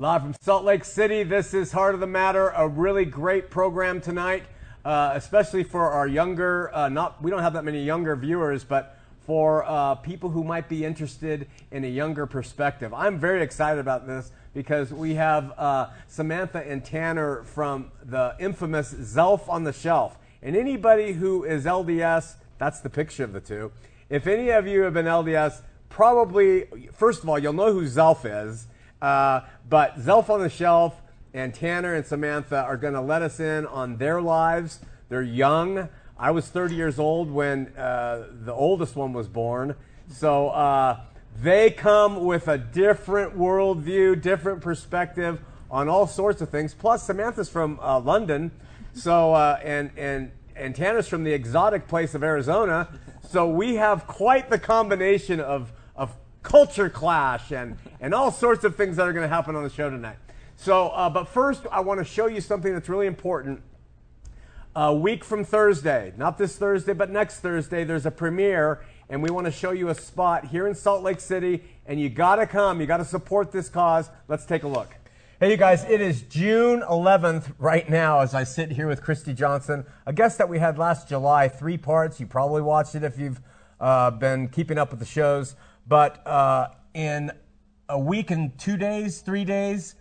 Live from Salt Lake City, this is Heart of the Matter, a really great program tonight, uh, especially for our younger, uh, not, we don't have that many younger viewers, but for uh, people who might be interested in a younger perspective. I'm very excited about this because we have uh, Samantha and Tanner from the infamous Zelph on the Shelf. And anybody who is LDS, that's the picture of the two. If any of you have been LDS, probably, first of all, you'll know who Zelph is. Uh, but Zelph on the Shelf and Tanner and Samantha are going to let us in on their lives. They're young. I was 30 years old when uh, the oldest one was born. So uh, they come with a different worldview, different perspective on all sorts of things. Plus, Samantha's from uh, London, so uh, and and and Tanner's from the exotic place of Arizona. So we have quite the combination of of culture clash and, and all sorts of things that are going to happen on the show tonight. So, uh, but first, I want to show you something that's really important. A week from Thursday, not this Thursday, but next Thursday, there's a premiere, and we want to show you a spot here in Salt Lake City, and you got to come. You got to support this cause. Let's take a look. Hey, you guys, it is June 11th right now as I sit here with Christy Johnson, a guest that we had last July, three parts. You probably watched it if you've uh, been keeping up with the shows. But uh, in a week and two days, three days,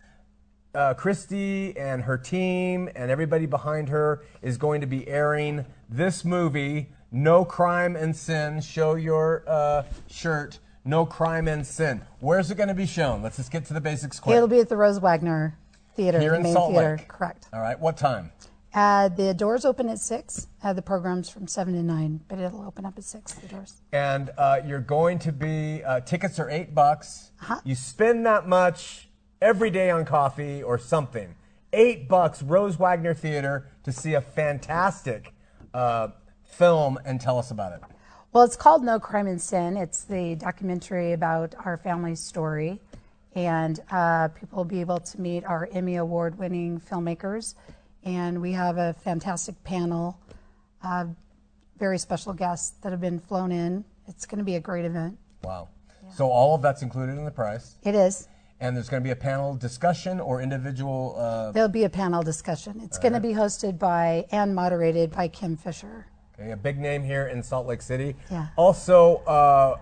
uh, Christy and her team and everybody behind her is going to be airing this movie, No Crime and Sin. Show your uh, shirt, No Crime and Sin. Where's it going to be shown? Let's just get to the basics quick. It'll be at the Rose Wagner Theater, Here in main Salt theater. Lake. Correct. All right, what time? Uh, the doors open at six. Uh, the program's from seven to nine, but it'll open up at six. The doors. And uh, you're going to be, uh, tickets are eight bucks. Uh-huh. You spend that much every day on coffee or something. Eight bucks, Rose Wagner Theater, to see a fantastic uh, film and tell us about it. Well, it's called No Crime and Sin. It's the documentary about our family's story, and uh, people will be able to meet our Emmy Award-winning filmmakers, and we have a fantastic panel, uh, very special guests that have been flown in. It's going to be a great event. Wow. So all of that's included in the price. It is. And there's going to be a panel discussion or individual. Uh, There'll be a panel discussion. It's going to be hosted by and moderated by Kim Fisher. okay, a big name here in Salt Lake City. Yeah. Also, uh,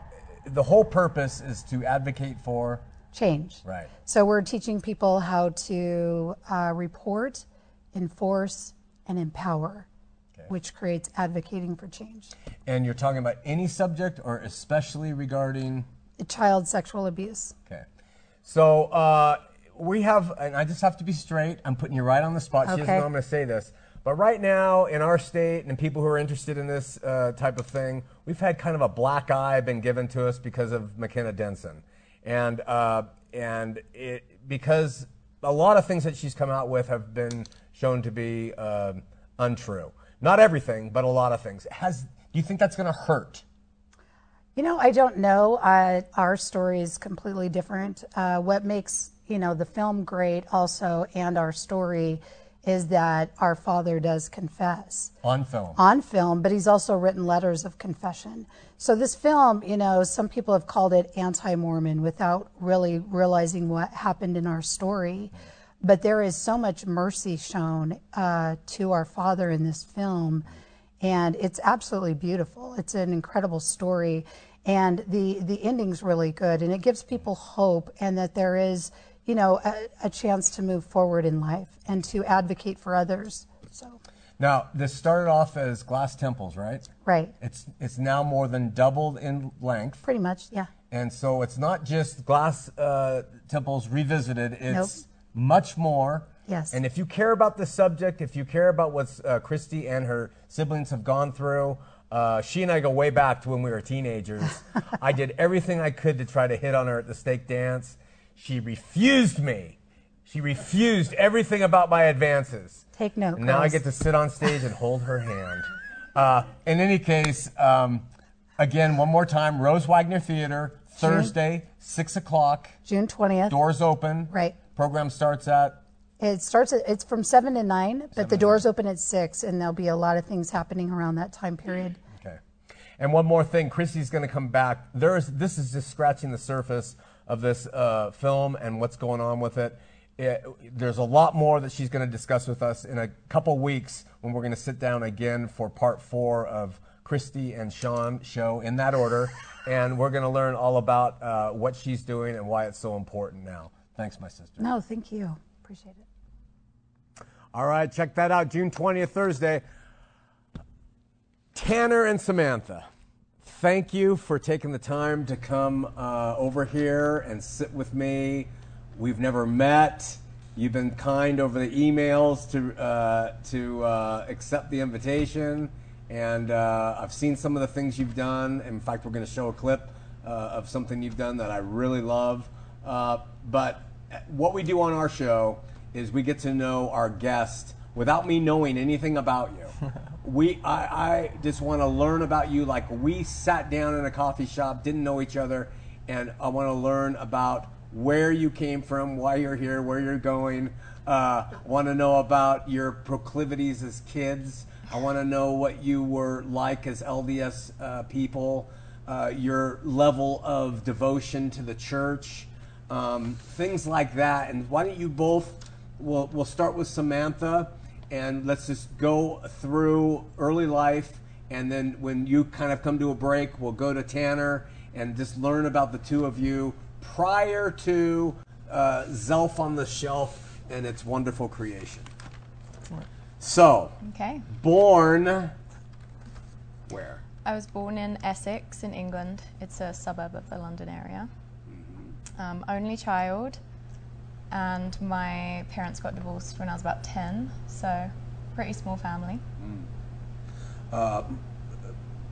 the whole purpose is to advocate for. Change. Right. So we're teaching people how to uh, report, enforce, and empower, which creates advocating for change. And you're talking about any subject or especially regarding. Child sexual abuse. Okay. So uh, we have, and I just have to be straight. I'm putting you right on the spot. She doesn't know I'm going to say this. But right now, in our state, and people who are interested in this uh, type of thing, we've had kind of a black eye been given to us because of McKenna Denson, and uh, and it because a lot of things that she's come out with have been shown to be uh, untrue. Not everything, but a lot of things. Has do you think that's going to hurt? You know, I don't know. Uh, our story is completely different. Uh, what makes you know the film great, also, and our story, is that our father does confess On film. on film, but he's also written letters of confession. So this film, you know, some people have called it anti-Mormon without really realizing what happened in our story. But there is so much mercy shown uh, to our father in this film, and it's absolutely beautiful. It's an incredible story, and the the ending's really good, and it gives people hope, and that there is, you know, a, a chance to move forward in life and to advocate for others. So, Now, this started off as glass temples, right? right, It's it's now more than doubled in length, pretty much, yeah. and so it's not just glass uh, temples revisited. It's Nope. Much more. Yes. And if you care about the subject, if you care about what uh, Christy and her siblings have gone through, uh, she and I go way back to when we were teenagers. I did everything I could to try to hit on her at the stake dance. She refused me. She refused everything about my advances. Take note, And now I get to sit on stage and hold her hand. Uh, in any case, um, again, one more time, Rose Wagner Theater, Thursday, 6 o'clock. June 20th. Doors open. Right. Program starts at. It starts at, it's from 7 to 9, but the doors open at 6, and there'll be a lot of things happening around that time period. Okay. And one more thing, Christy's going to come back. There is this is just scratching the surface of this uh, film and what's going on with it. it, there's a lot more that she's going to discuss with us in a couple weeks when we're going to sit down again for part four of Christy and Sean show in that order, and we're going to learn all about uh, what she's doing and why it's so important now. Thanks, my sister. No, thank you. Appreciate it. All right, check that out. June 20th, Thursday. Tanner and Samantha, thank you for taking the time to come uh, over here and sit with me. We've never met. You've been kind over the emails to uh, to uh, accept the invitation, and uh, I've seen some of the things you've done. In fact, we're going to show a clip uh, of something you've done that I really love. Uh, but what we do on our show is we get to know our guest without me knowing anything about you. we, I, I just want to learn about you like we sat down in a coffee shop, didn't know each other, and I want to learn about where you came from, why you're here, where you're going. Uh, want to know about your proclivities as kids. I want to know what you were like as LDS uh, people, uh, your level of devotion to the church, um, things like that. And why don't you both? We'll, we'll start with Samantha and let's just go through early life and then when you kind of come to a break we'll go to tanner and just learn about the two of you prior to uh, zelph on the shelf and its wonderful creation so Okay. born where I was born in Essex in England. It's a suburb of the London area. Um, only child, and my parents got divorced when I was about 10, so pretty small family. uh,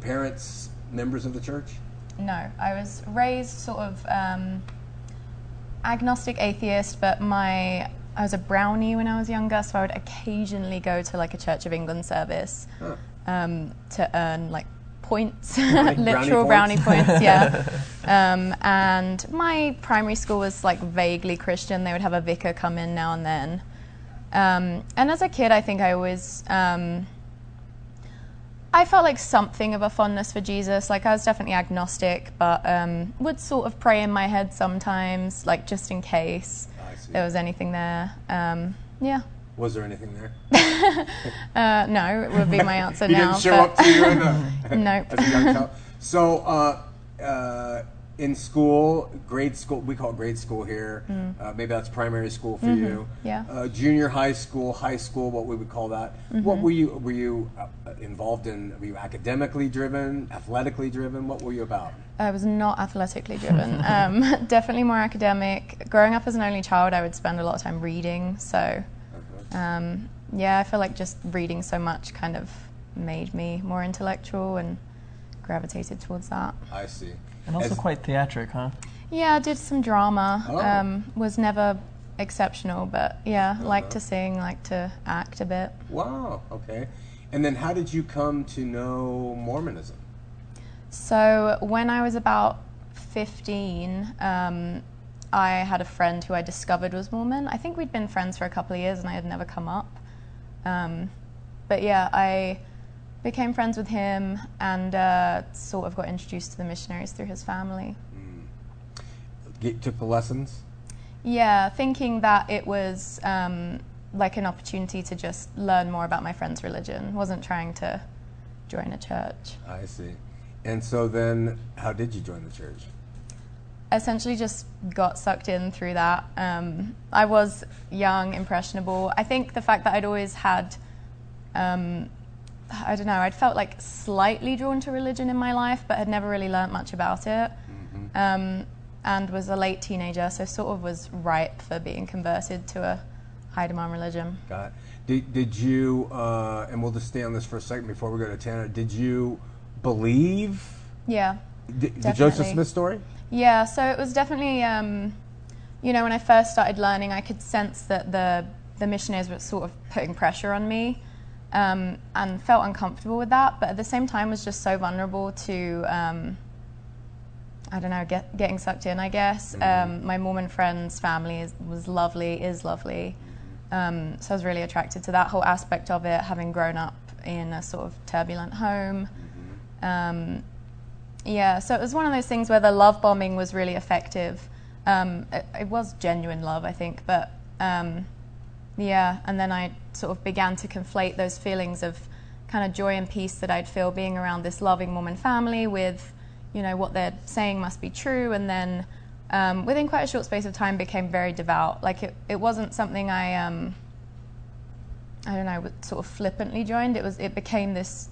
parents members of the church No, I was raised sort of um, agnostic atheist, but my I was a brownie when I was younger, so I would occasionally go to like a Church of England service Huh. um, to earn like points, brownie literal points? brownie points, yeah. um, and my primary school was like vaguely Christian. They would have a vicar come in now and then. Um, and as a kid, I think I always. Um, I felt like something of a fondness for Jesus. Like I was definitely agnostic, but um, would sort of pray in my head sometimes, like just in case there was anything there. Um, yeah. Was there anything there Uh, no, it would be my answer now. didn't show up to you in Nope. a. So, uh, uh, in school, grade school, we call it grade school here. Uh, maybe that's primary school for you. Mm-hmm. Yeah. Uh, junior high school, high school, what we would call that. Mm-hmm. What were you? Were you uh, involved in? Were you academically driven, athletically driven? What were you about? I was not athletically driven. um, definitely more academic. Growing up as an only child, I would spend a lot of time reading. So, um, yeah, I feel like just reading so much kind of made me more intellectual and gravitated towards that. I see. And also As- quite theatric, huh? Yeah, I did some drama. Oh. Um, was never exceptional, but yeah, like to sing, like to act a bit. Wow. Okay. And then, how did you come to know Mormonism? So when I was about 15, um, I had a friend who I discovered was Mormon. I think we'd been friends for a couple of years and I had never come up. Um, but yeah, I became friends with him and uh, sort of got introduced to the missionaries through his family. Get, took the lessons. Yeah, thinking that it was um, like an opportunity to just learn more about my friend's religion. Wasn't trying to join a church. I see. And so then, how did you join the church? Essentially just got sucked in through that. Um, I was young, impressionable. I think the fact that I'd always had, um, I don't know, I'd felt like slightly drawn to religion in my life, but had never really learnt much about it. Um, and was a late teenager, so sort of was ripe for being converted to a high demand religion. Got it. Did, did you, uh, and we'll just stay on this for a second before we go to Tanner, did you believe Yeah. the Joseph Smith story? Yeah, so it was definitely, um, you know, when I first started learning, I could sense that the the missionaries were sort of putting pressure on me, um, and felt uncomfortable with that. But at the same time, was just so vulnerable to, um, I don't know, get, getting sucked in. I guess um, my Mormon friend's family is, was lovely, is lovely. Um, so I was really attracted to that whole aspect of it, having grown up in a sort of turbulent home. Um, yeah, so it was one of those things where the love bombing was really effective. Um, it, it was genuine love, I think, but Um, yeah, and then I sort of began to conflate those feelings of kind of joy and peace that I'd feel being around this loving Mormon family with, you know, what they're saying must be true, and then um, within quite a short space of time became very devout. Like it, it wasn't something I, um, I don't know, sort of flippantly joined. It was, it became this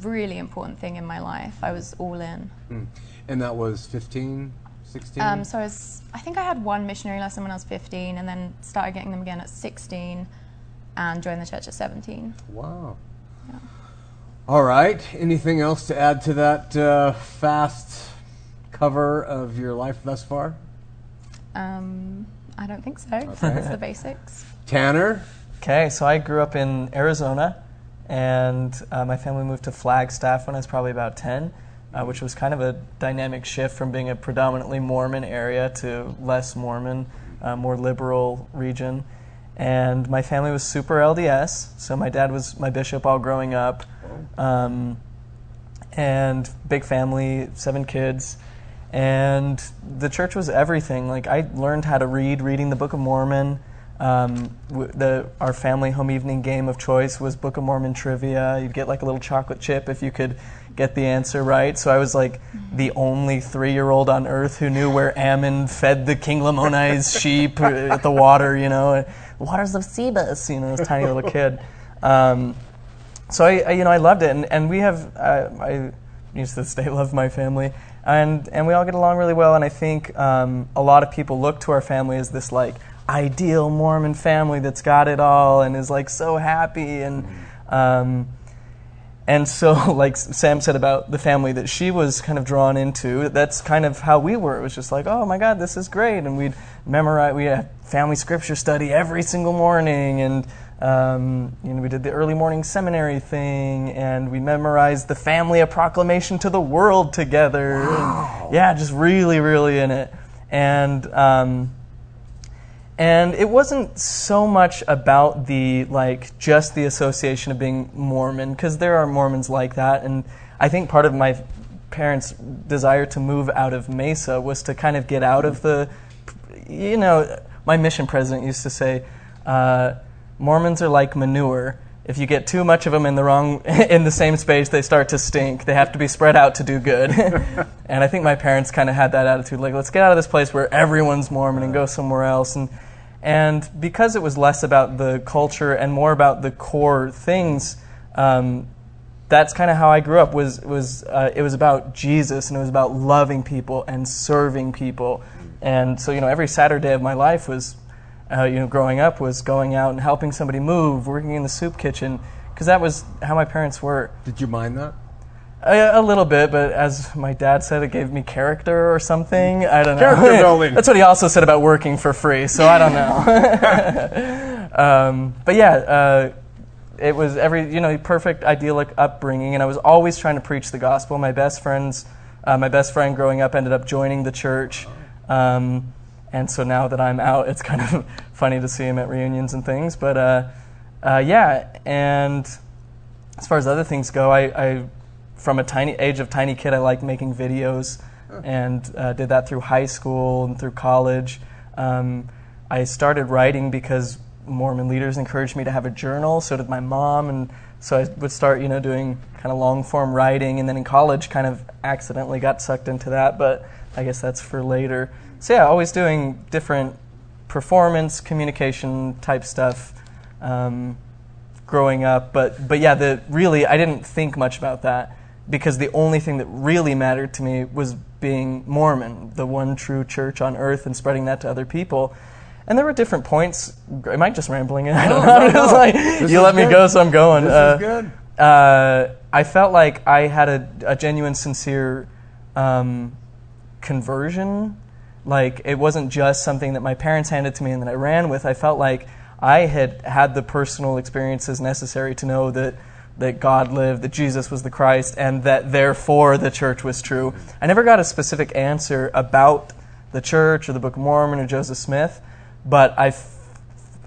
really important thing in my life. I was all in. Mm. And that was 15, 16? Um, so I was, I think I had one missionary lesson when I was 15, and then started getting them again at 16, and joined the church at 17. Wow. Yeah. All right. Anything else to add to that uh, fast cover of your life thus far? Um, I don't think so. Okay. That's the basics. Tanner? Okay, so I grew up in Arizona, and uh, my family moved to Flagstaff when I was probably about 10, uh, which was kind of a dynamic shift from being a predominantly Mormon area to less Mormon, uh, more liberal region. And my family was super LDS, so my dad was my bishop all growing up. Um, and big family, seven kids and the church was everything. Like I learned how to read, reading the Book of Mormon. Um, the our family home evening game of choice was Book of Mormon trivia. You'd get like a little chocolate chip if you could get the answer right. So I was like the only three-year-old on earth who knew where Ammon fed the King Lamoni's sheep at the water. You know, waters of Sebus, You know, this tiny little kid. Um, so I, I, you know, I loved it, and, and we have uh, I used to say, love my family and and we all get along really well. And I think um, a lot of people look to our family as this like ideal Mormon family that's got it all and is like so happy and. Um, and so, like Sam said about the family that she was kind of drawn into, that's kind of how we were. It was just like, oh my God, this is great. And we'd memorize, we had family scripture study every single morning. And um, you know, we did the early morning seminary thing, and we memorized the family a proclamation to the world together. Wow. And, yeah, just really, really in it. And um, and it wasn't so much about the like just the association of being Mormon, because there are Mormons like that, and I think part of my parents' desire to move out of Mesa was to kind of get out of the, you know, my mission president used to say. Uh, Mormons are like manure. If you get too much of them in the wrong in the same space, they start to stink. They have to be spread out to do good. and I think my parents kind of had that attitude, like let's get out of this place where everyone's Mormon and go somewhere else. And and because it was less about the culture and more about the core things, um, that's kind of how I grew up. Was was uh, it was about Jesus and it was about loving people and serving people. And so you know, every Saturday of my life was uh, you know, growing up was going out and helping somebody move, working in the soup kitchen, because that was how my parents were. Did you mind that? A, a, little bit, but as my dad said, it gave me character or something. I don't know. Character building. That's what he also said about working for free, so I don't know. um, but yeah, uh, it was every you know perfect idyllic upbringing, and I was always trying to preach the gospel. My best friends, uh, my best friend growing up, ended up joining the church. Um, and so now that I'm out, it's kind of funny to see him at reunions and things. But uh, uh, yeah, and as far as other things go, I, I, from a tiny age of tiny kid, I liked making videos, and uh, did that through high school and through college. Um, I started writing because Mormon leaders encouraged me to have a journal. So did my mom, and so I would start, you know, doing kind of long form writing. And then in college, kind of accidentally got sucked into that. But I guess that's for later so yeah, always doing different performance communication type stuff um, growing up. But but yeah, the really I didn't think much about that because the only thing that really mattered to me was being Mormon, the one true church on earth, and spreading that to other people. And there were different points. Am I just rambling? I don't know. No, no. like, you let good. me go, so I'm going. This uh, is good. Uh, I felt like I had a, a genuine, sincere um, conversion like it wasn't just something that my parents handed to me and that I ran with. I felt like I had had the personal experiences necessary to know that that God lived, that Jesus was the Christ, and that therefore the church was true. I never got a specific answer about the church or the Book of Mormon or Joseph Smith, but I,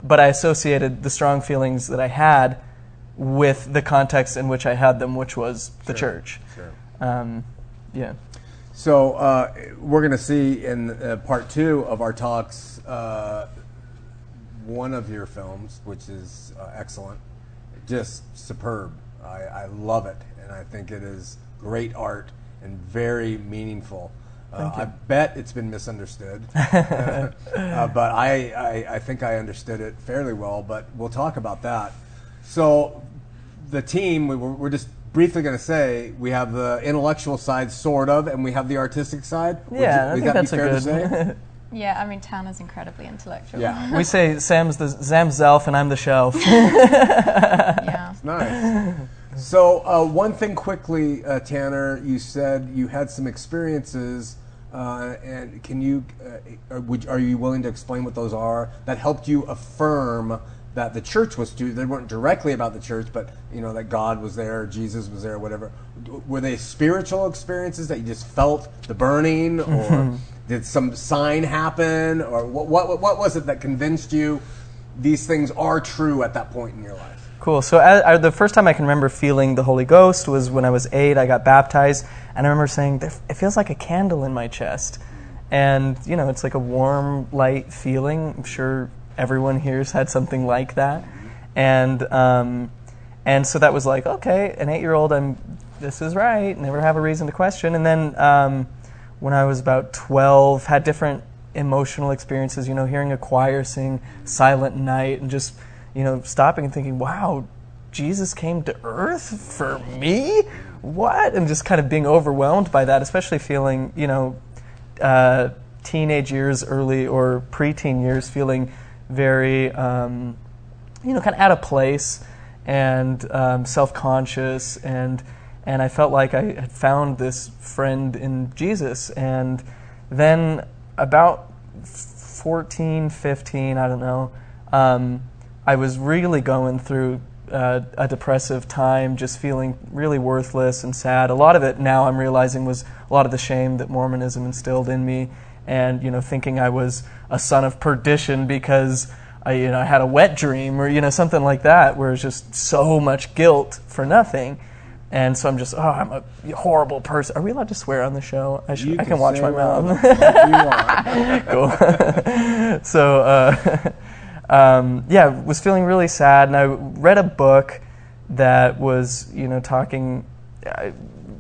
but I associated the strong feelings that I had with the context in which I had them, which was the sure. church. Sure. Um, yeah. So uh, we're going to see in uh, part two of our talks uh, one of your films, which is uh, excellent, just superb. I, I love it, and I think it is great art and very meaningful. Uh, I bet it's been misunderstood, uh, but I, I, I think I understood it fairly well. But we'll talk about that. So, the team, we, we're, we're just briefly going to say we have the intellectual side, sort of, and we have the artistic side. Would Yeah, I would think that that's be a fair good. to say? Yeah, I mean, Tanner's incredibly intellectual. Yeah. we say Sam's the Sam's Zelph and I'm the shelf. yeah. Nice. So, uh, one thing quickly, uh, Tanner, you said you had some experiences, uh, and can you, uh, are, would, are you willing to explain what those are that helped you affirm that the church was true? They weren't directly about the church, but you know that God was there, Jesus was there, whatever. Were they spiritual experiences that you just felt the burning, or mm-hmm. did some sign happen, or what, what, what was it that convinced you these things are true at that point in your life? Cool. So I, I, the first time I can remember feeling the Holy Ghost was when I was eight. I got baptized, and I remember saying, "It feels like a candle in my chest," and you know, it's like a warm, light feeling. I'm sure everyone here's had something like that, and um, and so that was like, okay, an eight-year-old, I'm this is right. Never have a reason to question. And then um, when I was about twelve, had different emotional experiences. You know, hearing a choir sing "Silent Night" and just you know, stopping and thinking, wow, Jesus came to earth for me? What? And just kind of being overwhelmed by that, especially feeling, you know, uh, teenage years, early or preteen years, feeling very, um, you know, kind of out of place and um, self conscious. And, and I felt like I had found this friend in Jesus. And then about 14, 15, I don't know. Um, I was really going through uh, a depressive time, just feeling really worthless and sad. A lot of it now I'm realizing was a lot of the shame that Mormonism instilled in me, and you know, thinking I was a son of perdition because I, you know, I had a wet dream or you know something like that, where it's just so much guilt for nothing. And so I'm just, oh, I'm a horrible person. Are we allowed to swear on the show? I, should, You I can watch my mouth. you cool. so, uh, um, yeah, was feeling really sad, and I read a book that was, you know, talking. Uh,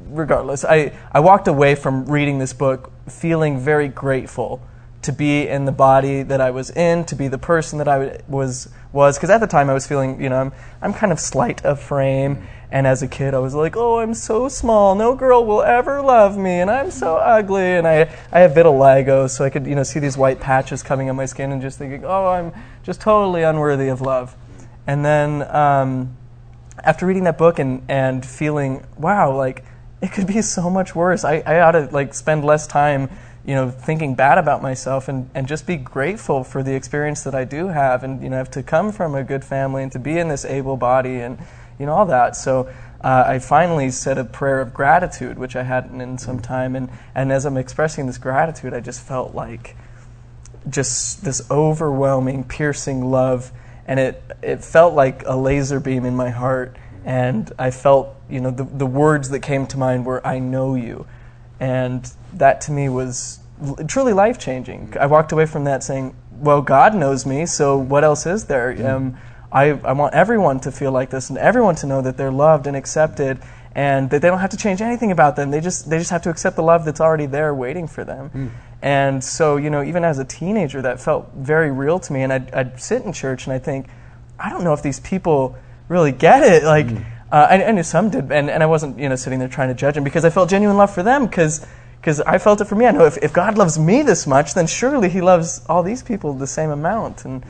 regardless, I I walked away from reading this book feeling very grateful to be in the body that I was in, to be the person that I was was. Because at the time, I was feeling, you know, I'm I'm kind of slight of frame. And as a kid, I was like, "Oh, I'm so small. No girl will ever love me, and I'm so ugly." And I, I have vitiligo, so I could, you know, see these white patches coming on my skin, and just thinking, "Oh, I'm just totally unworthy of love." And then um, after reading that book and and feeling, "Wow, like it could be so much worse. I, I ought to like spend less time, you know, thinking bad about myself, and and just be grateful for the experience that I do have, and you know, have to come from a good family and to be in this able body and." you know, all that. So uh, I finally said a prayer of gratitude, which I hadn't in some time. And, and as I'm expressing this gratitude, I just felt like just this overwhelming, piercing love. And it, it felt like a laser beam in my heart. And I felt, you know, the, the words that came to mind were, I know you. And that to me was truly life changing. I walked away from that saying, well, God knows me, so what else is there? Um, I, I want everyone to feel like this and everyone to know that they're loved and accepted and that they don't have to change anything about them. They just, they just have to accept the love that's already there waiting for them. And so, you know, even as a teenager, that felt very real to me. And I'd, I'd sit in church and I'd think, I don't know if these people really get it. Like, uh, I, I knew some did, and, and I wasn't, you know, sitting there trying to judge them because I felt genuine love for them because because I felt it for me. I know if, if God loves me this much, then surely He loves all these people the same amount. And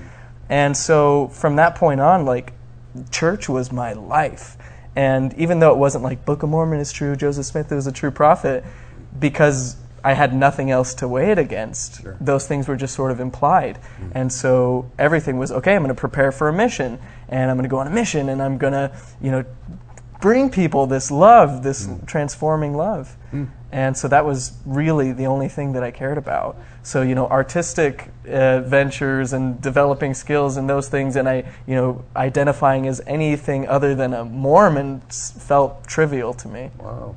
and so from that point on, like church was my life. And even though it wasn't like Book of Mormon is true, Joseph Smith is a true prophet, because I had nothing else to weigh it against, those things were just sort of implied. Mm-hmm. And so everything was okay. I'm going to prepare for a mission, and I'm going to go on a mission, and I'm going to, you know, bring people this love, this transforming love. And so that was really the only thing that I cared about. So, you know, artistic uh, ventures and developing skills and those things, and I, you know, identifying as anything other than a Mormon felt trivial to me. Wow.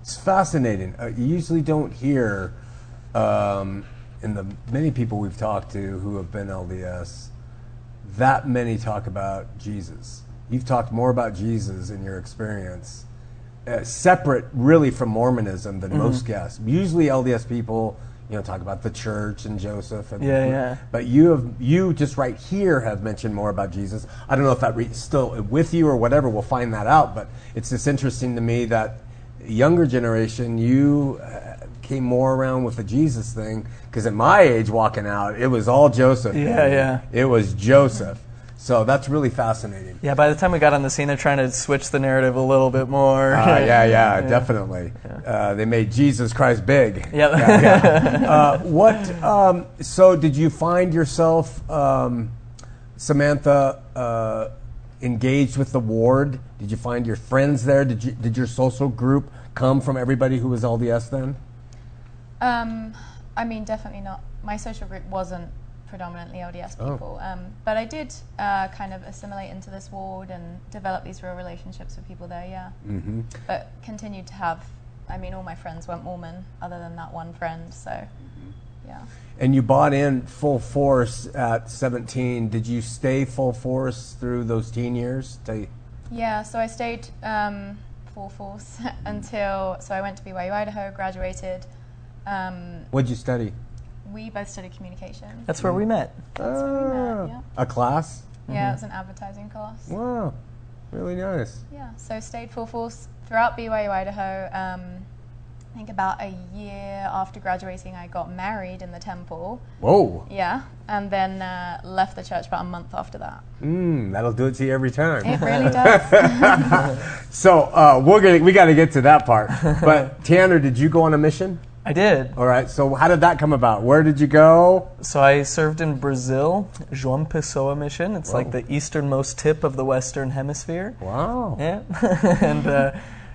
It's fascinating. Uh, you usually don't hear um, in the many people we've talked to who have been LDS that many talk about Jesus. You've talked more about Jesus in your experience, uh, separate really from Mormonism than most guests. Usually, LDS people, you know, talk about the church and Joseph. And, Yeah, yeah. But you have you just right here have mentioned more about Jesus. I don't know if that re- still with you or whatever. We'll find that out. But it's just interesting to me that younger generation, you uh, came more around with the Jesus thing because at my age, walking out, it was all Joseph. Yeah, yeah. It was Joseph. So that's really fascinating. Yeah, by the time we got on the scene, they're trying to switch the narrative a little bit more. Uh, yeah, yeah, definitely. Uh, they made Jesus Christ big. Yep. Yeah, yeah. Uh, what? Um, so, did you find yourself, um, Samantha, uh, engaged with the ward? Did you find your friends there? Did you? Did your social group come from everybody who was LDS then? Um, I mean, definitely not. My social group wasn't predominantly LDS Oh. people, um, but I did uh, kind of assimilate into this ward and develop these real relationships with people there. Yeah, mm-hmm. but continued to have. I mean, all my friends weren't Mormon, other than that one friend. So, Mm-hmm. yeah. And you bought in full force at 17. Did you stay full force through those teen years? Yeah, so I stayed um, full force until so I went to BYU Idaho, graduated. Um, What'd you study? We both studied communications. That's where we met. That's where we met, yeah. A class? Yeah, it was an advertising class. Wow, really nice. Yeah, so stayed full force throughout BYU Idaho. Um, I think about a year after graduating, I got married in the temple. Whoa. Yeah, and then uh, left the church about a month after that. Mm, that'll do it to you every time. It really does. So uh, we're gonna we got to get to that part. But Tanner, did you go on a mission? I did. All right. So how did that come about? Where did you go? So I served in Brazil, João Pessoa mission. It's like the easternmost tip of the Western Hemisphere. Wow. Yeah. and uh,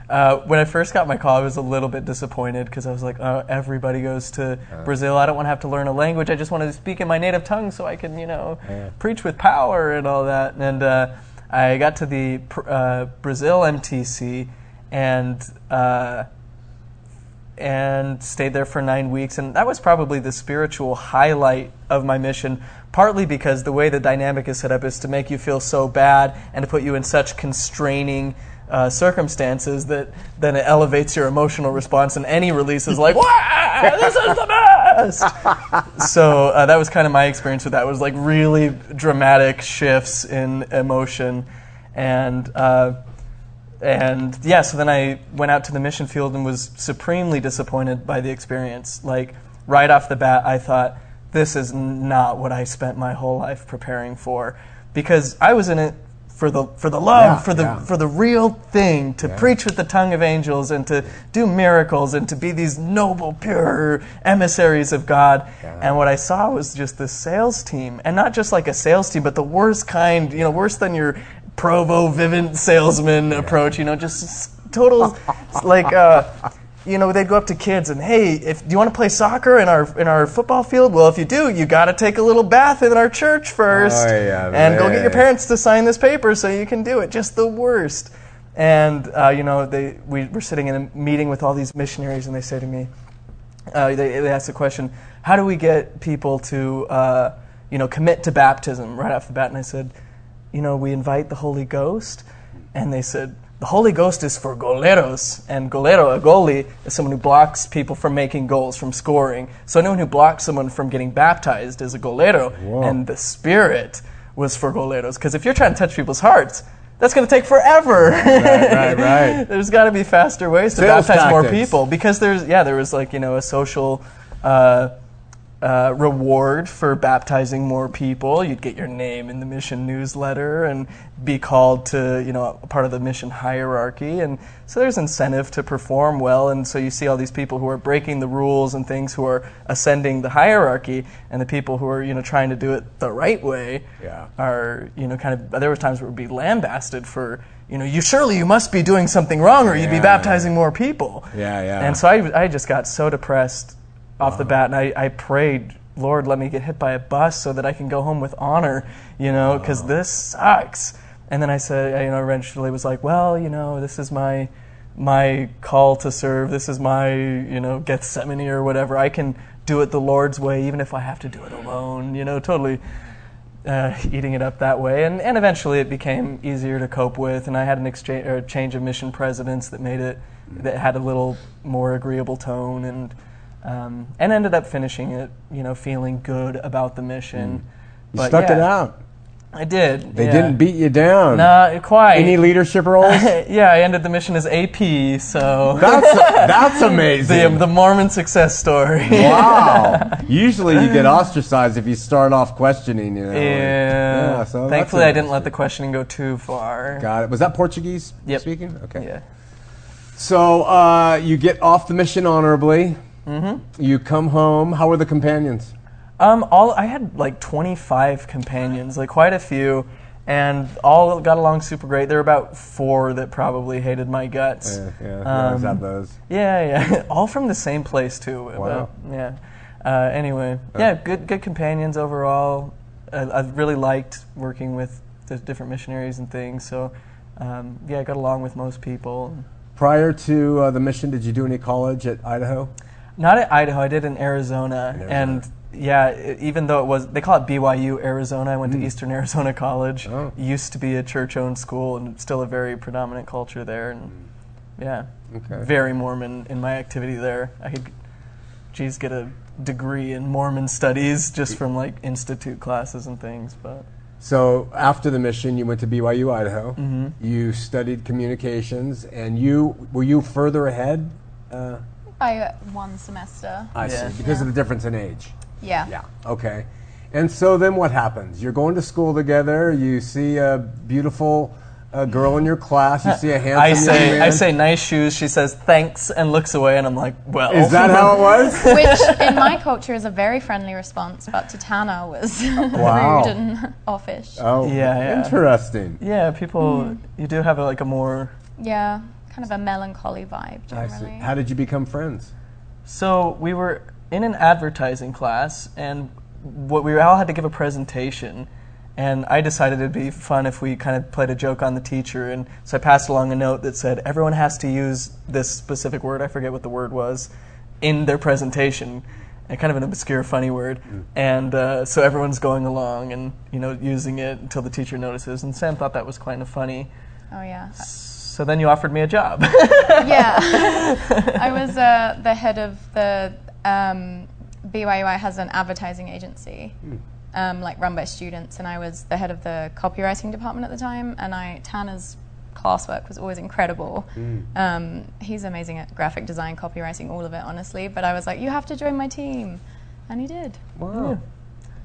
uh, when I first got my call, I was a little bit disappointed because I was like, oh, everybody goes to Brazil. I don't want to have to learn a language. I just want to speak in my native tongue so I can, you know, preach with power and all that. And uh, I got to the uh, Brazil MTC and. And stayed there for nine weeks. And that was probably the spiritual highlight of my mission, partly because the way the dynamic is set up is to make you feel so bad and to put you in such constraining uh, circumstances that then it elevates your emotional response, and any release is like, "Wow, this is the best!" so uh, that was kind of my experience with that. It Was like really dramatic shifts in emotion, and. Uh, and yeah, so then I went out to the mission field and was supremely disappointed by the experience. Like right off the bat, I thought this is not what I spent my whole life preparing for, because I was in it for the for the love, Yeah, for the yeah. for the real thing, to preach with the tongue of angels and to do miracles and to be these noble, pure emissaries of God. And what I saw was just this sales team, and not just like a sales team, but the worst kind, you know, worse than your Provo Vivint salesman approach. You know, just total like. Uh, you know, they'd go up to kids and, hey, if do you want to play soccer in our in our football field? Well, if you do, you got to take a little bath in our church first, Oh, yeah, and go get your parents to sign this paper so you can do it. Just the worst. And uh, you know, they we were sitting in a meeting with all these missionaries, and they say to me, uh, they, they asked the question, how do we get people to, uh, you know, commit to baptism right off the bat? And I said, you know, we invite the Holy Ghost. And they said, the Holy Ghost is for goleros. And golero, a goalie, is someone who blocks people from making goals, from scoring. So anyone who blocks someone from getting baptized is a golero. And the Spirit was for goleros. Because if you're trying to touch people's hearts, that's going to take forever. right, right. right. there's got to be faster ways to Sales baptize more people because there's yeah there was like you know a social uh, uh, reward for baptizing more people. You'd get your name in the mission newsletter and be called to you know a part of the mission hierarchy. And so there's incentive to perform well. And so you see all these people who are breaking the rules and things who are ascending the hierarchy, and the people who are you know trying to do it the right way Yeah. are you know kind of there were times where we'd be lambasted for you know you surely you must be doing something wrong or you'd be Yeah. baptizing more people Yeah, yeah. and so I, I just got so depressed off the bat and I, I prayed lord let me get hit by a bus so that i can go home with honor you know because this sucks and then i said I, you know eventually was like well you know this is my my call to serve this is my you know gethsemane or whatever i can do it the lord's way even if i have to do it alone you know totally uh, eating it up that way. And, and eventually it became easier to cope with. And I had an exchange or change of mission presidents that made it, that had a little more agreeable tone. And, um, and ended up finishing it, you know, feeling good about the mission. You stuck it out. I did. They yeah. didn't beat you down. Not quite. Any leadership roles? yeah, I ended the mission as AP, so That's that's amazing. the, the Mormon success story. wow. Usually you get ostracized if you start off questioning. You know. yeah. so Thankfully, I didn't let the questioning go too far. Got it. Was that Portuguese Yep. speaking? Okay. Yeah. So uh, you get off the mission honorably. Mm-hmm. You come home. How were the companions? Um, all I had like 25 companions, like quite a few, and all got along super great. There were about four that probably hated my guts. Yeah, yeah. always Um, have those. Yeah, yeah. All from the same place too. Wow. But, yeah. Uh, anyway, yeah, good good companions overall. I, I really liked working with the different missionaries and things. So, um, yeah, I got along with most people. Prior to uh, the mission, did you do any college at Idaho? Not at Idaho. I did in Arizona, In Arizona. and yeah, i even though it was they call it BYU Arizona, I went to Eastern Arizona College. Hmm. Oh. Used to be a church-owned school, and still a very predominant culture there. And yeah, Okay. very Mormon in my activity there. I could, geez, get a degree in Mormon studies just from like institute classes and things. But So after the mission, you went to BYU Idaho. Mm-hmm. You studied communications, and you were you further ahead? Uh, By uh, one semester. I Yeah. see, because of the difference in age. Yeah. Yeah. Okay. And so then what happens? You're going to school together. You see a beautiful uh, girl in your class. You see a handsome I young say, man. I say, nice shoes. She says thanks and looks away, and I'm like, well, Is that how it was? Which in my culture is a very friendly response, but to Tanner was Wow. rude and offish. Oh, Yeah, yeah. Interesting. Yeah, people, you do have a, like a more. yeah, kind of a melancholy vibe I generally. see. How did you become friends? So we were in an advertising class, and what we all had to give a presentation. And I decided it'd be fun if we kind of played a joke on the teacher. And so I passed along a note that said, everyone has to use this specific word, I forget what the word was, in their presentation. And kind of an obscure, funny word. And uh, so everyone's going along and, you know, using it until the teacher notices. And Sam thought that was kind of funny. oh yeah. So then you offered me a job. yeah. I was uh, the head of the um, BYUI has an advertising agency, um, like run by students, and I was the head of the copywriting department at the time. And I Tanner's classwork was always incredible. Um, he's amazing at graphic design, copywriting, all of it, honestly. But I was like, you have to join my team, and he did. Wow.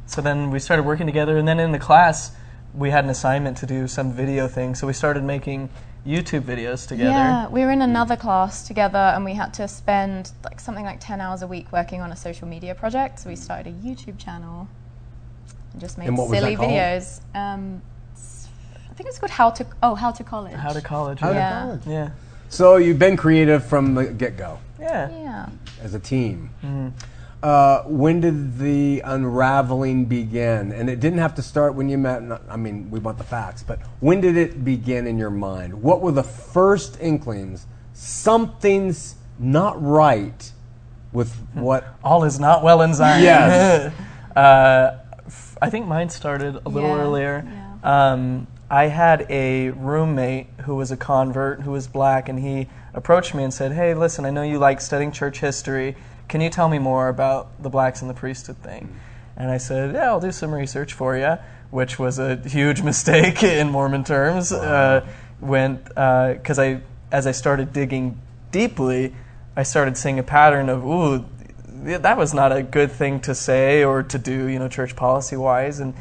So then we started working together, and then in the class, we had an assignment to do some video thing. So we started making YouTube videos together. Yeah, we were in another class together, and we had to spend like something like ten hours a week working on a social media project. So we started a YouTube channel and just made And what was silly that videos. Um, s- I think it's called How to Oh How to College. How to college. How to Yeah. college? Yeah. So you've been creative from the get go Yeah. Yeah. as a team. Mm-hmm. Uh, when did the unraveling begin? And it didn't have to start when you met. I mean, we want the facts, but when did it begin in your mind? What were the first inklings? Something's not right with what? All is not well in Zion. Yes. uh, f- I think mine started a little Yeah, earlier. Um, I had a roommate who was a convert who was black, and he approached me and said, Hey, listen, I know you like studying church history. Can you tell me more about the blacks in the priesthood thing? And I said, Yeah, I'll do some research for you, which was a huge mistake in Mormon terms. Uh, when because I as I started digging deeply, I started seeing a pattern of ooh, that was not a good thing to say or to do, you know, church policy wise, and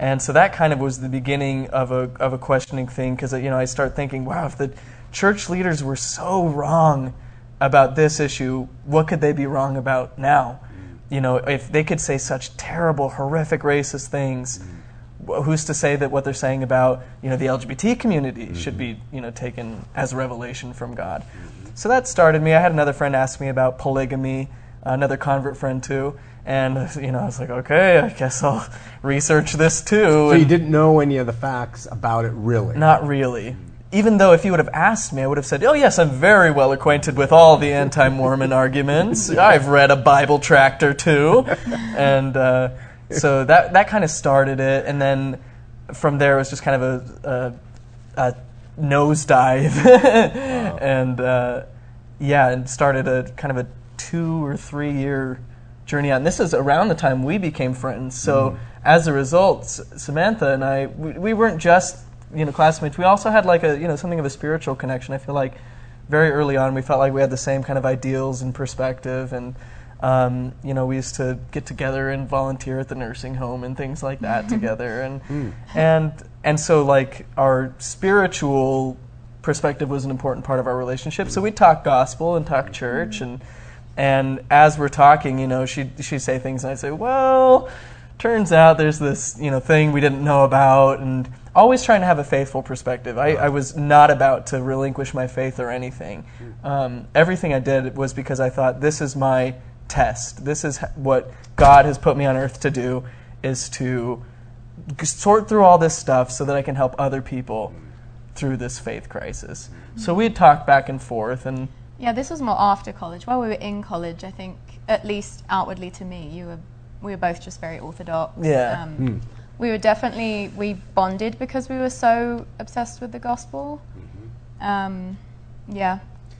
and so that kind of was the beginning of a of a questioning thing because you know I start thinking, wow, if the church leaders were so wrong about this issue, what could they be wrong about now? Mm-hmm. You know, if they could say such terrible, horrific, racist things, mm-hmm. wh- who's to say that what they're saying about you know the LGBT community mm-hmm. should be you know taken as a revelation from God? So that started me. I had another friend ask me about polygamy, another convert friend too, and you know I was like, okay, I guess I'll research this too. So you didn't know any of the facts about it, really? not really. Even though if you would have asked me, I would have said, "Oh yes, I'm very well acquainted with all the anti-Mormon arguments. I've read a Bible tract or two. And uh, so that that kind of started it, and then from there it was just kind of a, a, a nosedive, and uh, yeah, and started a kind of a two or three year journey out. And this is around the time we became friends. So as a result, Samantha and I, we, we weren't just you know classmates. We also had like a you know something of a spiritual connection. I feel like very early on we felt like we had the same kind of ideals and perspective and. Um, you know, we used to get together and volunteer at the nursing home and things like that together, and and and so like our spiritual perspective was an important part of our relationship. So we talk gospel and talk church, and and as we're talking, you know, she she'd say things, and I'd say, well, turns out there's this you know thing we didn't know about, and always trying to have a faithful perspective. I, I was not about to relinquish my faith or anything. Um, everything I did was because I thought this is my test. This is what God has put me on earth to do, is to sort through all this stuff so that I can help other people through this faith crisis. So we'd talk back and forth, and Yeah, this was more after college. While we were in college, I think, at least outwardly to me, you were we were both just very orthodox. Yeah. Um, We were definitely we bonded because we were so obsessed with the gospel. Um, yeah,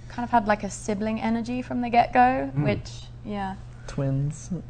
kind of had like a sibling energy from the get go, which yeah. twins.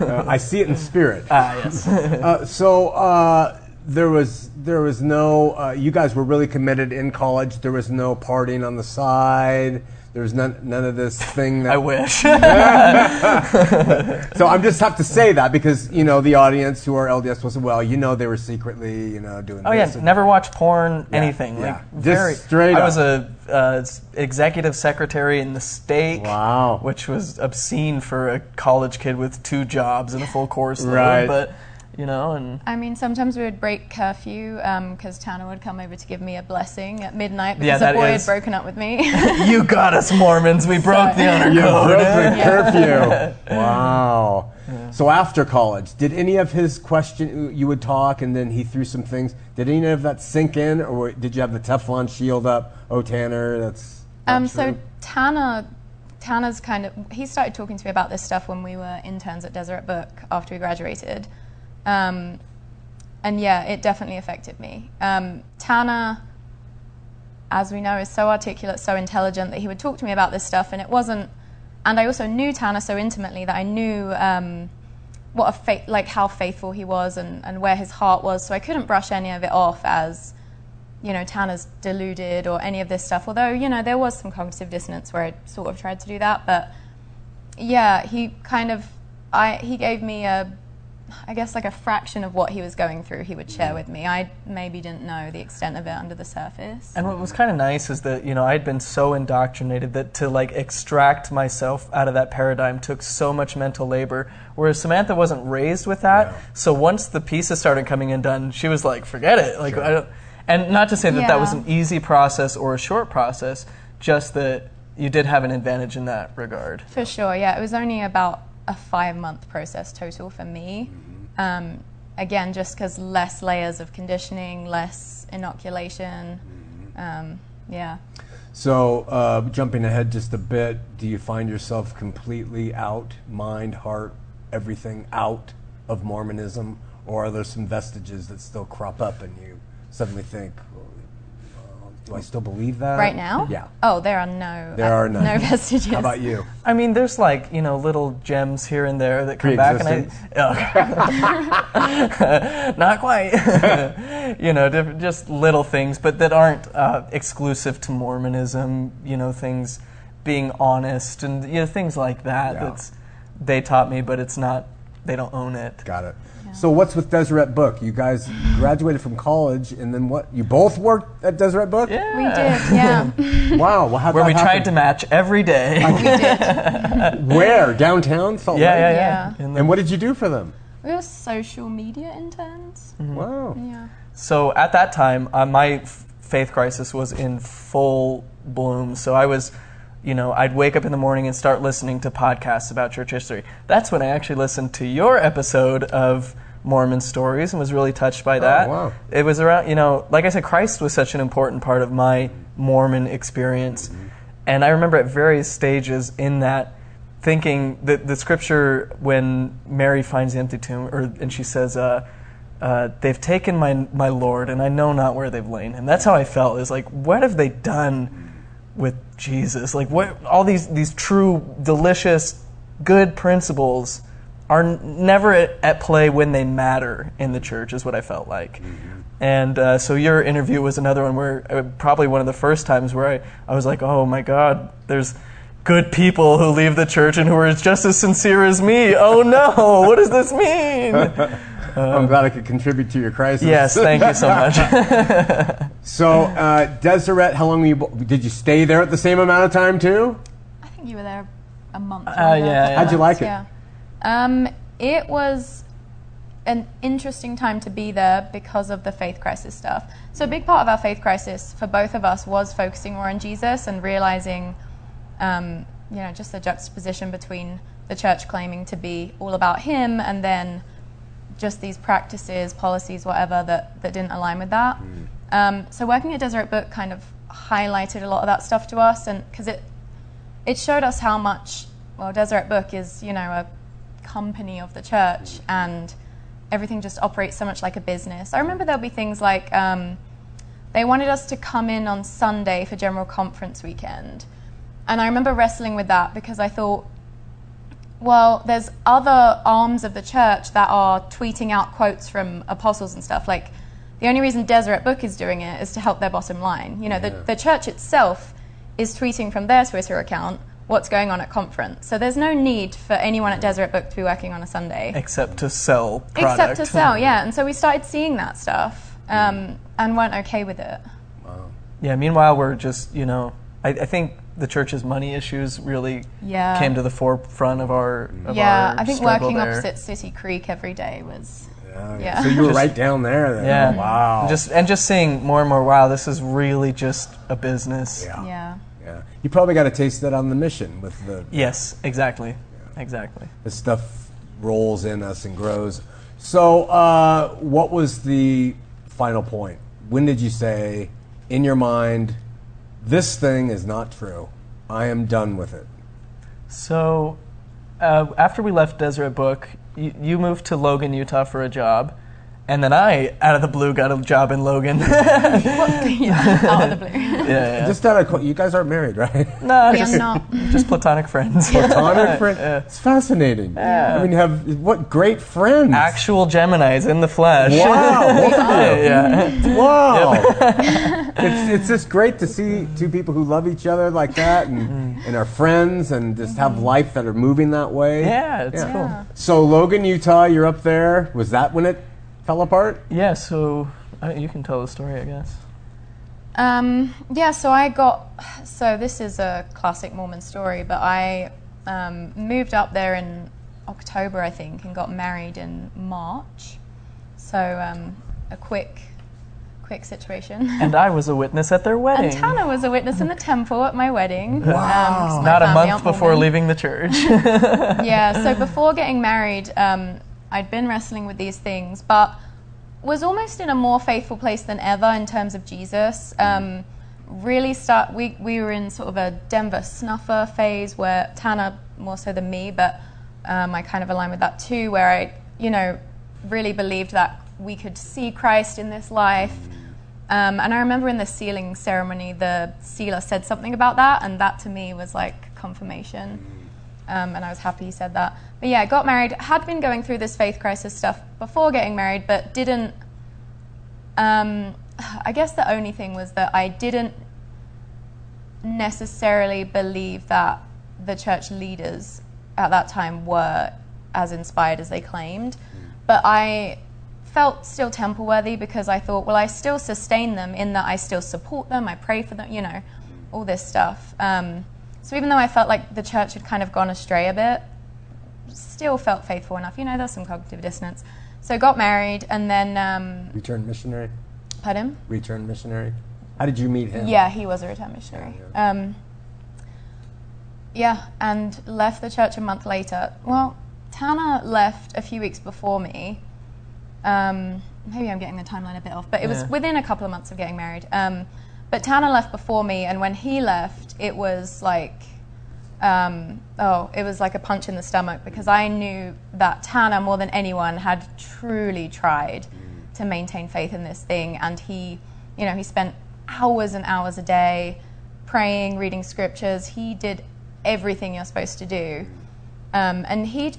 Uh, I see it in spirit. Ah, yes. Uh, so uh, there was there was no. Uh, you guys were really committed in college. There was no partying on the side. There was none none of this thing that. I wish. so I'm just have to say that because you know the audience who are LDS was well, you know they were secretly you know doing. Oh yeah, never watch porn, anything. yeah. Like Just very straight I up. was a uh, executive secretary in the state. Wow. which was obscene for a college kid with two jobs and a full course load. Right. But you know, and I mean, sometimes we would break curfew because Tanner would come over to give me a blessing at midnight because that a boy is- had broken up with me. you got us Mormons. We broke the honor You code. broke the curfew. Wow. So after college, did any of his question you would talk and then he threw some things? Did any of that sink in, or did you have the Teflon shield up? Oh, Tanner, that's. Um, so true. Tanner, Tanner's kind of he started talking to me about this stuff when we were interns at Deseret Book after we graduated, um, and yeah, it definitely affected me. Um, Tanner, as we know, is so articulate, so intelligent that he would talk to me about this stuff, and it wasn't. And I also knew Tanner so intimately that I knew um, what a fa- like how faithful he was and, and where his heart was. So I couldn't brush any of it off as you know, Tanner's deluded or any of this stuff. Although, you know, there was some cognitive dissonance where I sort of tried to do that. But yeah, he kind of, I, he gave me a, I guess like a fraction of what he was going through, he would share mm. with me. I maybe didn't know the extent of it under the surface. And what was kind of nice is that you know I'd been so indoctrinated that to like extract myself out of that paradigm took so much mental labor. Whereas Samantha wasn't raised with that, Yeah. so once the pieces started coming in done, she was like, "Forget it." Like, I don't, and not to say that that was an easy process or a short process, just that you did have an advantage in that regard. For sure, yeah. It was only about a five month process total for me. Um, again, just because less layers of conditioning, less inoculation. Um, yeah. So, uh, jumping ahead just a bit, do you find yourself completely out, mind, heart, everything out of Mormonism? Or are there some vestiges that still crop up and you suddenly think, well, do I still believe that? Right now? Yeah. Oh, there are no. There are none. No vestiges. How about you? I mean, there's like you know little gems here and there that come back, and I, Ugh. not quite. you know, just little things, but that aren't uh, exclusive to Mormonism. You know, things being honest and you know things like that. Yeah. That's they taught me, but it's not. They don't own it. Got it. So, what's with Deseret Book? You guys graduated from college, and then what? You both worked at Deseret Book? Yeah. We did, yeah. Wow. Well, how'd Where that we tried to match every day. we did. Where? Downtown? Salt yeah, Lake? yeah, Yeah. yeah. And what did you do for them? We were social media interns. Mm-hmm. Wow. Yeah. So at that time, uh, my f- faith crisis was in full bloom. So I was, you know, I'd wake up in the morning and start listening to podcasts about church history. That's when I actually listened to your episode of Mormon stories and was really touched by that. wow. It was around, you know, like I said, Christ was such an important part of my Mormon experience. And I remember at various stages in that thinking that the scripture when Mary finds the empty tomb, or and she says, uh, uh, "They've taken my my Lord, and I know not where they've lain him." That's how I felt. Is like, what have they done with Jesus? Like, what all these these true, delicious, good principles are never at, at play when they matter in the church. Is what I felt like. And uh, so your interview was another one where uh, probably one of the first times where I, I was like, oh my God, there's good people who leave the church and who are just as sincere as me. Oh no, what does this mean? I'm glad I could contribute to your crisis. yes, thank you so much. So, uh, Deseret, how long were you? Did you stay there at the same amount of time too? I think you were there a month. Uh, yeah, yeah. How'd you like it? Um, it was an interesting time to be there because of the faith crisis stuff. So a big part of our faith crisis for both of us was focusing more on Jesus and realizing, um, you know, just the juxtaposition between the church claiming to be all about Him and then just these practices, policies, whatever that, that didn't align with that. Um, so working at Deseret Book kind of highlighted a lot of that stuff to us, and because it it showed us how much well Deseret Book is you know a company of the church and everything just operates so much like a business. I remember there'll be things like um, they wanted us to come in on Sunday for general conference weekend, and I remember wrestling with that because I thought. Well, there's other arms of the church that are tweeting out quotes from apostles and stuff. Like, the only reason Deseret Book is doing it is to help their bottom line. You know, the, the church itself is tweeting from their Twitter account what's going on at conference. So there's no need for anyone at Deseret Book to be working on a Sunday. Except to sell product. Except to sell, yeah. And so we started seeing that stuff um, and weren't okay with it. Wow. Yeah, meanwhile, we're just, you know, I, I think the church's money issues really Yeah. came to the forefront of our of yeah, our I think working there. opposite City Creek every day was. Oh, Yeah. So you were Just- right down there. Then. Yeah. Wow. And just and just seeing more and more, wow, this is really just a business. yeah. Yeah. Yeah. You probably got a taste that on the mission with the Yes, exactly. Exactly. this stuff rolls in us and grows. So, uh, what was the final point? When did you say, in your mind, this thing is not true? I am done with it. So, uh, after we left Deseret Book, you, you moved to Logan, Utah for a job. And then I, out of the blue, got a job in Logan. yeah, yeah, out of the blue. yeah. Just out of you guys aren't married, right? no, We just, are not. just platonic friends. Platonic friend. It's fascinating. Yeah. I mean, you have what great friends. Actual Geminis in the flesh. Wow. both of you. yeah. Wow. it's, it's just great to see two people who love each other like that and, mm-hmm. and are friends and just have life that are moving that way. Yeah, it's Yeah. cool. So, Logan, Utah, you're up there. Was that when it fell apart? Yeah, so uh, you can tell the story, I guess. Um, yeah, so I got. So this is a classic Mormon story, but I um, moved up there in October, I think, and got married in March. So um, a quick, quick situation. And I was a witness at their wedding. And Tanner was a witness in the temple at my wedding. Um, 'cause my Not a month before leaving the church. yeah, so before getting married, um, I'd been wrestling with these things, but was almost in a more faithful place than ever in terms of Jesus. Um, really start we, we were in sort of a Denver snuffer phase where Tanner more so than me, but um, I kind of align with that too, where I, you know, really believed that we could see Christ in this life. Um, and I remember in the sealing ceremony, the sealer said something about that, and that to me was like confirmation. Um, and I was happy he said that. But yeah, got married, had been going through this faith crisis stuff before getting married, but didn't. Um, I guess the only thing was that I didn't necessarily believe that the church leaders at that time were as inspired as they claimed. But I felt still temple worthy because I thought, well, I still sustain them in that I still support them, I pray for them, you know, all this stuff. Um, so even though I felt like the church had kind of gone astray a bit, still felt faithful enough. You know, there's some cognitive dissonance. So got married and then, um, Returned missionary? pardon? Returned missionary? How did you meet him? Yeah, he was a returned missionary. Um, yeah, and left the church a month later. Well, Tanner left a few weeks before me. Um, maybe I'm getting the timeline a bit off, but it was within a couple of months of getting married. Um, but Tanner left before me, and when he left, it was like um, oh, it was like a punch in the stomach because I knew that Tanner, more than anyone, had truly tried to maintain faith in this thing. And he, you know, he spent hours and hours a day praying, reading scriptures. He did everything you're supposed to do. Um, and he'd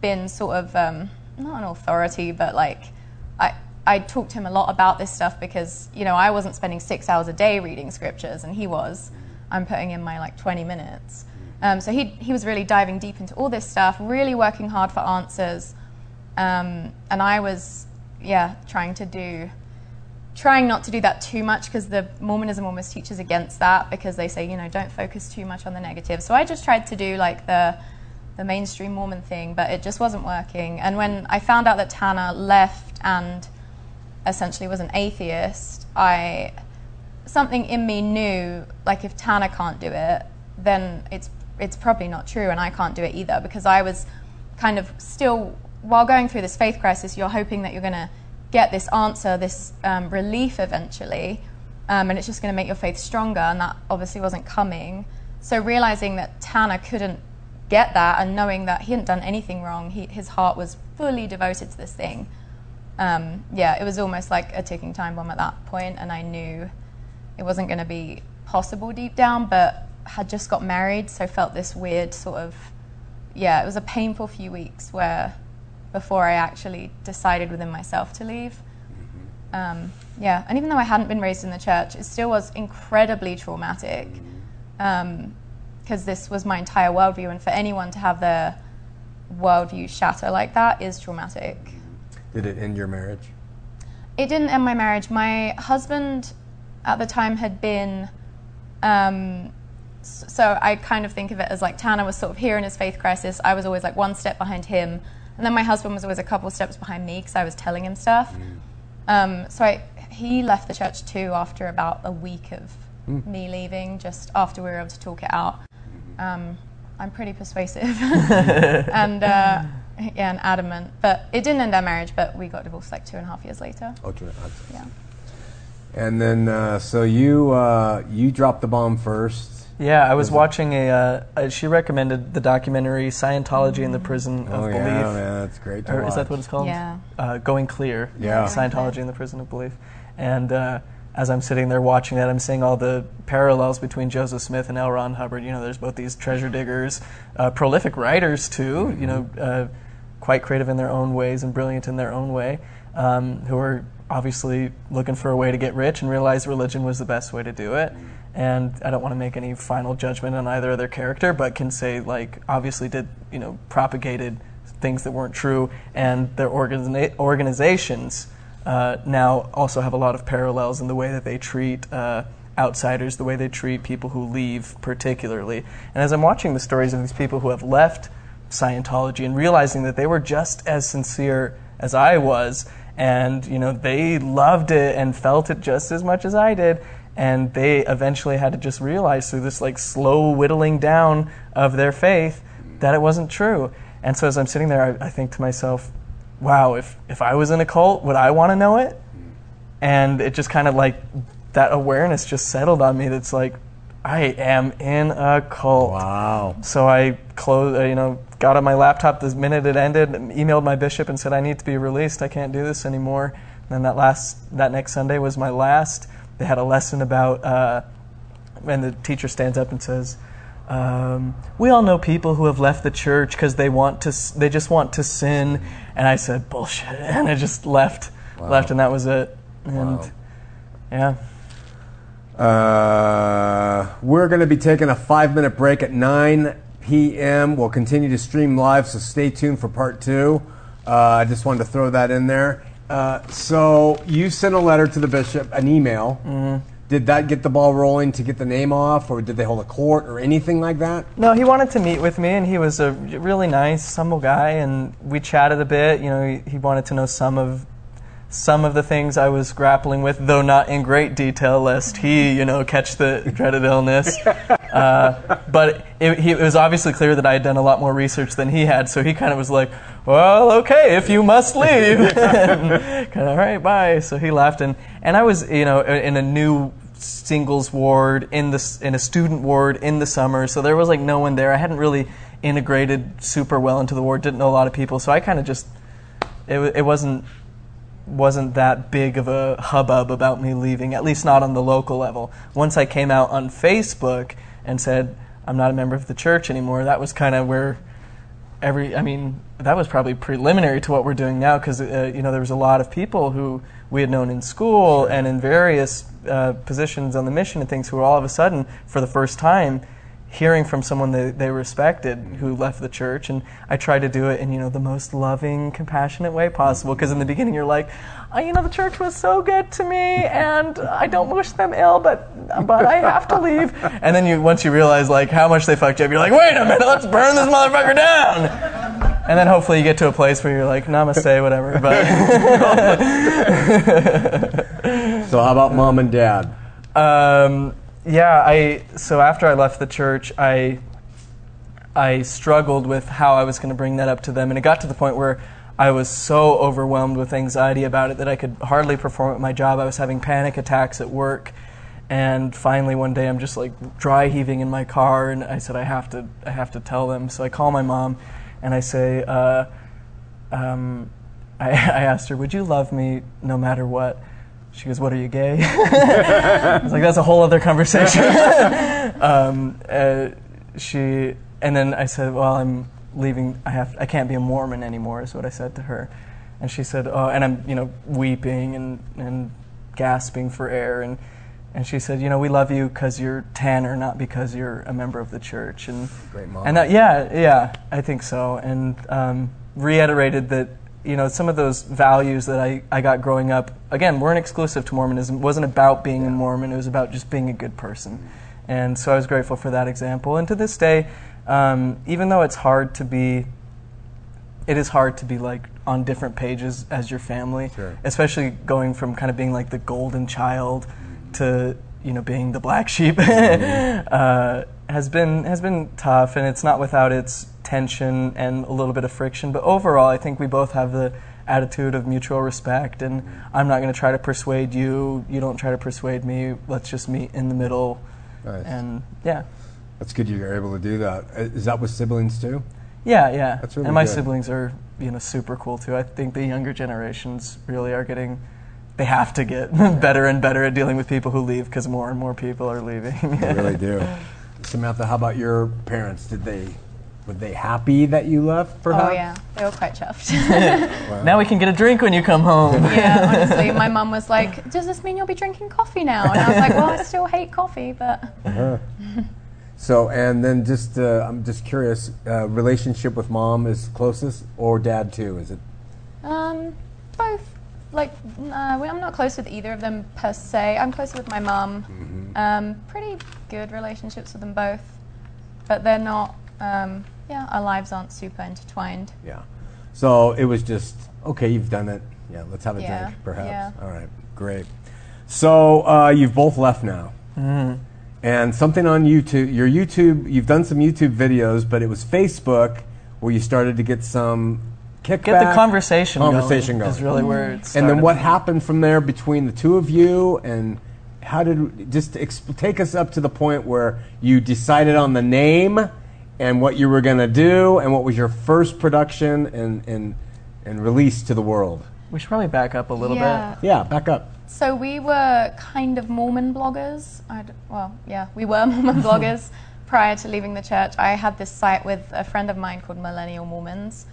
been sort of, um, not an authority, but like, I, I talked to him a lot about this stuff because, you know, I wasn't spending six hours a day reading scriptures and he was. I'm putting in my like 20 minutes. Um, so he, he was really diving deep into all this stuff, really working hard for answers. Um, and I was, yeah, trying to do, trying not to do that too much because the Mormonism almost teaches against that because they say, you know, don't focus too much on the negative. So I just tried to do like the, the mainstream Mormon thing, but it just wasn't working. And when I found out that Tanner left and essentially was an atheist, I something in me knew like if Tanner can't do it, then it's it's probably not true, and I can't do it either because I was kind of still while going through this faith crisis. You're hoping that you're going to get this answer, this um, relief eventually, um, and it's just going to make your faith stronger, and that obviously wasn't coming. So realizing that Tanner couldn't get that, and knowing that he hadn't done anything wrong, he, his heart was fully devoted to this thing. Um, yeah, it was almost like a ticking time bomb at that point, and I knew it wasn't going to be possible deep down, but had just got married, so felt this weird sort of, yeah, it was a painful few weeks where before I actually decided within myself to leave. Um, yeah, and even though I hadn't been raised in the church, it still was incredibly traumatic because um, this was my entire worldview, and for anyone to have their worldview shatter like that is traumatic. Did it end your marriage? It didn't end my marriage. My husband at the time had been um, so I kind of think of it as like Tanner was sort of here in his faith crisis. I was always like one step behind him, and then my husband was always a couple steps behind me because I was telling him stuff. Mm. Um, so I, he left the church too after about a week of mm. me leaving, just after we were able to talk it out. Um, I'm pretty persuasive and uh, yeah, and adamant. But it didn't end our marriage, but we got divorced like two and a half years later. Oh, two and a half. Yeah. And then, uh, so you uh, you dropped the bomb first. Yeah, I was watching a, uh, uh, She recommended the documentary "Scientology in the Prison of oh, Belief." yeah, man, that's great. or, is that what it's called? Yeah. Uh, Going Clear. Yeah. Scientology in the Prison of Belief, and uh, as I'm sitting there watching that, I'm seeing all the parallels between Joseph Smith and L. Ron Hubbard. You know, there's both these treasure diggers, uh, prolific writers too. Mm-hmm. You know, uh, quite creative in their own ways and brilliant in their own way, um, who are obviously looking for a way to get rich and realized religion was the best way to do it. And I don't want to make any final judgment on either of their character, but can say like obviously did you know propagated things that weren't true, and their organiza- organizations uh, now also have a lot of parallels in the way that they treat. Uh, outsiders, the way they treat people who leave, particularly. And as I'm watching the stories of these people who have left Scientology and realizing that they were just as sincere as I was and you know they loved it and felt it just as much as I did and they eventually had to just realize through this like slow whittling down of their faith that it wasn't true. And so as I'm sitting there I, I think to myself wow if if I was in a cult would I want to know it? And it just kind of like that awareness just settled on me that's like I am in a cult. Wow. So I closed, uh, you know, got on my laptop the minute it ended, and emailed my bishop and said, I need to be released. I can't do this anymore. And then that last, that next Sunday was my last. They had a lesson about, uh, and the teacher stands up and says, um, we all know people who have left the church because they want to, they just want to sin. And I said, bullshit. And I just left, wow. left, and that was it. And wow. yeah. Uh, we're going to be taking a five minute break at 9 p.m. We'll continue to stream live, so stay tuned for part two. Uh, I just wanted to throw that in there. Uh, so you sent a letter to the bishop, an email. Mm-hmm. Did that get the ball rolling to get the name off, or did they hold a court or anything like that? No, he wanted to meet with me, and he was a really nice, humble guy, and we chatted a bit. You know, he, he wanted to know some of some of the things I was grappling with, though not in great detail, lest he, you know, catch the dreaded illness. Uh, but it, he, it, was obviously clear that I had done a lot more research than he had, so he kind of was like, "Well, okay, if you must leave." kind of, all right, bye. So he left, and and I was, you know, in a new singles ward in the in a student ward in the summer. So there was like no one there. I hadn't really integrated super well into the ward. Didn't know a lot of people. So I kind of just it it wasn't wasn't that big of a hubbub about me leaving, at least not on the local level. Once I came out on Facebook and said I'm not a member of the church anymore, that was kind of where every I mean that was probably preliminary to what we're doing now because uh, you know there was a lot of people who we had known in school and in various uh, positions on the mission and things who were all of a sudden for the first time hearing from someone they, they respected who left the church and i tried to do it in you know the most loving compassionate way possible because in the beginning you're like oh, you know the church was so good to me and i don't wish them ill but but i have to leave. And then you once you realize like how much they fucked you up you're like wait a minute let's burn this motherfucker down! And then hopefully you get to a place where you're like namaste whatever but So how about mom and dad? Um, yeah, I so after I left the church, I I struggled with how I was going to bring that up to them, and it got to the point where I was so overwhelmed with anxiety about it that I could hardly perform at my job. I was having panic attacks at work, and finally one day I'm just like dry heaving in my car, and I said I have to I have to tell them. So I call my mom, and I say. Uh, um, I, I asked her, "Would you love me no matter what?" She goes, "What are you gay?" I was like, "That's a whole other conversation." um, uh, she and then I said, "Well, I'm leaving. I have. I can't be a Mormon anymore." Is what I said to her, and she said, "Oh," and I'm you know weeping and and gasping for air and. And she said, "You know, we love you because you're Tanner, not because you're a member of the church." And Great mom. and that, yeah, yeah, I think so. And um, reiterated that you know some of those values that I, I got growing up again weren't exclusive to Mormonism. It wasn't about being a Mormon. It was about just being a good person. And so I was grateful for that example. And to this day, um, even though it's hard to be, it is hard to be like on different pages as your family, Sure. especially going from kind of being like the golden child to you know being the black sheep uh, has been has been tough, and it's not without its tension and a little bit of friction. But overall, I think we both have the attitude of mutual respect, and I'm not going to try to persuade you. You don't try to persuade me. Let's just meet in the middle, Nice. and yeah. That's good you're able to do that. Uh, that with siblings too? Yeah, yeah. That's really and my good. siblings are, you know, super cool too. I think the younger generations really are getting they have to get better and better at dealing with people who leave because more and more people are leaving. I really do. Samantha, how about your parents? Did they were they happy that you left? Perhaps? Oh yeah, they were quite chuffed. now we can get a drink when you come home. yeah, honestly, my mum was like, "Does this mean you'll be drinking coffee now?" And I was like, "Well, I still hate coffee, but So, and then just uh, I'm just curious. Uh, relationship with mom is closest, or dad too? Is it? um, both. Like, uh, I'm not close with either of them per se. I'm closer with my mum. Um, pretty good relationships with them both, but they're not. Um, yeah, our lives aren't super intertwined. Yeah. So it was just okay. You've done it. Yeah. Let's have a Yeah, drink, perhaps. yeah. All right. Great. So uh, you've both left now. And something on YouTube, your YouTube, you've done some YouTube videos, but it was Facebook where you started to get some kickback. Get the conversation, going. Conversation going, going. is really where it And then what happened from there between the two of you, and how did just exp- take us up to the point where you decided on the name and what you were going to do, and what was your first production and and and release to the world? We should probably back up a little yeah. Yeah, back up. So we were kind of Mormon bloggers. I'd, well, yeah, we were Mormon bloggers prior to leaving the church. I had this site with a friend of mine called Millennial Mormons,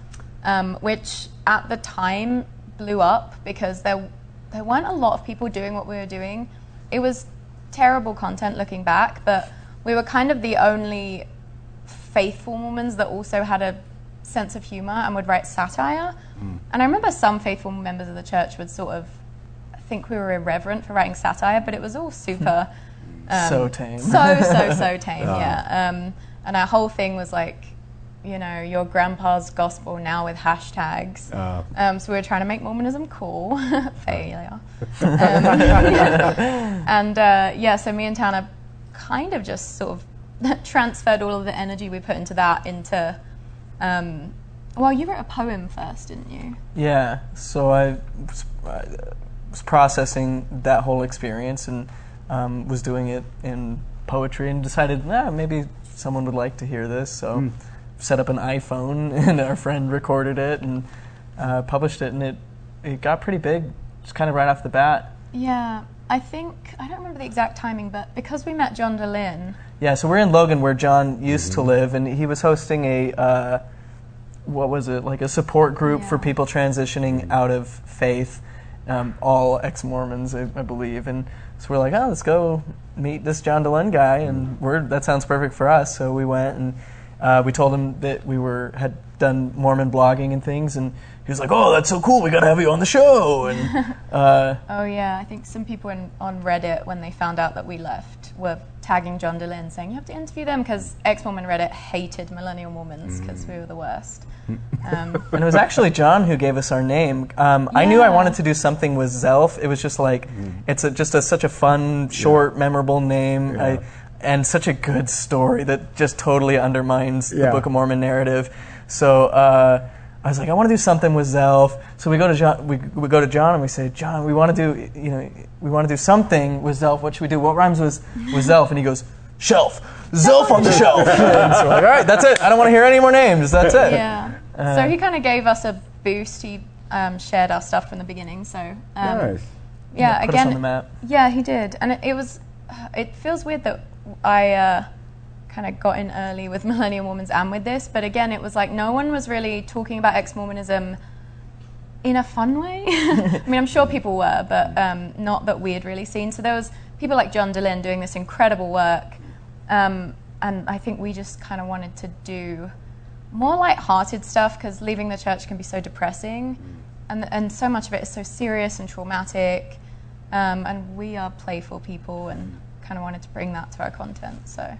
um, which at the time blew up because there there weren't a lot of people doing what we were doing. It was terrible content looking back, but we were kind of the only faithful Mormons that also had a sense of humor and would write satire. And I remember some faithful members of the church would sort of think we were irreverent for writing satire, but it was all super um, So tame. so so so tame. Yeah, um, and our whole thing was like, you know, your grandpa's gospel now with hashtags. Uh, Um, so we were trying to make Mormonism cool. Failure. Um, and uh, yeah, so me and Tanner kind of just sort of transferred all of the energy we put into that into. Um, well, you wrote a poem first, didn't you? Yeah, so I was, I was processing that whole experience and um, was doing it in poetry and decided, nah, maybe someone would like to hear this. So set up an iPhone and our friend recorded it and uh, published it, and it it got pretty big, just kind of right off the bat. Yeah, I think I don't remember the exact timing, but because we met John Dehlin, Yeah, so we're in Logan where John used to live, and he was hosting a uh, what was it like a support group for people transitioning out of faith, um, all ex-Mormons, I, I believe, and so we're like, oh, let's go meet this John Dehlin guy, and we're that sounds perfect for us. So we went and uh, we told him that we were had done Mormon blogging and things, and he was like, oh, that's so cool, we got to have you on the show, and uh, oh yeah, I think some people in, on Reddit when they found out that we left were tagging John Dehlin saying you have to interview them because ex-Mormon Reddit hated millennial Mormons because we were the worst. Um, And it was actually John who gave us our name. Um, I knew I wanted to do something with Zelph. It was just like it's a, just a, such a fun, short, memorable name, Yeah. I, and such a good story that just totally undermines the Book of Mormon narrative. So uh, I was like, I want to do something with Zelph. So we go to John. We, we go to John and we say, John, we want to do you know we want to do something with Zelph. What should we do? What rhymes with with Zelph? And he goes, Shelf. Zelph on the shelf. and so we're like, all right, that's it. I don't want to hear any more names. That's it. yeah. Uh, so he kind of gave us a boost. He um, shared our stuff from the beginning. So um, nice. yeah, Put us again, on the map. Yeah, he did, and it, it was. It feels weird that I uh, kind of got in early with Millennial Mormons and with this, but again, it was like no one was really talking about ex-Mormonism in a fun way. I mean, I'm sure people were, but um, not that we had really seen. So there was people like John Dehlin doing this incredible work, um, and I think we just kind of wanted to do more light-hearted stuff because leaving the church can be so depressing, and and so much of it is so serious and traumatic. Um, and we are playful people, and kind of wanted to bring that to our content. So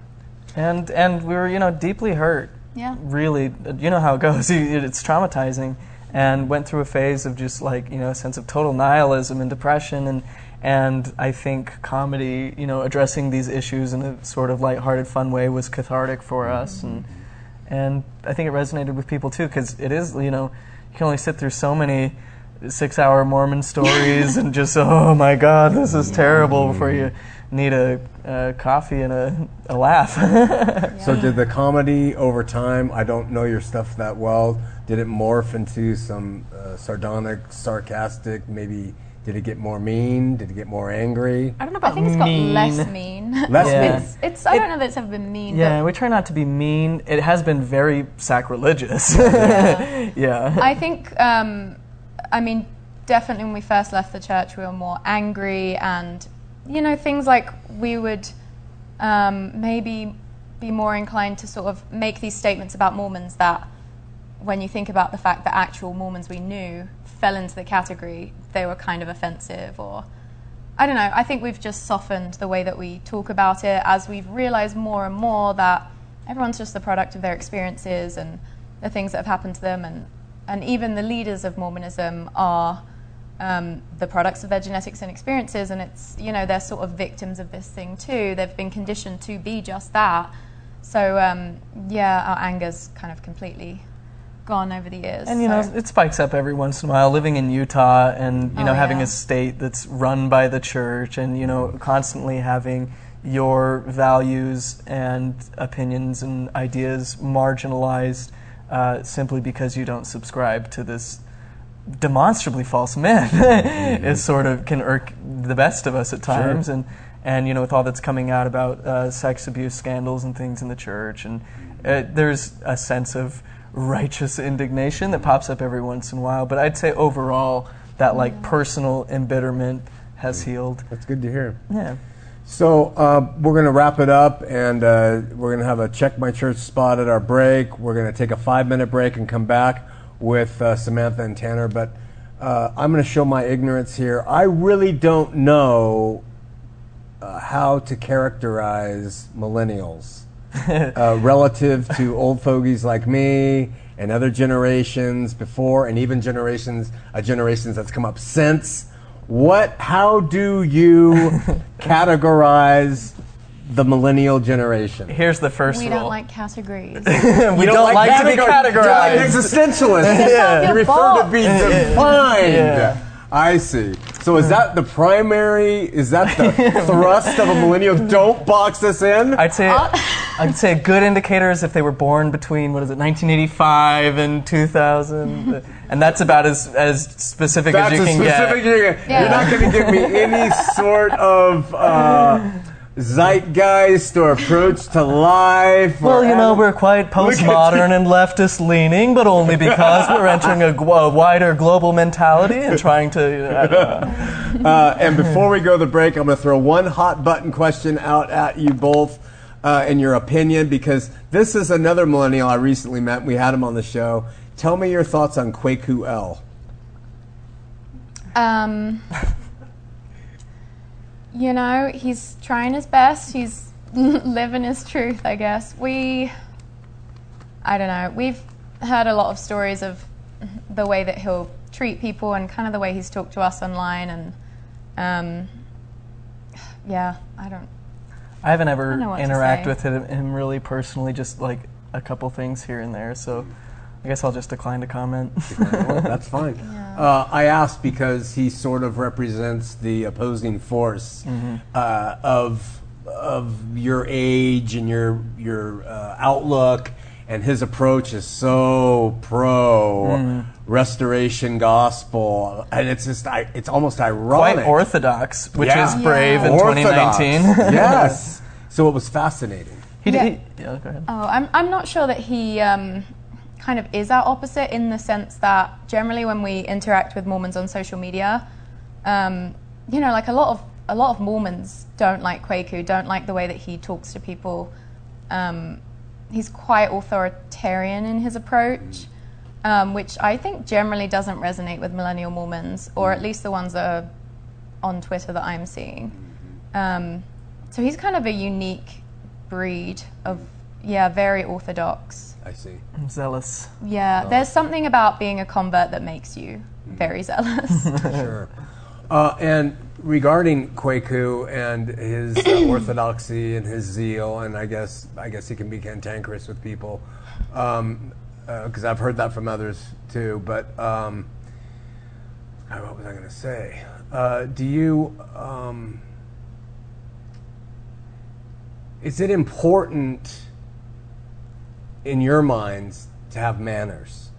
and and we were you know deeply hurt. Yeah, really you know how it goes. It's traumatizing. And went through a phase of just like you know a sense of total nihilism and depression and and I think comedy you know addressing these issues in a sort of lighthearted fun way was cathartic for us. And and I think it resonated with people too because it is you know you can only sit through so many six hour Mormon stories and just oh my god this is terrible before you mm. need a, a coffee and a, a laugh So did the comedy over time? I don't know your stuff that well. Did it morph into some uh, sardonic, sarcastic? Maybe did it get more mean? Did it get more angry? I don't know I think it's got mean. less mean. Less Yeah. mean. It's, it's I don't know that it's ever been mean. Yeah, we try not to be mean. It has been very sacrilegious. yeah. I think, um, I mean, definitely when we first left the church, we were more angry, and you know, things like we would um, maybe be more inclined to sort of make these statements about Mormons that, when you think about the fact that actual Mormons we knew fell into the category, they were kind of offensive or. I don't know. I think we've just softened the way that we talk about it as we've realized more and more that everyone's just the product of their experiences and the things that have happened to them, and and even the leaders of Mormonism are um, the products of their genetics and experiences, and it's you know they're sort of victims of this thing too. They've been conditioned to be just that. So um, yeah, our anger's kind of completely gone over the years. And you know, it spikes up every once in a while. Living in Utah and you Oh, know having yeah. a state that's run by the church, and you know constantly having your values and opinions and ideas marginalized uh, simply because you don't subscribe to this demonstrably false myth is sort of can irk the best of us at times. And and you know with all that's coming out about uh, sex abuse scandals and things in the church and uh, there's a sense of righteous indignation that pops up every once in a while. But I'd say overall that like personal embitterment has healed. That's good to hear. yeah. So uh, we're going to wrap it up, and uh, we're going to have a check my church spot at our break. We're going to take a five minute break and come back with uh, Samantha and Tanner. But uh, I'm going to show my ignorance here. I really don't know uh, how to characterize millennials uh, relative to old fogies like me and other generations before, and even generations, uh, generations that's come up since. What? How do you categorize the millennial generation? here's the first we rule don't like categories. we don't, like, to be categor- You're like categorized existentialist. Yeah. You prefer to be Yeah. defined. Yeah. I see. So is that the primary? Is that the thrust of a millennial? Don't box us in. I'd say I'd say a good indicator is if they were born between what is it, 1985 and 2000, and that's about as as specific That's as you a can specific. get. You're, Yeah. you're not going to give me any sort of uh, zeitgeist or approach to life. Well, you know, we're quite postmodern and leftist leaning, but only because we're entering a, a wider global mentality and trying to. You know, I don't know. Uh, and before we go to the break, I'm going to throw one hot button question out at you both uh, in your opinion, because this is another millennial I recently met. We had him on the show. Tell me your thoughts on Kwaku El. Um, you know, he's trying his best. He's living his truth, I guess. We, I don't know, we've heard a lot of stories of the way that he'll treat people and kind of the way he's talked to us online. And um, yeah, I don't. I haven't ever don't know what to interacted with him, him really personally, just like a couple things here and there. So I guess I'll just decline to comment. Well, that's fine. Uh, I asked because he sort of represents the opposing force uh, of of your age and your your uh, outlook, and his approach is so pro restoration gospel, and it's just I, it's almost ironic. Quite orthodox, which Yeah. is brave in Orthodox. 2019. yes. So it was fascinating. he Yeah. did. He, yeah, go ahead. Oh, I'm, I'm not sure that he um, kind of is our opposite in the sense that generally when we interact with Mormons on social media, um, you know, like a lot of a lot of Mormons don't like Kwaku, don't like the way that he talks to people. Um, he's quite authoritarian in his approach, um, which I think generally doesn't resonate with millennial Mormons, or at least the ones that are on Twitter that I'm seeing. Um, so he's kind of a unique breed of, yeah, very orthodox. I see. I'm zealous. Yeah, there's something about being a convert that makes you very zealous. Sure. Uh, and regarding Kwaku and his uh, orthodoxy and his zeal, and I guess I guess he can be cantankerous with people, because I've heard that from others too. But um, God, what was I going to say? Uh, do you? Um, is it important in your minds to have manners,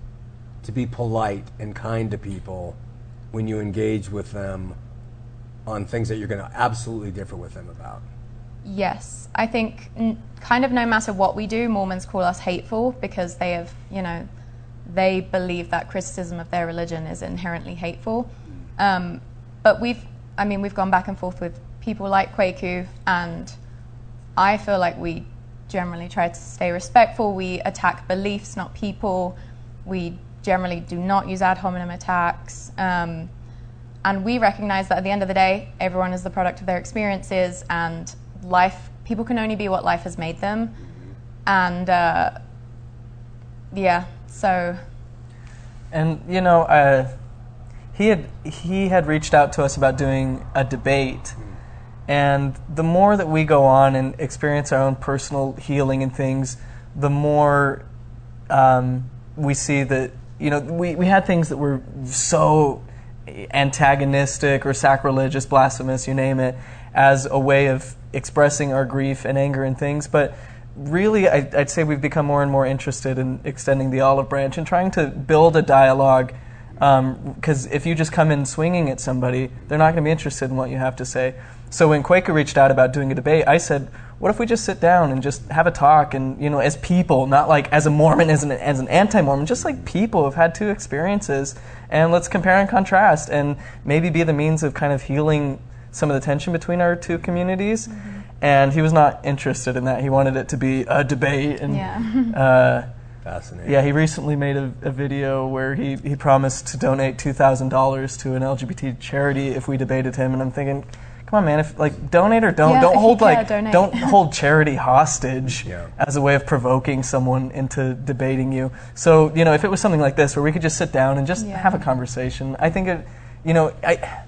to be polite and kind to people when you engage with them on things that you're going to absolutely differ with them about? yes, I think n- kind of no matter what we do, Mormons call us hateful because they have, you know, they believe that criticism of their religion is inherently hateful. Um, but we've, I mean, we've gone back and forth with people like Kwaku, and I feel like we generally try to stay respectful. We attack beliefs, not people. We generally do not use ad hominem attacks. Um, and we recognize that at the end of the day, everyone is the product of their experiences, and life, people can only be what life has made them. And uh, yeah, so And you know, uh, he had he had reached out to us about doing a debate, and the more that we go on and experience our own personal healing and things, the more um, we see that you know we, we had things that were so antagonistic or sacrilegious, blasphemous, you name it, as a way of expressing our grief and anger and things, but really, I, I'd say we've become more and more interested in extending the olive branch and trying to build a dialogue. Because if you just come in swinging at somebody, they're not going to be interested in what you have to say. So when Kwaku reached out about doing a debate, I said, "What if we just sit down and just have a talk? And you know, as people, not like as a Mormon, as an as an anti-Mormon, just like people who've had two experiences, and let's compare and contrast, and maybe be the means of kind of healing some of the tension between our two communities." And he was not interested in that. He wanted it to be a debate, and yeah. uh, Fascinating. yeah, he recently made a, a video where he, he promised to donate two thousand dollars to an LGBT charity if we debated him, and I'm thinking, come on, man, if like donate or don't, Yeah, don't hold care, like donate. don't hold charity hostage Yeah. as a way of provoking someone into debating you. So you know, if it was something like this where we could just sit down and just Yeah. have a conversation, I think it, you know, I.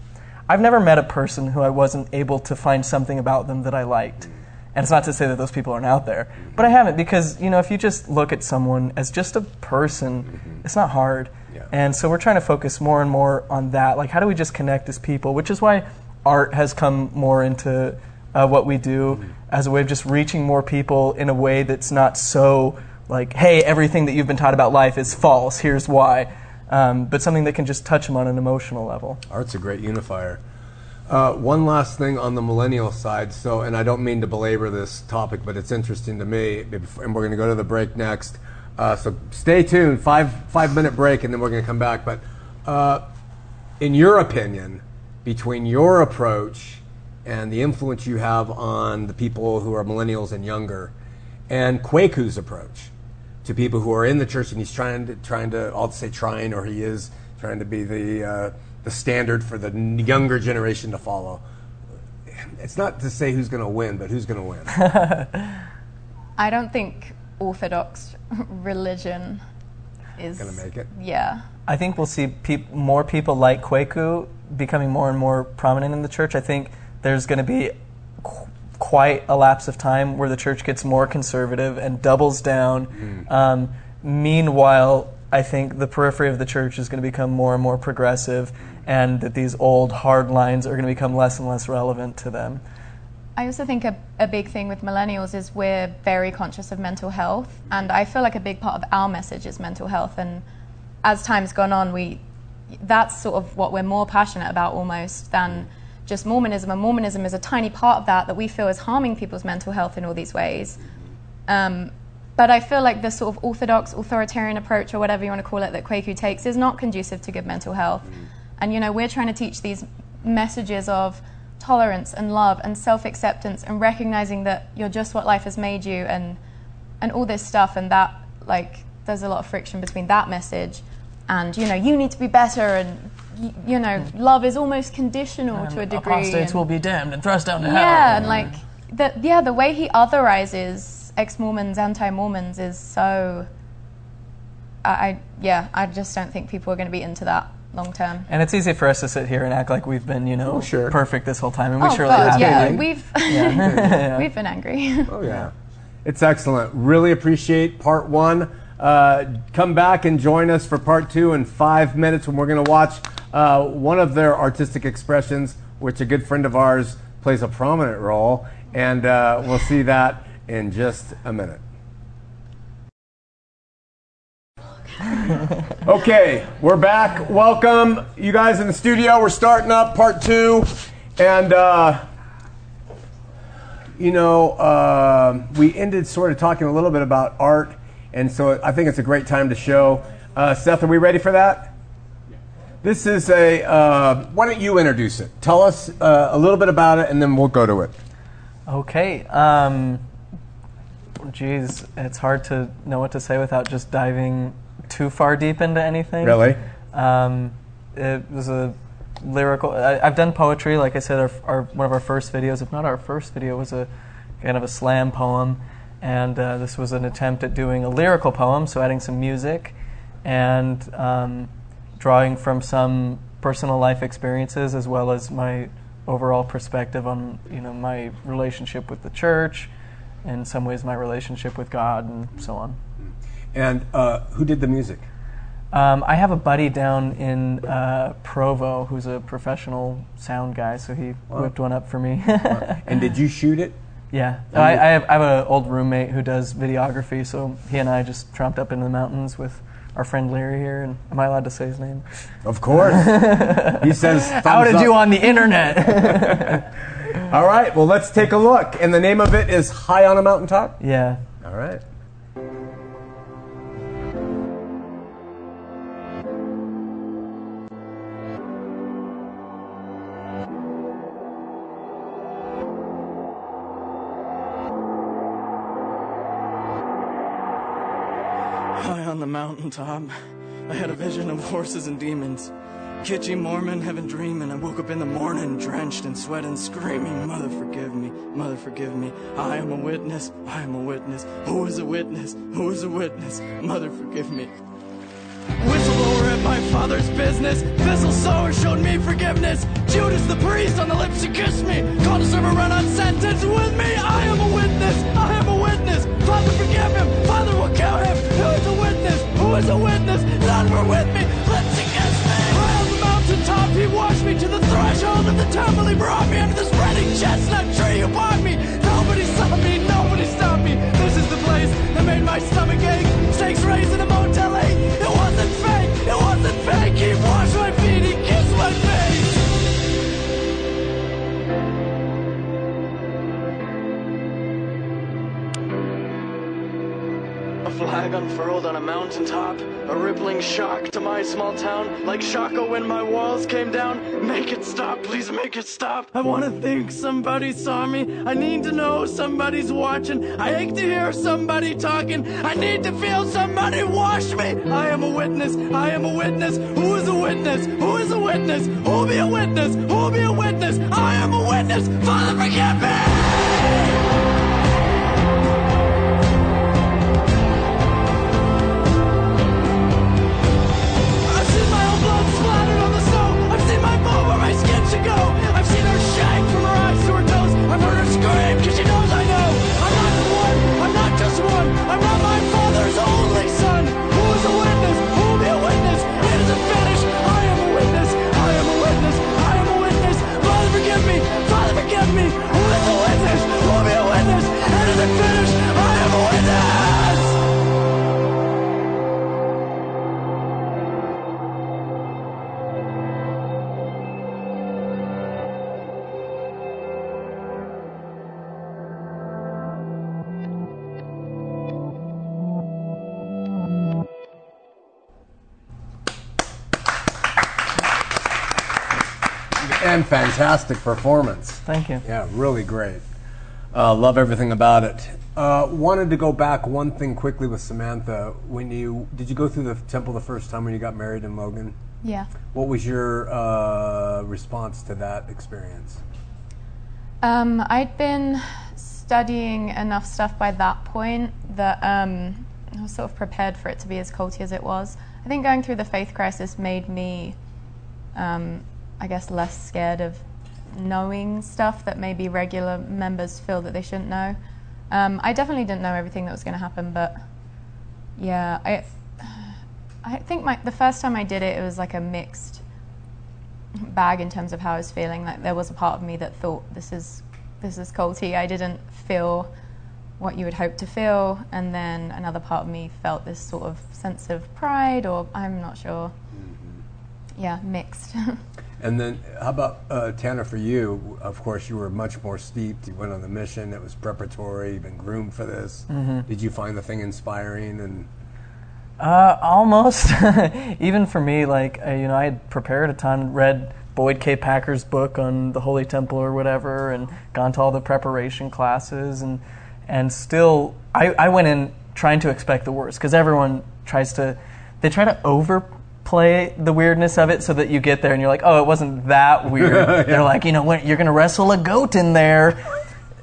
I've never met a person who I wasn't able to find something about them that I liked. And it's not to say that those people aren't out there, but I haven't because, you know, if you just look at someone as just a person, mm-hmm. it's not hard. Yeah. And so we're trying to focus more and more on that. Like, how do we just connect as people? Which is why art has come more into uh, what we do Mm-hmm. as a way of just reaching more people in a way that's not so like, hey, everything that you've been taught about life is false. Here's why. Um, but something that can just touch them on an emotional level. Art's a great unifier. Uh, one last thing on the millennial side. So, and I don't mean to belabor this topic, but it's interesting to me. And we're going to go to the break next. Uh, so stay tuned. Five five minute break, and then we're going to come back. But uh, in your opinion, between your approach and the influence you have on the people who are millennials and younger, and Kwaku's approach to people who are in the church, and he's trying to trying to I'll say trying, or he is trying to be the uh, the standard for the younger generation to follow. It's not to say who's going to win, but who's going to win. I don't think Orthodox religion is Gonna make it? Yeah. I think we'll see peop- more people like Kwaku becoming more and more prominent in the church. I think there's going to be qu- quite a lapse of time where the church gets more conservative and doubles down. Um, meanwhile, I think the periphery of the church is going to become more and more progressive, and that these old hard lines are going to become less and less relevant to them. I also think a, a big thing with millennials is we're very conscious of mental health, and I feel like a big part of our message is mental health. And as time's gone on, we that's sort of what we're more passionate about almost than just Mormonism. And Mormonism is a tiny part of that that we feel is harming people's mental health in all these ways. Um, but I feel like the sort of orthodox authoritarian approach, or whatever you want to call it, that Kwaku takes is not conducive to good mental health. And you know, we're trying to teach these messages of tolerance and love and self-acceptance and recognizing that you're just what life has made you and and all this stuff and that like there's a lot of friction between that message and you know you need to be better and y- you know hmm. love is almost conditional um, to a degree Apostates and- will be damned and thrust down to hell. yeah, and like the yeah, the way he otherizes ex-Mormons, anti-Mormons is so. I, I yeah, I just don't think people are going to be into that long term. And it's easy for us to sit here and act like we've been, you know, Oh, sure. perfect this whole time, and we oh surely God, have. yeah, been. we've we've been angry. Oh yeah, it's excellent. Really appreciate part one. Uh, come back and join us for part two in five minutes when we're going to watch uh, one of their artistic expressions, which a good friend of ours plays a prominent role, and uh, we'll see that in just a minute. Okay, we're back. Welcome, you guys in the studio. We're starting up part two, and. Uh, you know, uh, we ended sort of talking a little bit about art, and so I think it's a great time to show. Uh, Seth, are we ready for that? This is a. Uh, why don't you introduce it? Tell us uh, a little bit about it, and then we'll go to it. Okay. Um, geez, it's hard to know what to say without just diving too far deep into anything. Really? Um, it was a lyrical. I, I've done poetry, like I said. Our, our one of our first videos, if not our first video, was a kind of a slam poem, and uh, this was an attempt at doing a lyrical poem, so adding some music, and um, drawing from some personal life experiences as well as my overall perspective on you know my relationship with the church, in some ways my relationship with God, and so on. And uh, who did the music? Um, I have a buddy down in uh, Provo who's a professional sound guy, so he whipped one up for me. And did you shoot it? Yeah, I, I have I have an old roommate who does videography, so he and I just tromped up into the mountains with our friend Larry here. And am I allowed to say his name? Of course. he says. How to up. do on the internet? All right. Well, let's take a look. And the name of it is High on a Mountaintop. yeah. All right. Mountaintop, I had a vision of horses and demons. Kitschy Mormon, heaven dreaming. I woke up in the morning, drenched in sweat and screaming, Mother, forgive me, Mother, forgive me. I am a witness, I am a witness. Who is a witness? Who is a witness? Mother, forgive me. Whistleblower at my father's business. Thistle sower showed me forgiveness. Judas the priest on the lips to kiss me. Called a run on sentence with me. I am a witness. I am a witness. Father, forgive him. Father will kill him. Who is a witness? Was a witness. None were with me, lips against me. High on the mountaintop, he watched me to the threshold of the temple. He brought me under the spreading chestnut tree above me. Nobody saw me, nobody stopped me. This is the place that made my stomach ache. Stakes raised in a Motel 8. It wasn't fake, it wasn't flag unfurled on a mountaintop, a rippling shock to my small town. Like Shaka when my walls came down. Make it stop, please make it stop. I wanna think somebody saw me. I need to know somebody's watching. I ache to hear somebody talking. I need to feel somebody wash me. I am a witness, I am a witness. Who is a witness? Who is a witness? Who'll be a witness? Who'll be a witness? I am a witness. Father, forgive me! And fantastic performance. Thank you. Yeah, really great. Uh, love everything about it. Uh, wanted to go back one thing quickly with Samantha. When you did you go through the temple the first time when you got married in Logan? Yeah. What was your uh, response to that experience? Um, I'd been studying enough stuff by that point that um, I was sort of prepared for it to be as culty as it was. I think going through the faith crisis made me, um, I guess, less scared of knowing stuff that maybe regular members feel that they shouldn't know. Um, I definitely didn't know everything that was going to happen, but yeah, I, I think my, the first time I did it, it was like a mixed bag in terms of how I was feeling. Like there was a part of me that thought this is this is culty. I didn't feel what you would hope to feel, and then another part of me felt this sort of sense of pride, or I'm not sure. Yeah, mixed. And then, how about uh, Tanner? For you, of course, you were much more steeped. You went on the mission; it was preparatory. You've been groomed for this. Did you find the thing inspiring? And Uh, almost. Even for me, like uh, you know, I had prepared a ton, read Boyd K. Packer's book on the Holy Temple or whatever, and gone to all the preparation classes, and and still, I, I went in trying to expect the worst because everyone tries to, they try to overplay the weirdness of it so that you get there and you're like, oh, it wasn't that weird. They're like, you know, when, you're gonna wrestle a goat in there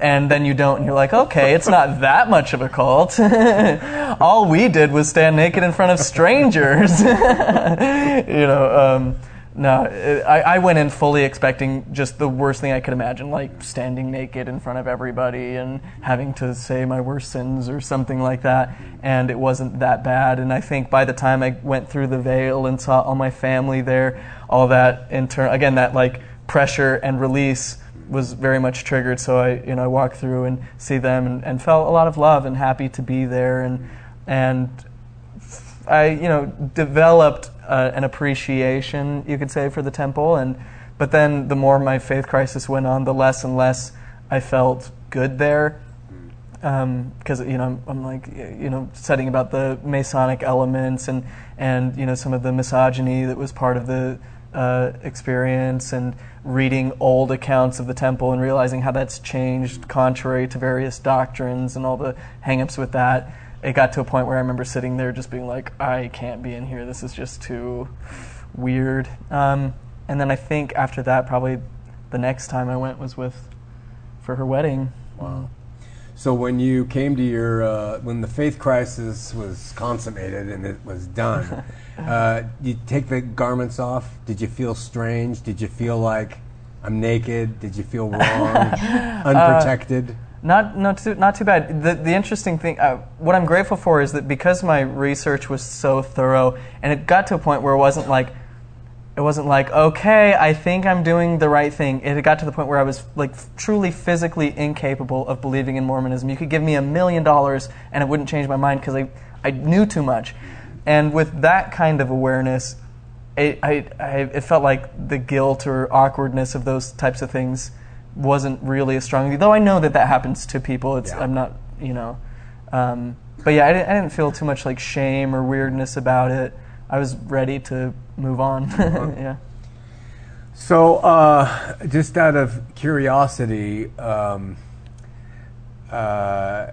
and then you don't, and you're like, okay, it's not that much of a cult. All we did was stand naked in front of strangers. you know, um, no, I, I went in fully expecting just the worst thing I could imagine, like standing naked in front of everybody and having to say my worst sins or something like that. And it wasn't that bad. And I think by the time I went through the veil and saw all my family there, all that in turn, again, that like pressure and release was very much triggered. So I, you know, I walked through and see them and, and felt a lot of love and happy to be there. And and I, you know, developed uh, an appreciation, you could say, for the temple. And but then the more my faith crisis went on, the less and less I felt good there. Because you know, I'm, I'm like, you know, studying about the Masonic elements and and you know some of the misogyny that was part of the uh, experience, and reading old accounts of the temple and realizing how that's changed contrary to various doctrines and all the hangups with that it got to a point where I remember sitting there just being like, I can't be in here. This is just too weird. Um, and then I think after that, probably the next time I went was with for her wedding. Wow. so, when you came to your uh, when the faith crisis was consummated and it was done, uh, you take the garments off. Did you feel strange? Did you feel like I'm naked? Did you feel wrong, unprotected? Not not too not too bad. The the interesting thing, uh, what I'm grateful for is that because my research was so thorough, and it got to a point where it wasn't like it wasn't like okay i think i'm doing the right thing. It got to the point where i was like truly physically incapable of believing in mormonism. You could give me a million dollars and it wouldn't change my mind because I, I knew too much. And with that kind of awareness it, I, I, it felt like the guilt or awkwardness of those types of things wasn't really as strong. Though i know that that happens to people. It's Yeah. i'm not you know um, but yeah I didn't, I didn't feel too much like shame or weirdness about it. I was ready to move on. Yeah. So, uh, just out of curiosity, um, uh,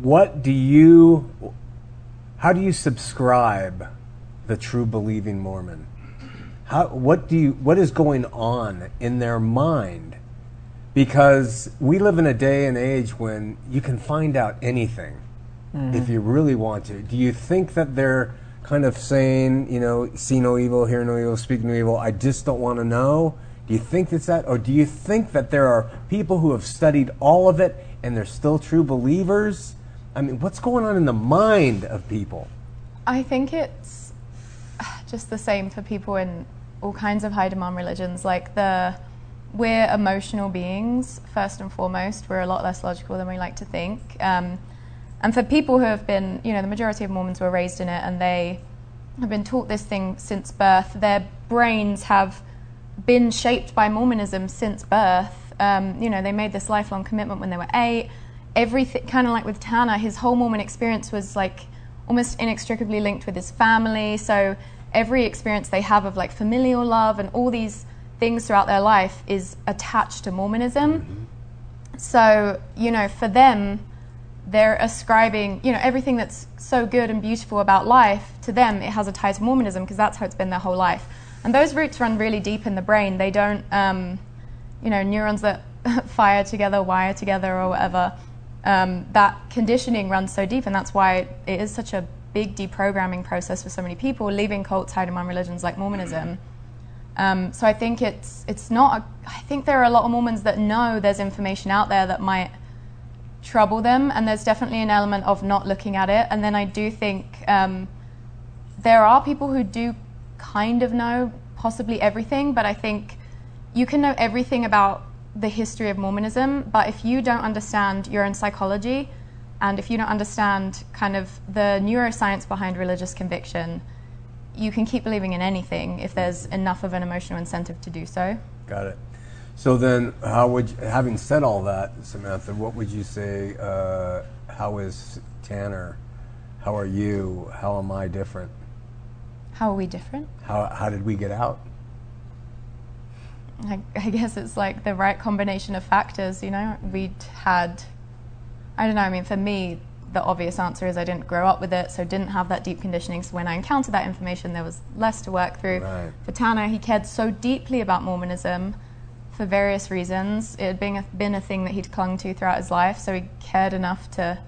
what do you, how do you subscribe the true believing Mormon? How, what do you, what is going on in their mind? Because we live in a day and age when you can find out anything mm-hmm. if you really want to. Do you think that they're kind of saying, you know, see no evil, hear no evil, speak no evil, I just don't want to know? Do you think it's that? Or do you think that there are people who have studied all of it and they're still true believers? I mean, what's going on in the mind of people? I think it's just the same for people in all kinds of high demand religions. Like the we're emotional beings first and foremost. We're a lot less logical than we like to think. Um, and for people who have been, you know, the majority of Mormons were raised in it, and they have been taught this thing since birth. Their brains have been shaped by Mormonism since birth. Um, you know, they made this lifelong commitment when they were eight. Everything, kind of like with Tanner, his whole Mormon experience was like almost inextricably linked with his family. So every experience they have of like familial love and all these things throughout their life is attached to Mormonism. So, you know, for them, they're ascribing, you know, everything that's so good and beautiful about life, to them, it has a tie to Mormonism because that's how it's been their whole life. And those roots run really deep in the brain. They don't, um, you know, neurons that fire together, wire together, or whatever. Um, that conditioning runs so deep, and that's why it is such a big deprogramming process for so many people leaving cults, high demand religions like Mormonism. Um, so I think it's it's not. A, I think there are a lot of Mormons that know there's information out there that might trouble them, and there's definitely an element of not looking at it. And then I do think um, there are people who do kind of know possibly everything, but I think you can know everything about the history of Mormonism, but if you don't understand your own psychology, and if you don't understand kind of the neuroscience behind religious conviction, you can keep believing in anything if there's enough of an emotional incentive to do so. Got it. So then, how would, you, having said all that, Samantha, what would you say? Uh, how is Tanner? How are you? How am I different? How are we different? How, how did we get out? I, I guess it's like the right combination of factors, you know? We'd had, I don't know, I mean, for me, the obvious answer is I didn't grow up with it, so didn't have that deep conditioning. So when I encountered that information, there was less to work through. Right. For Tanner, he cared so deeply about Mormonism for various reasons. It had been a, been a thing that he'd clung to throughout his life, so he cared enough to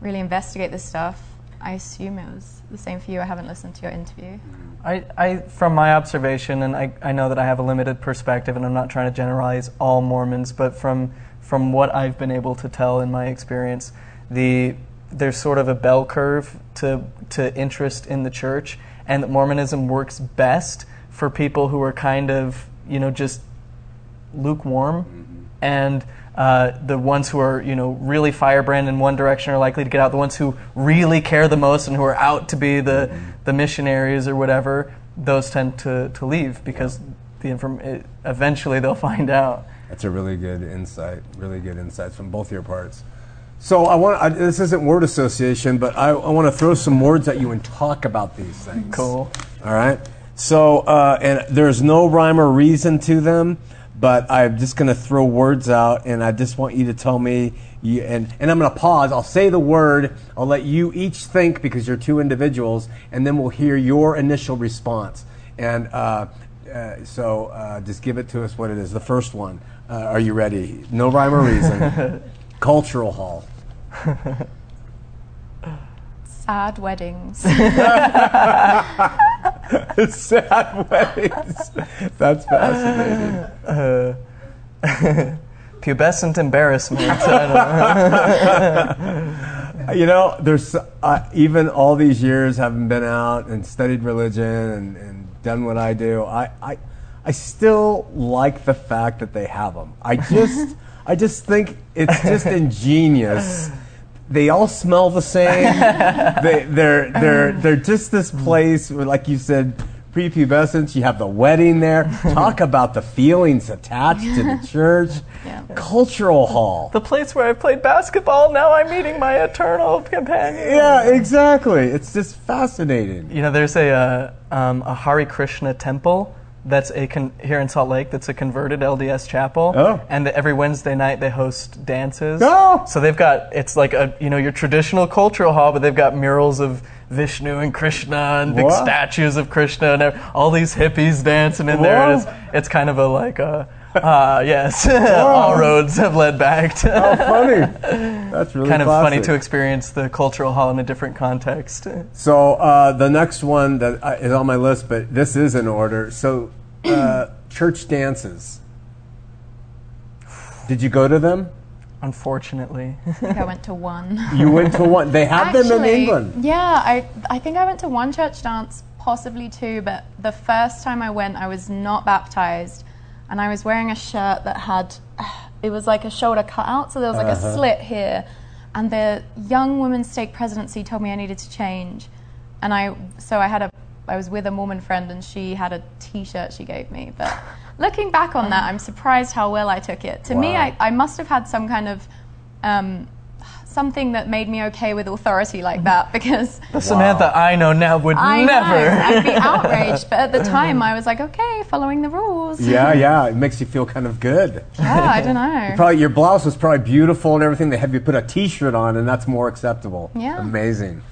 really investigate this stuff. I assume it was the same for you. I haven't listened to your interview. I, I, from my observation, and I, I know that I have a limited perspective, and I'm not trying to generalize all Mormons, but from from what I've been able to tell in my experience, the there's sort of a bell curve to to interest in the church, and that Mormonism works best for people who are kind of you know just lukewarm, and uh, the ones who are you know really firebrand in one direction are likely to get out. The ones who really care the most and who are out to be the the missionaries or whatever, those tend to, to leave because the inform- it, eventually they'll find out. That's a really good insight. Really good insights from both your parts. So I want I, this isn't word association, but I, I want to throw some words at you and talk about these things. Cool. All right. So uh, and there's no rhyme or reason to them, but I'm just going to throw words out, and I just want you to tell me. You, and and I'm going to pause. I'll say the word. I'll let you each think because you're two individuals, and then we'll hear your initial response. And uh, uh, so uh, just give it to us what it is. The first one. Uh, are you ready? No rhyme or reason. Cultural hall. Sad weddings. Sad weddings. That's fascinating. Uh, pubescent embarrassment. I don't know. you know, there's uh, even all these years having been out and studied religion and, and done what I do. I, I, I still like the fact that they have them. I just, I just think it's just ingenious. They all smell the same. they, they're, they're, they're just this place, where, like you said, prepubescence. You have the wedding there. Talk about the feelings attached to the church. Yeah. Cultural hall. The place where I played basketball, now I'm meeting my eternal companion. Yeah, exactly. It's just fascinating. You know, there's a, uh, um, a Hare Krishna temple that's a con- here in Salt Lake that's a converted LDS chapel. Oh. And every Wednesday night they host dances. Oh. So they've got it's like a you know your traditional cultural hall, but they've got murals of Vishnu and Krishna and big Wow. statues of Krishna and all these hippies dancing in there. And it's, it's kind of a like a uh, yes, all roads have led back to. How funny. That's really kind of funny to experience the cultural hall in a different context. So uh, the next one that uh, on my list, but this is in order. So uh, church dances. Did you go to them? Unfortunately, I think I went to one. You went to one. They have them in England. Yeah, I, I think I went to one church dance, possibly two, but the first time I went, I was not baptized. And I was wearing a shirt that had, it was like a shoulder cutout, so there was like Uh-huh. a slit here. And the young women's stake presidency told me I needed to change. And I, so I had a, I was with a Mormon friend and she had a t shirt she gave me. But looking back on that, I'm surprised how well I took it. To me, I, I must have had some kind of, um, something that made me okay with authority like that because the Samantha I know now would I never. know I'd be outraged, but at the time I was like, okay, following the rules. Yeah, yeah. It makes you feel kind of good. Yeah, I don't know. Probably your blouse was probably beautiful and everything. They have you put a T-shirt on, and that's more acceptable. Yeah. Amazing.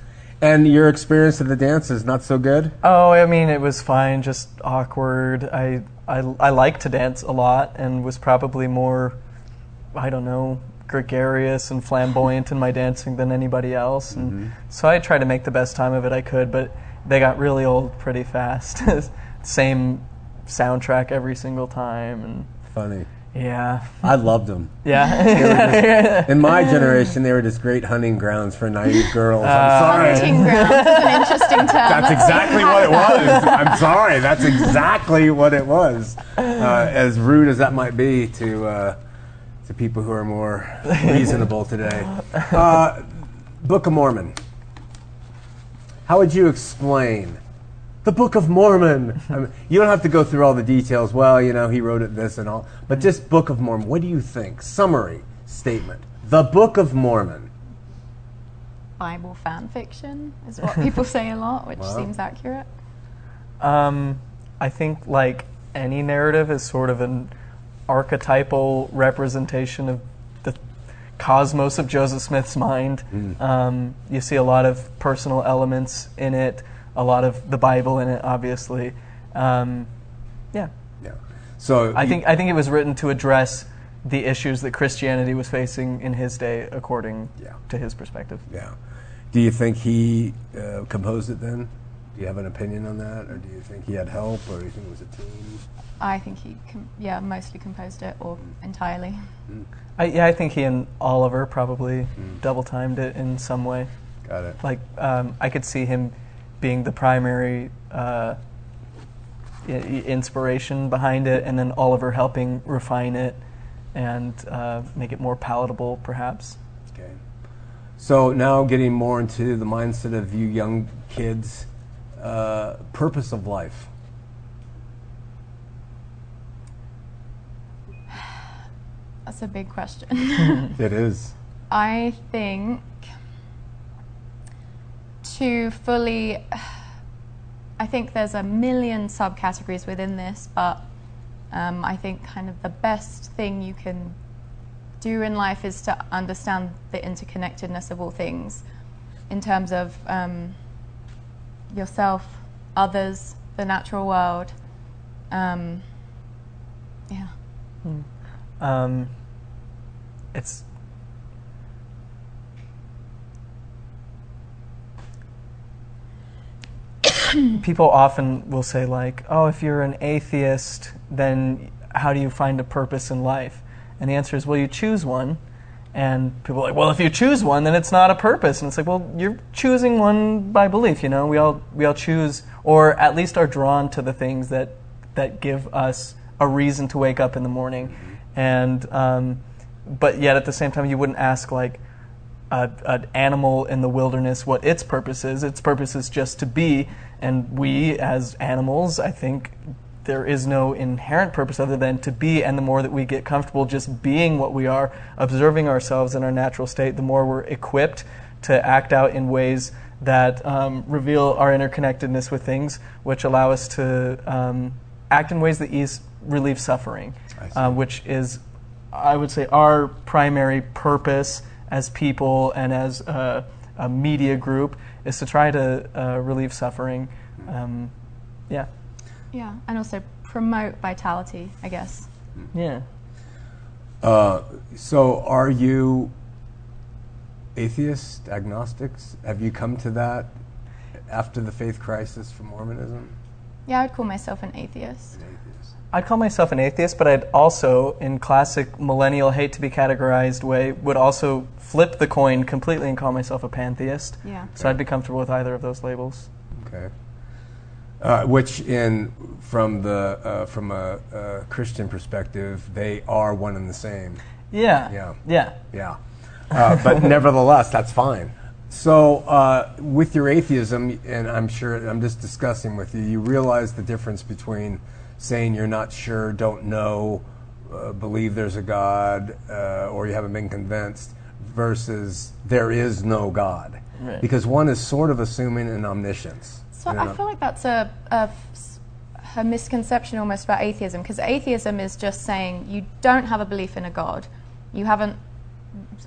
And your experience of the dance is not so good. Oh, I mean, it was fine, just awkward. I, I, I like to dance a lot and was probably more, I don't know, gregarious and flamboyant in my dancing than anybody else. And mm-hmm. so I tried to make the best time of it I could, but they got really old pretty fast. Same soundtrack every single time. And Funny. Yeah. I loved them. Yeah. In my generation, they were just great hunting grounds for naive girls. Uh, I'm sorry. Hunting grounds is an interesting term. That's exactly what it was. I'm sorry. That's exactly what it was. Uh, as rude as that might be to uh, to people who are more reasonable today. Uh, Book of Mormon. How would you explain the Book of Mormon? I mean, you don't have to go through all the details. Well, you know, he wrote it this and all, but just Book of Mormon. What do you think? Summary statement. The Book of Mormon. Bible fan fiction is what people say a lot, which Wow. seems accurate. Um, I think like any narrative is sort of an archetypal representation of the cosmos of Joseph Smith's mind. Um, you see a lot of personal elements in it, a lot of the Bible in it, obviously. Um, yeah, Yeah. So I you- think I think it was written to address the issues that Christianity was facing in his day, according Yeah. to his perspective. Yeah. Do you think he uh, composed it then? Do you have an opinion on that, or do you think he had help, or do you think it was a team? I think he, com- yeah, mostly composed it or entirely. I, yeah, I think he and Oliver probably double timed it in some way. Got it. like um, I could see him being the primary uh, i- i- inspiration behind it, and then Oliver helping refine it and uh, make it more palatable, perhaps. Okay. So now getting more into the mindset of you young kids, uh, purpose of life. That's a big question. It is. I think to fully, I think there's a million subcategories within this, but um, I think kind of the best thing you can do in life is to understand the interconnectedness of all things in terms of um, yourself, others, the natural world. Um, yeah. Um, it's people often will say like, "Oh, if you're an atheist, then how do you find a purpose in life?" And the answer is, well, you choose one, And people are like, well, if you choose one, then it's not a purpose. And it's like, well, you're choosing one by belief. You know, we all we all choose, or at least are drawn to the things that that give us a reason to wake up in the morning. And um, but yet at the same time, you wouldn't ask like a, an animal in the wilderness what its purpose is. Its purpose is just to be. And we, as animals, I think there is no inherent purpose other than to be. And the more that we get comfortable just being what we are, observing ourselves in our natural state, the more we're equipped to act out in ways that um, reveal our interconnectedness with things, which allow us to um, act in ways that ease, relieve suffering, uh, which is, I would say, our primary purpose as people and as a, a media group is to try to uh, relieve suffering. Um, yeah. Yeah, and also promote vitality, I guess. Yeah. Uh, so, are you atheists, agnostics? Have you come to that after the faith crisis for Mormonism? Yeah, I'd call myself an atheist. Atheist. I'd call myself an atheist, but I'd also, in classic millennial hate to be categorized way, would also flip the coin completely and call myself a pantheist. Yeah. So I'd be comfortable with either of those labels. Okay. Uh, which, in from the uh, from a, a Christian perspective, they are one and the same. Yeah. Yeah. Yeah. Yeah. Uh, but nevertheless, that's fine. So, uh, with your atheism, and I'm sure I'm just discussing with you, you realize the difference between saying you're not sure, don't know, uh, believe there's a God, uh, or you haven't been convinced, versus there is no God. Right. Because one is sort of assuming an omniscience. So you know? I feel like that's a, a, a misconception almost about atheism, because atheism is just saying you don't have a belief in a God, you haven't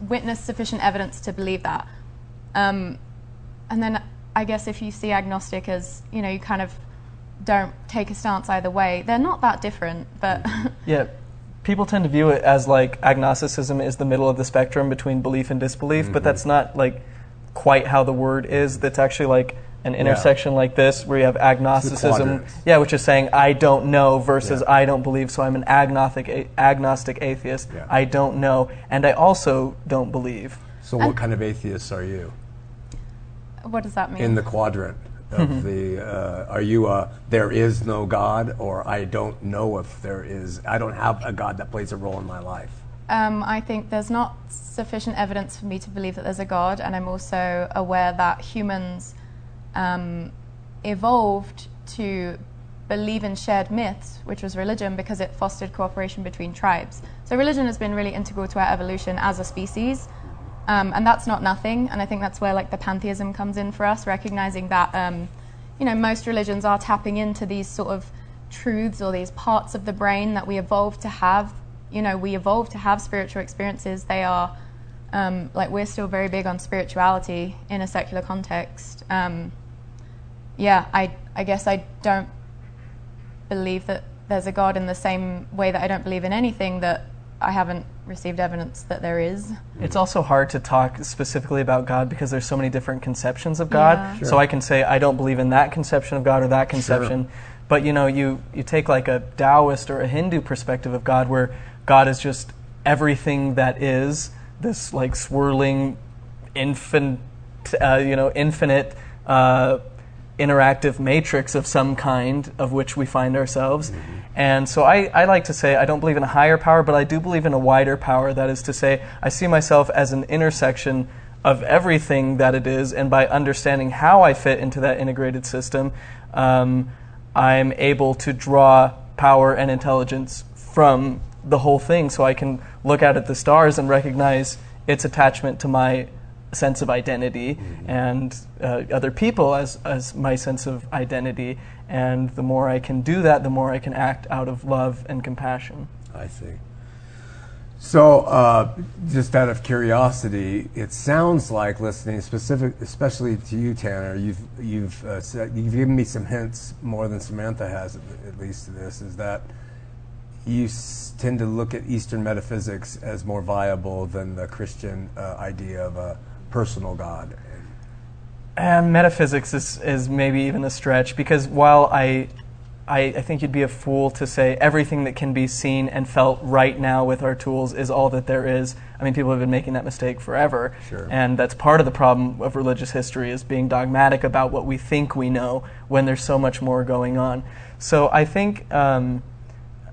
witnessed sufficient evidence to believe that. Um, and then I guess if you see agnostic as, you know, you kind of don't take a stance either way, they're not that different, but Yeah. People tend to view it as like agnosticism is the middle of the spectrum between belief and disbelief, but mm-hmm. that's not like quite how the word is. That's actually like an intersection like this where you have agnosticism, yeah, which is saying I don't know versus Yeah. I don't believe, so I'm an agnostic a- agnostic atheist. Yeah. I don't know and I also don't believe. so, what kind of atheists are you? what does that mean? in the quadrant of the uh, are you a there is no god or i don't know if there is i don't have a god that plays a role in my life Um, I think there's not sufficient evidence for me to believe that there's a God, and I'm also aware that humans um, evolved to believe in shared myths, which was religion, because it fostered cooperation between tribes. So religion has been really integral to our evolution as a species, um, and that's not nothing. And I think that's where like the pantheism comes in for us, recognizing that um, you know most religions are tapping into these sort of truths or these parts of the brain that we evolved to have. You know, we evolved to have spiritual experiences. They are um, like we're still very big on spirituality in a secular context. Um, yeah, I I guess I don't believe that there's a God in the same way that I don't believe in anything that I haven't received evidence that there is. It's also hard to talk specifically about God because there's so many different conceptions of God. Yeah. Sure. So I can say I don't believe in that conception of God or that conception. But you know, you, you take like a Taoist or a Hindu perspective of God where God is just everything that is, this like swirling infin, uh, you know, infinite uh, interactive matrix of some kind of which we find ourselves. And so I, I like to say I don't believe in a higher power, but I do believe in a wider power. That is to say, I see myself as an intersection of everything that it is, and by understanding how I fit into that integrated system, um, I'm able to draw power and intelligence from the whole thing. So I can look out at the stars and recognize its attachment to my sense of identity and uh, other people as, as my sense of identity. And the more I can do that, the more I can act out of love and compassion. i see so uh, just out of curiosity it sounds like listening specific especially to you tanner you've you've uh, said, you've given me some hints more than samantha has at, at least to this is that you s- tend to look at Eastern metaphysics as more viable than the Christian uh, idea of a personal God. And metaphysics is, is maybe even a stretch because while I, I, I think you'd be a fool to say everything that can be seen and felt right now with our tools is all that there is. I mean, people have been making that mistake forever, Sure. and that's part of the problem of religious history is being dogmatic about what we think we know when there's so much more going on. So I think um,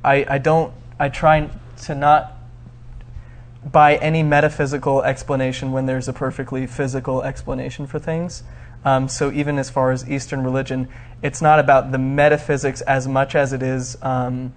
I, I don't. I try to not by any metaphysical explanation when there's a perfectly physical explanation for things. Um, so even as far as Eastern religion, it's not about the metaphysics as much as it is um,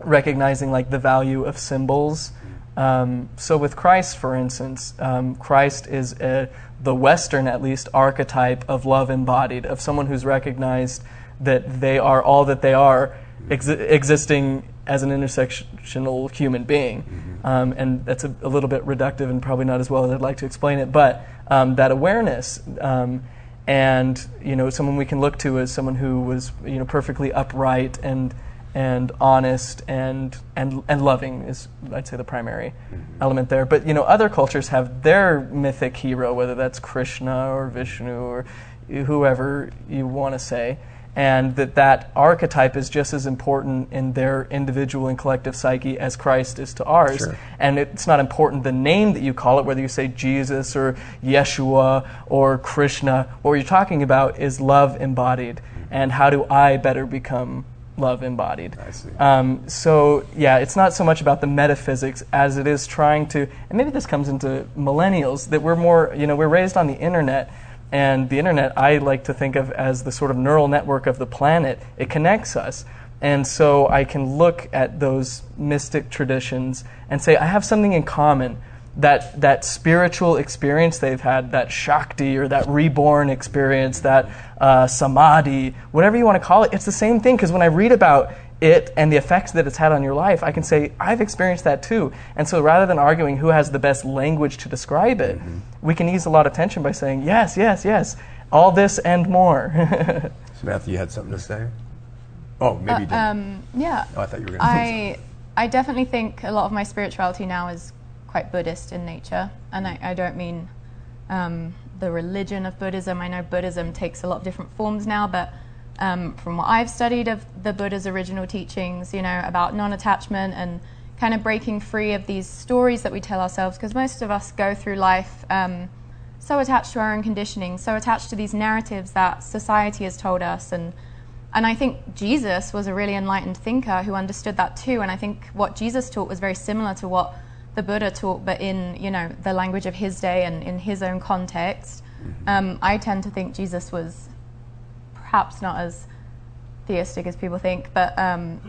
recognizing like the value of symbols. Um, so with Christ, for instance, um, Christ is a, the Western, at least, archetype of love embodied, of someone who's recognized that they are all that they are, exi- existing as an intersectional human being. Um, and that's a, a little bit reductive and probably not as well as I'd like to explain it, but um, that awareness um, and you know someone we can look to as someone who was you know perfectly upright and and honest and and and loving is I'd say the primary element there. But you know other cultures have their mythic hero, whether that's Krishna or Vishnu or whoever you want to say, and that that archetype is just as important in their individual and collective psyche as Christ is to ours. Sure. And it's not important the name that you call it, whether you say Jesus or Yeshua or Krishna. What you're talking about is love embodied, and how do I better become love embodied? I see. Um, so yeah, it's not so much about the metaphysics as it is trying to, and maybe this comes into millennials that we're more, you know, we're raised on the internet, and the internet I like to think of as the sort of neural network of the planet. It connects us. And so I can look at those mystic traditions and say, I have something in common. That, that spiritual experience they've had, that Shakti or that reborn experience, that uh, Samadhi, whatever you want to call it, it's the same thing. Because when I read about it and the effects that it's had on your life, I can say, I've experienced that too. And so rather than arguing who has the best language to describe it, we can ease a lot of tension by saying, yes, yes, yes, all this and more. Samantha, you had something to say? Oh, maybe you didn't. Um, yeah. oh, I thought you were going to I I definitely think a lot of my spirituality now is quite Buddhist in nature, and I, I don't mean um, the religion of Buddhism. I know Buddhism takes a lot of different forms now, but um, from what I've studied of the Buddha's original teachings, you know, about non-attachment and kind of breaking free of these stories that we tell ourselves, because most of us go through life. Um, so attached to our own conditioning, so attached to these narratives that society has told us, and and I think Jesus was a really enlightened thinker who understood that too. And I think what Jesus taught was very similar to what the Buddha taught, but in you know the language of his day and in his own context. Um, I tend to think Jesus was perhaps not as theistic as people think, but um,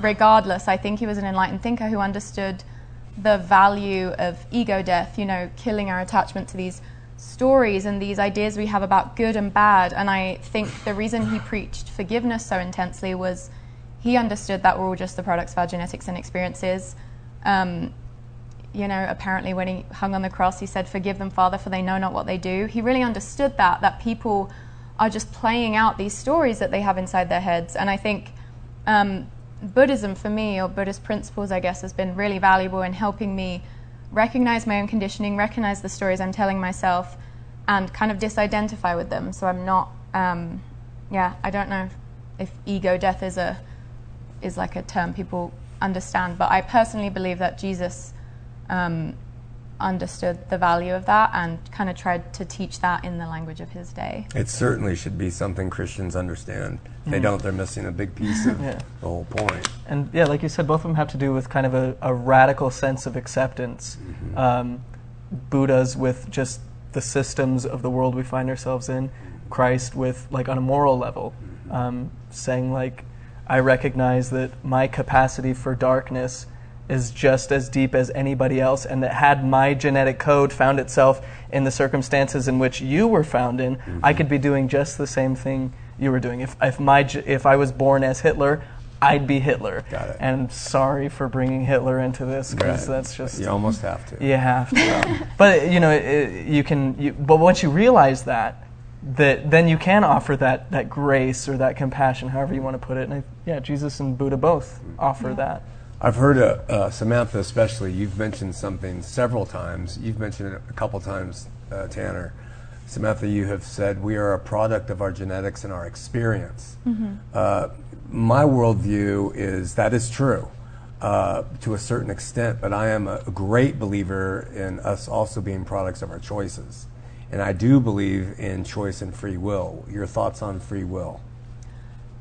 regardless, I think he was an enlightened thinker who understood the value of ego death. You know, killing our attachment to these stories and these ideas we have about good and bad. And I think the reason he preached forgiveness so intensely was he understood that we're all just the products of our genetics and experiences. Um, you know, apparently when he hung on the cross, he said, Forgive them, Father, for they know not what they do. He really understood that, that people are just playing out these stories that they have inside their heads. And I think um, Buddhism, for me, or Buddhist principles, I guess, has been really valuable in helping me recognize my own conditioning, recognize the stories I'm telling myself, and kind of disidentify with them. So I'm not, um, yeah, I don't know if ego death is a is like a term people understand, but I personally believe that Jesus um, understood the value of that and kind of tried to teach that in the language of his day. It certainly should be something Christians understand. If they don't, they're missing a big piece of Yeah. the whole point. And yeah, like you said, both of them have to do with kind of a, a radical sense of acceptance. Um, Buddha's with just the systems of the world we find ourselves in. Christ with like on a moral level, um, saying like, I recognize that my capacity for darkness is just as deep as anybody else, and that had my genetic code found itself in the circumstances in which you were found in, I mm-hmm. could be doing just the same thing you were doing. If if my if I was born as Hitler, I'd be Hitler. Got it. And sorry for bringing Hitler into this because Right. that's just You almost have to. you have to. but you know, it, you can. You, but once you realize that, that then you can offer that that grace or that compassion, however you want to put it. And I, yeah, Jesus and Buddha both offer mm-hmm. that. I've heard, uh, uh, Samantha especially, you've mentioned something several times. You've mentioned it a couple times, uh, Tanner. Samantha, you have said we are a product of our genetics and our experience. Uh, my worldview is that is true uh, to a certain extent, but I am a great believer in us also being products of our choices. And I do believe in choice and free will. Your thoughts on free will?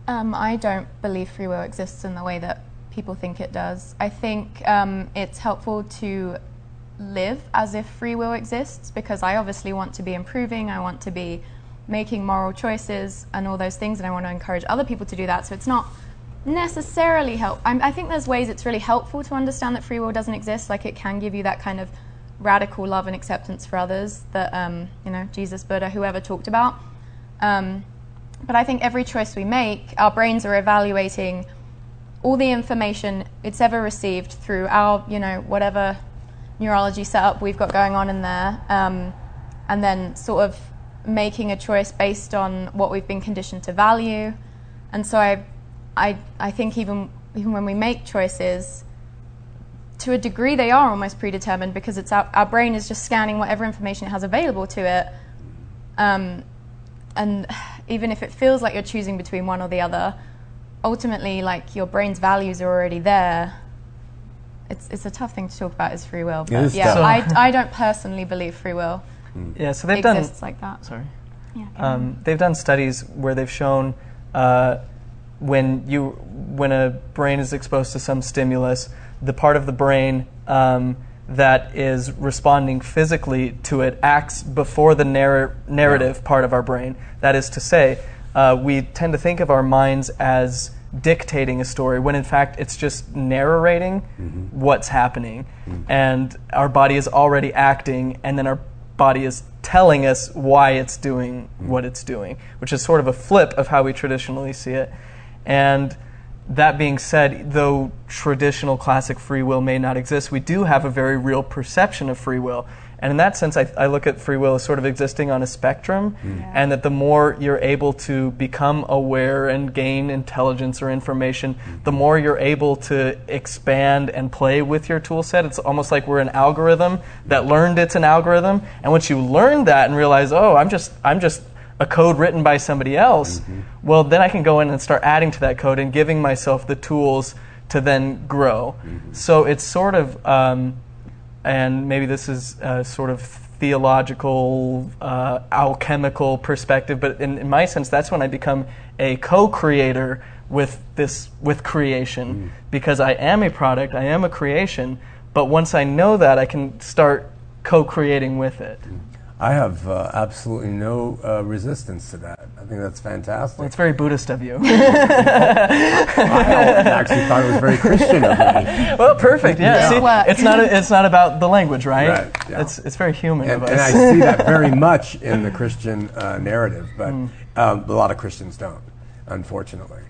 Um, I don't believe free will exists in the way that people think it does. I think um, it's helpful to live as if free will exists because I obviously want to be improving, I want to be making moral choices and all those things, and I want to encourage other people to do that. So it's not necessarily help. I'm, i think there's ways it's really helpful to understand that free will doesn't exist. Like it can give you that kind of radical love and acceptance for others that um, you know Jesus, Buddha, whoever talked about. Um, but I think every choice we make, our brains are evaluating all the information it's ever received through our, you know, whatever neurology setup we've got going on in there, um, and then sort of making a choice based on what we've been conditioned to value. And so I, I, I think even even when we make choices, to a degree they are almost predetermined because it's our, our brain is just scanning whatever information it has available to it. Um, and even if it feels like you're choosing between one or the other, ultimately, like your brain's values are already there. It's, it's a tough thing to talk about is free will, but yeah, I, I don't personally believe free will. Yeah, so they've exists done like that. Sorry. Yeah. Um, they've done studies where they've shown uh, when you when a brain is exposed to some stimulus, the part of the brain um, that is responding physically to it acts before the narr- narrative Yeah. part of our brain. That is to say, uh, we tend to think of our minds as dictating a story when in fact it's just narrating mm-hmm. what's happening. Mm-hmm. And our body is already acting and then our body is telling us why it's doing mm-hmm. what it's doing which is sort of a flip of how we traditionally see it. And that being said, though traditional classic free will may not exist, we do have a very real perception of free will. And in that sense, I, I look at free will as sort of existing on a spectrum, hmm. and that the more you're able to become aware and gain intelligence or information, hmm. the more you're able to expand and play with your tool set. It's almost like we're an algorithm that learned it's an algorithm. And once you learn that and realize, oh, I'm just, I'm just a code written by somebody else, mm-hmm. well, then I can go in and start adding to that code and giving myself the tools to then grow. Mm-hmm. So it's sort of, um, and maybe this is a sort of theological, uh, alchemical perspective, but in, in my sense, that's when I become a co-creator with this with creation because I am a product, I am a creation. But once I know that, I can start co-creating with it. I have uh, absolutely no uh, resistance to that. I think that's fantastic. It's very Buddhist of you. I actually thought it was very Christian of me. well, perfect. Yeah. Yeah. See, Work. it's not. A, it's not about the language, right? Right, yeah. It's it's very human And, of and us. I see that very much in the Christian uh, narrative, but Mm. um, a lot of Christians don't, unfortunately.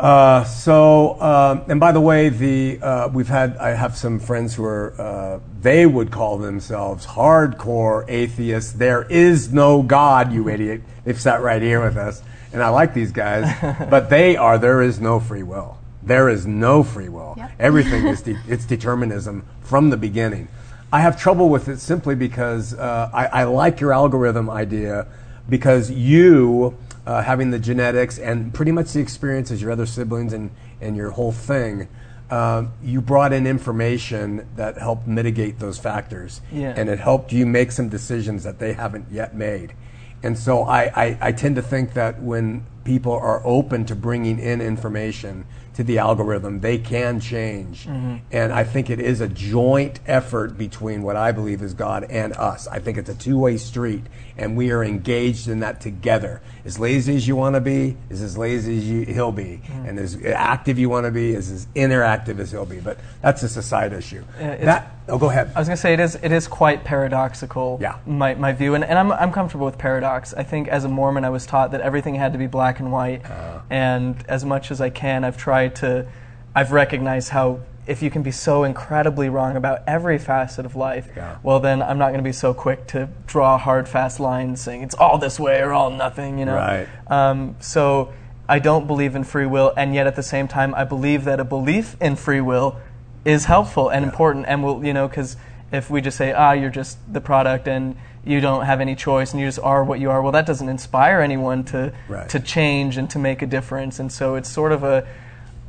Uh, so, um, and by the way, the uh, we've had I have some friends who are uh, they would call themselves hardcore atheists. There is no God, you idiot. They've sat right here with us, and I like these guys, but they are. There is no free will. There is no free will. Yep. Everything is de- it's determinism from the beginning. I have trouble with it simply because uh, I, I like your algorithm idea because you uh, having the genetics and pretty much the experience as your other siblings and, and your whole thing, uh, you brought in information that helped mitigate those factors. Yeah. And it helped you make some decisions that they haven't yet made. And so I, I, I tend to think that when people are open to bringing in information to the algorithm, they can change. Mm-hmm. And I think it is a joint effort between what I believe is God and us. I think it's a two way street, and we are engaged in that together. As lazy as you want to be is as lazy as you, he'll be, mm. and as active you want to be is as interactive as he'll be. But that's just a side issue. Uh, that, oh, go ahead. I was going to say it is it is quite paradoxical. Yeah. My, my view, and, and I'm I'm comfortable with paradox. I think as a Mormon, I was taught that everything had to be black and white, Uh. and as much as I can, I've tried to, I've recognized how if you can be so incredibly wrong about every facet of life, Yeah. well then I'm not going to be so quick to draw a hard fast line saying it's all this way or all nothing. You know. Right. Um, so. I don't believe in free will, and yet at the same time, I believe that a belief in free will is helpful and important and will you know because if we just say ah you're just the product and you don't have any choice and you just are what you are. Well, that doesn't inspire anyone to Right. to change and to make a difference. And so it's sort of a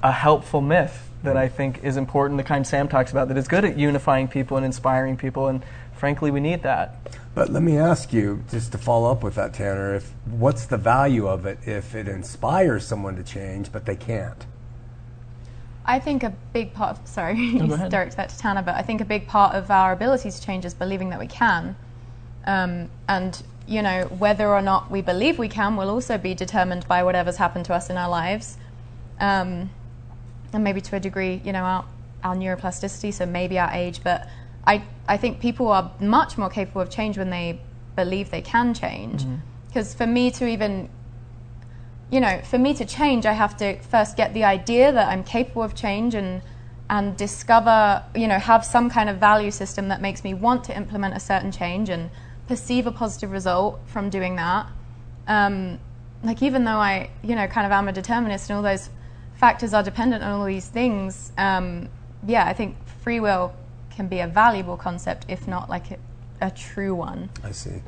a helpful myth that I think is important. The kind Sam talks about that is good at unifying people and inspiring people. And frankly, we need that. But let me ask you, just to follow up with that, Tanner, if what's the value of it if it inspires someone to change, but they can't? I think a big part of, sorry, go you ahead. direct that to Tanner, but I think a big part of our ability to change is believing that we can. Um, and, you know, whether or not we believe we can will also be determined by whatever's happened to us in our lives. Um, and maybe to a degree, you know, our, our neuroplasticity, so maybe our age. But I, I think people are much more capable of change when they believe they can change. Because for me to even you know, for me to change, I have to first get the idea that I'm capable of change and and discover, you know, have some kind of value system that makes me want to implement a certain change and perceive a positive result from doing that. Um, like even though I, you know, kind of am a determinist and all those factors are dependent on all these things, um, yeah, I think free will can be a valuable concept, if not like a, a true one. I see.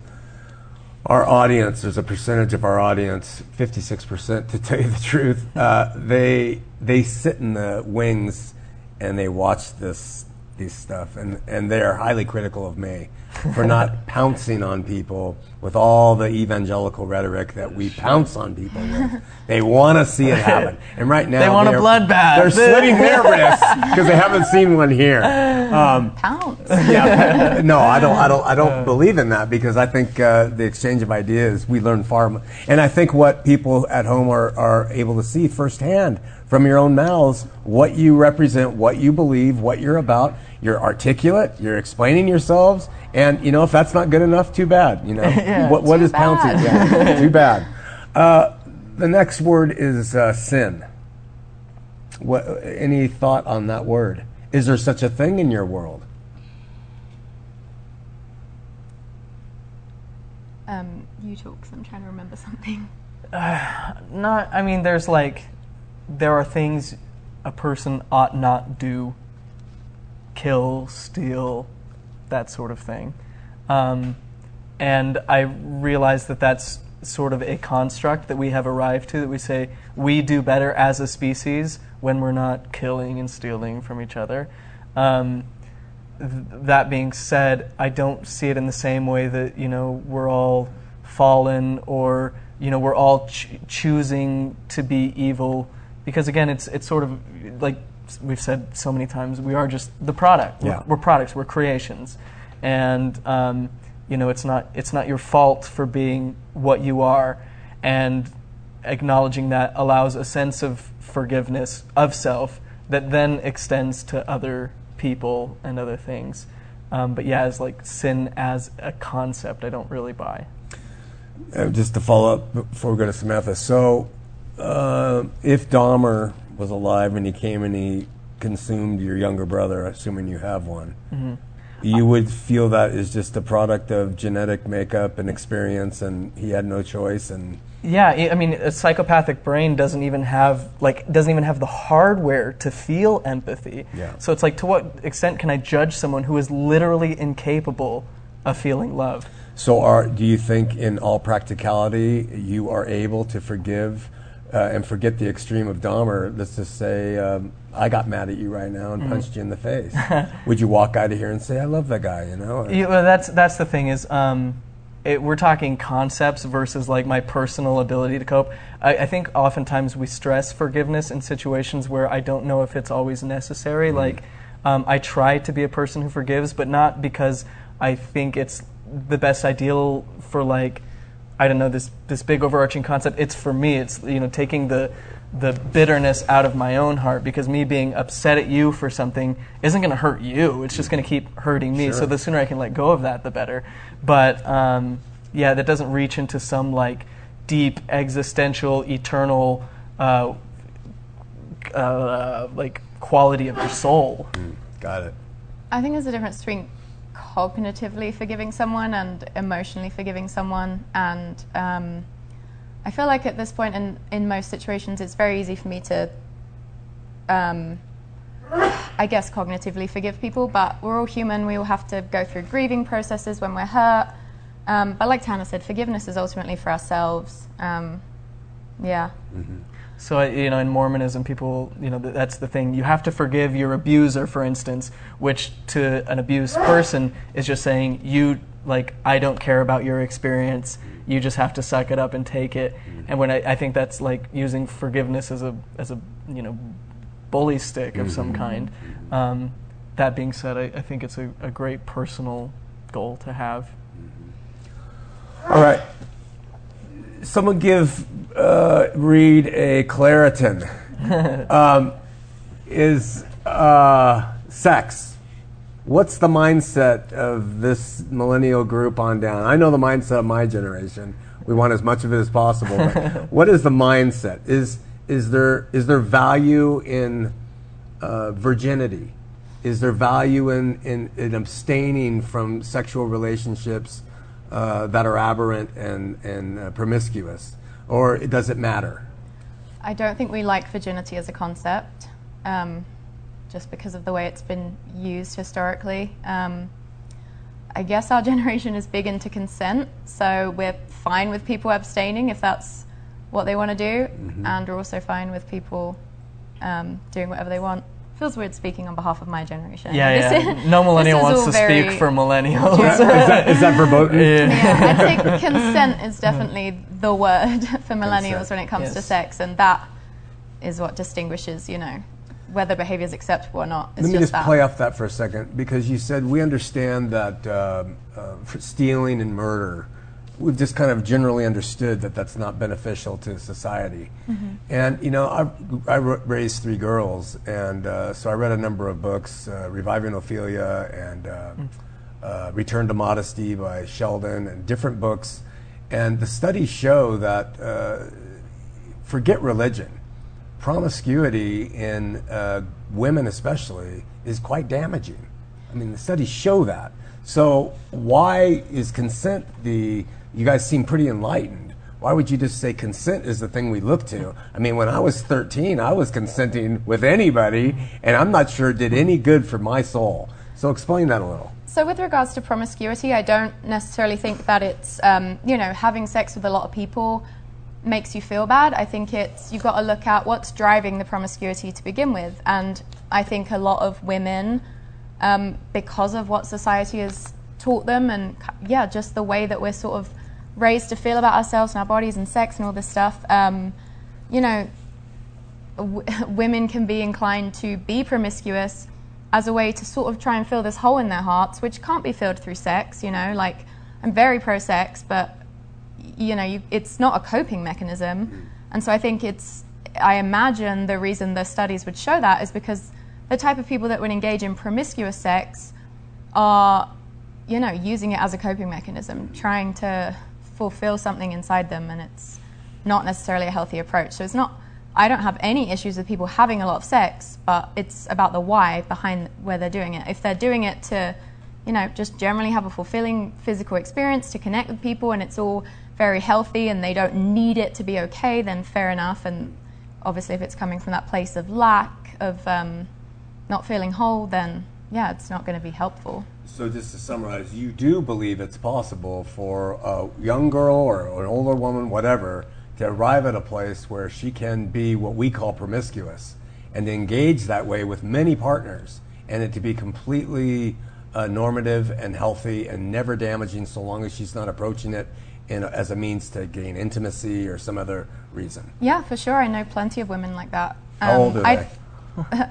Our audience, there's a percentage of our audience, 56% to tell you the truth, uh, they they sit in the wings and they watch this these stuff and, and they are highly critical of me for not pouncing on people with all the evangelical rhetoric that we pounce on people with. They want to see it happen. And right now They want a bloodbath. They're slitting their wrists because they haven't seen one here. Um, Pounds. yeah. No, I don't. I don't. I don't believe in that because I think uh, the exchange of ideas we learn far, mo- and I think what people at home are are able to see firsthand from your own mouths what you represent, what you believe, what you're about. You're articulate. You're explaining yourselves, and you know if that's not good enough, too bad. You know what what Too is pouncing? Yeah, too bad. Uh, the next word is uh, sin. What? Any thought on that word? Is there such a thing in your world? Um, you talk, 'cause I'm trying to remember something. Not, I mean, there's like, there are things a person ought not do kill, steal, that sort of thing. Um, and I realize that that's sort of a construct that we have arrived to that we say we do better as a species when we're not killing and stealing from each other. Um, th- that being said, I don't see it in the same way that you know we're all fallen or you know we're all ch- choosing to be evil because again it's it's sort of like we've said so many times we are just the product. Yeah. we're, we're products we're creations. And um, you know it's not it's not your fault for being what you are. And acknowledging that allows a sense of forgiveness of self that then extends to other people and other things. Um, but yeah as like sin as a concept i don't really buy. Uh, just to follow up before we go to Samantha. So, uh, if Dahmer was alive and he came and he consumed your younger brother, assuming you have one, you would feel that is just a product of genetic makeup and experience, and he had no choice. And Yeah, I I mean, a psychopathic brain doesn't even have like doesn't even have the hardware to feel empathy. Yeah. So it's like, to what extent can I judge someone who is literally incapable of feeling love? so, are do you think, in all practicality, you are able to forgive? Uh, and forget the extreme of Dahmer. Let's just say um, I got mad at you right now and punched you in the face. Would you walk out of here and say, "I love that guy"? You know? Yeah, well, that's that's the thing is, um, it, we're talking concepts versus like my personal ability to cope. I, I think oftentimes we stress forgiveness in situations where I don't know if it's always necessary. Like, um, I try to be a person who forgives, but not because I think it's the best ideal for like I don't know this this big overarching concept. It's for me. It's you know taking the the bitterness out of my own heart because me being upset at you for something isn't going to hurt you. It's just going to keep hurting me. So the sooner I can let go of that, the better. But um, yeah, that doesn't reach into some like deep existential, eternal, uh, uh, like quality of your soul. Got it. I think there's a difference between cognitively forgiving someone and emotionally forgiving someone. And um, I feel like at this point in, in most situations, it's very easy for me to, um, I guess, cognitively forgive people. But we're all human. We all have to go through grieving processes when we're hurt. Um, but like Tanner said, forgiveness is ultimately for ourselves. Um, yeah. So you know, in Mormonism, people, you know, that's the thing. You have to forgive your abuser, for instance, which to an abused person is just saying you like I don't care about your experience. You just have to suck it up and take it. And when I, I think that's like using forgiveness as a as a you know bully stick of some kind. Um, that being said, I, I think it's a, a great personal goal to have. All right. Someone give uh, Reed a Claritin. um, is uh, sex. What's the mindset of this millennial group on down? I know the mindset of my generation. We want as much of it as possible. But what is the mindset? Is is there is there value in uh, virginity? Is there value in, in, in abstaining from sexual relationships uh, that are aberrant and, and uh, promiscuous? Or does it matter? I don't think we like virginity as a concept, um, just because of the way it's been used historically. Um, I guess our generation is big into consent, so we're fine with people abstaining if that's what they want to do, and we're also fine with people um, doing whatever they want. Feels weird speaking on behalf of my generation. Yeah, This yeah. is- No millennial wants to speak for millennials. is, that, is that verboten? Yeah. yeah, I'd say consent is definitely the word for millennials Consent, when it comes to sex, and that is what distinguishes, you know, whether behavior is acceptable or not. It's Let me just that. play off that for a second because you said we understand that um, uh, for stealing and murder, we've just kind of generally understood that that's not beneficial to society. And you know, I, I raised three girls, and uh, so I read a number of books, uh, Reviving Ophelia and uh, uh, Return to Modesty by Sheldon, and different books. And the studies show that uh, forget religion promiscuity in uh, women especially is quite damaging. I mean, the studies show that. So why is consent the? You guys seem pretty enlightened. Why would you just say consent is the thing we look to? I mean, when I was 13, I was consenting with anybody, and I'm not sure it did any good for my soul. So explain that a little. So, with regards to promiscuity, I don't necessarily think that it's, um, you know, having sex with a lot of people makes you feel bad. I think it's, you've got to look at what's driving the promiscuity to begin with. And I think a lot of women, um, because of what society has taught them, and yeah, just the way that we're sort of raised to feel about ourselves and our bodies and sex and all this stuff, um, you know, w- women can be inclined to be promiscuous as a way to sort of try and fill this hole in their hearts, which can't be filled through sex. You know, like I'm very pro sex, but you know, you, it's not a coping mechanism. And so I think it's, I imagine the reason the studies would show that is because the type of people that would engage in promiscuous sex are, you know, using it as a coping mechanism, trying to fulfill something inside them, and it's not necessarily a healthy approach. So it's not, I don't have any issues with people having a lot of sex, but it's about the why behind where they're doing it. If they're doing it to, you know, just generally have a fulfilling physical experience to connect with people and it's all very healthy and they don't need it to be okay, then fair enough. And obviously, if it's coming from that place of lack, of um, not feeling whole, then yeah, it's not going to be helpful. So just to summarize, you do believe it's possible for a young girl or an older woman, whatever, to arrive at a place where she can be what we call promiscuous and engage that way with many partners and it to be completely uh, normative and healthy and never damaging so long as she's not approaching it in a, as a means to gain intimacy or some other reason. Yeah, for sure. I know plenty of women like that. Um, How old are I, they?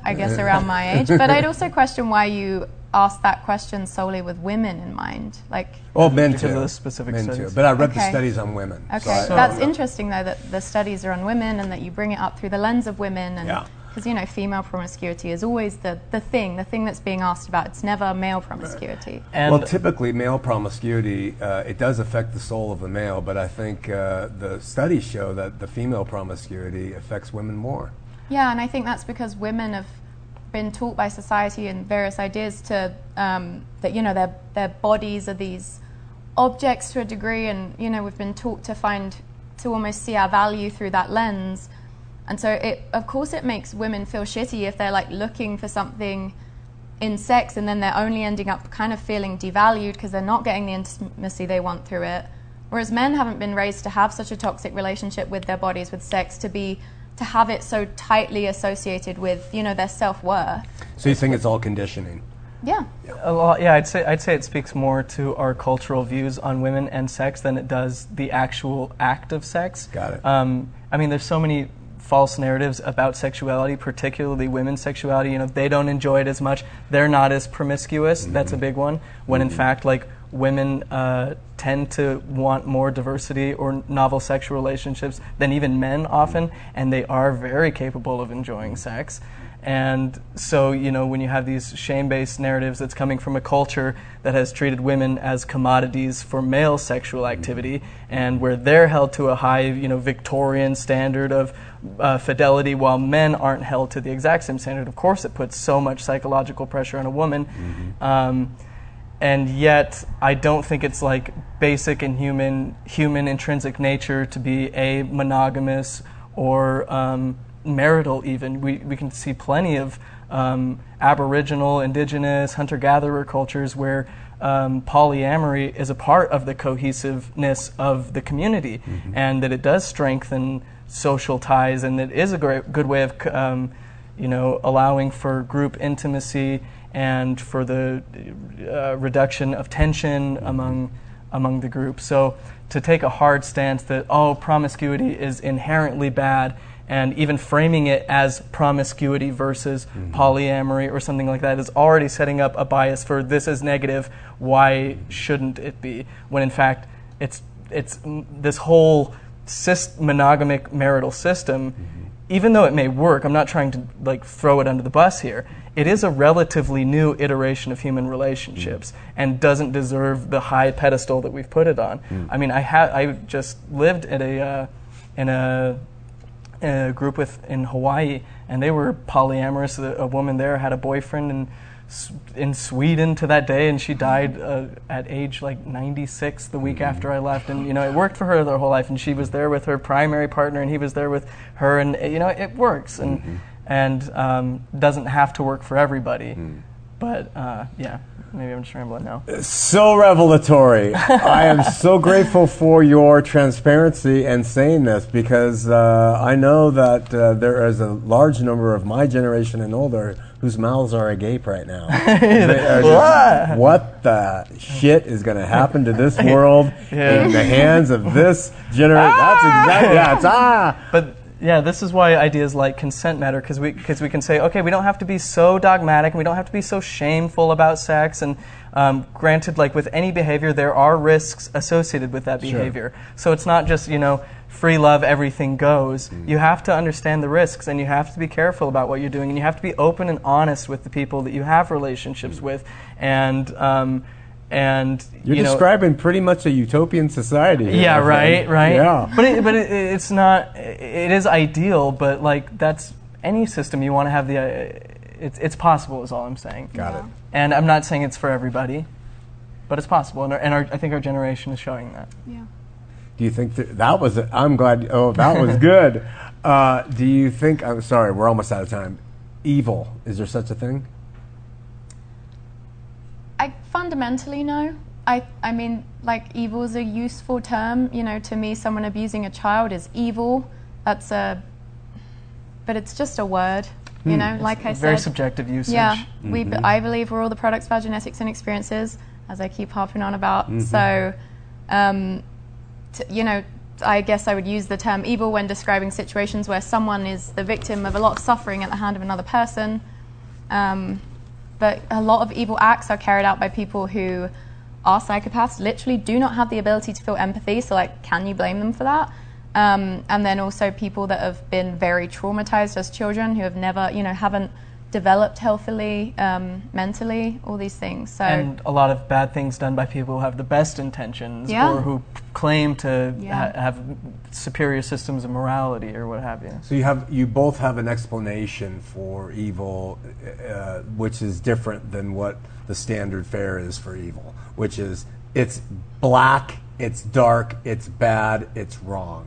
I guess around my age. But I'd also question why you asked that question solely with women in mind. Like, Oh, men Because too. of specific men studies. too. But I read the studies on women. okay, I- I that's don't interesting though that the studies are on women and that you bring it up through the lens of women. And Yeah. because you know, female promiscuity is always the the thing, the thing that's being asked about. It's never male promiscuity. And well, typically, male promiscuity uh, it does affect the soul of the male, but I think uh, the studies show that the female promiscuity affects women more. Yeah, and I think that's because women have been taught by society and various ideas to um, that you know their their bodies are these objects to a degree, and you know we've been taught to find to almost see our value through that lens, and so it of course it makes women feel shitty if they're like looking for something in sex and then they're only ending up kind of feeling devalued because they're not getting the intimacy they want through it. Whereas men haven't been raised to have such a toxic relationship with their bodies, with sex, to be to have it so tightly associated with you know their self worth. So you think it's all conditioning? Yeah. A lot, yeah, I'd say I'd say it speaks more to our cultural views on women and sex than it does the actual act of sex. Got it. Um, I mean, there's so many false narratives about sexuality, particularly women's sexuality. You know, they don't enjoy it as much. They're not as promiscuous. Mm-hmm. That's a big one. When in fact, like women uh, tend to want more diversity or novel sexual relationships than even men often, and they are very capable of enjoying sex. And so, you know, when you have these shame based narratives that's coming from a culture that has treated women as commodities for male sexual activity, and where they're held to a high, you know, Victorian standard of uh, fidelity, while men aren't held to the exact same standard, of course, it puts so much psychological pressure on a woman. Um, and yet, I don't think it's like basic and human, human intrinsic nature to be a monogamous or um, marital even. We, we can see plenty of um, aboriginal, indigenous, hunter gatherer cultures where um, polyamory is a part of the cohesiveness of the community and that it does strengthen social ties and it is a great, good way of um, you know, allowing for group intimacy and for the uh, reduction of tension mm-hmm. among among the group. So to take a hard stance that oh promiscuity is inherently bad and even framing it as promiscuity versus mm-hmm. polyamory or something like that is already setting up a bias for this is negative why shouldn't it be when in fact it's it's this whole syst- monogamic marital system mm-hmm. even though it may work, I'm not trying to like throw it under the bus here. It is a relatively new iteration of human relationships and doesn't deserve the high pedestal that we've put it on. I mean, I had I just lived at a uh, in a, a group with in Hawaii, and they were polyamorous. A, a woman there had a boyfriend in in Sweden to that day, and she died uh, at age like 96 the week after I left. And you know, it worked for her their whole life, and she was there with her primary partner, and he was there with her, and you know, it works, and and um, doesn't have to work for everybody. But uh, yeah, maybe I'm just rambling now. So revelatory. I am so grateful for your transparency and saying this because uh, I know that uh, there is a large number of my generation and older whose mouths are agape right now. Just, what the shit is going to happen to this world Yeah. in the hands of this generation? That's exactly yeah. It's ah. But yeah, this is why ideas like consent matter because we because we can say, okay, we don't have to be so dogmatic, and we don't have to be so shameful about sex. And um, granted, like with any behavior, there are risks associated with that behavior. So it's not just you know free love, everything goes. You have to understand the risks, and you have to be careful about what you're doing, and you have to be open and honest with the people that you have relationships with, and. Um, and You're you know, describing pretty much a utopian society. here, yeah, my right, friend. right. Yeah. But it, but it, it's not. It is ideal, but like that's any system you want to have the. Uh, it's it's possible is all I'm saying. Got it. And I'm not saying it's for everybody, but it's possible, and, our, and our, I think our generation is showing that. Yeah. Do you think that, that was? I'm glad. Oh, that was good. Uh, do you think? I'm sorry. We're almost out of time. Evil. Is there such a thing? Fundamentally no. I, I mean, like, evil is a useful term. You know, to me, someone abusing a child is evil. That's a, but it's just a word. You know, like I Very said. Very subjective usage. Yeah, we. I believe we're all the products of our genetics and experiences, as I keep harping on about. So, um, t- you know, I guess I would use the term evil when describing situations where someone is the victim of a lot of suffering at the hand of another person. Um, but a lot of evil acts are carried out by people who are psychopaths, literally do not have the ability to feel empathy. So, like, can you blame them for that? Um, and then also people that have been very traumatized as children, who have never, you know, haven't developed healthily um, mentally, all these things. So, And a lot of bad things done by people who have the best intentions Yeah. or who claim to Yeah. ha- have superior systems of morality or what have you. So you have you both have an explanation for evil, uh, which is different than what the standard fare is for evil, which is it's black, it's dark, it's bad, it's wrong.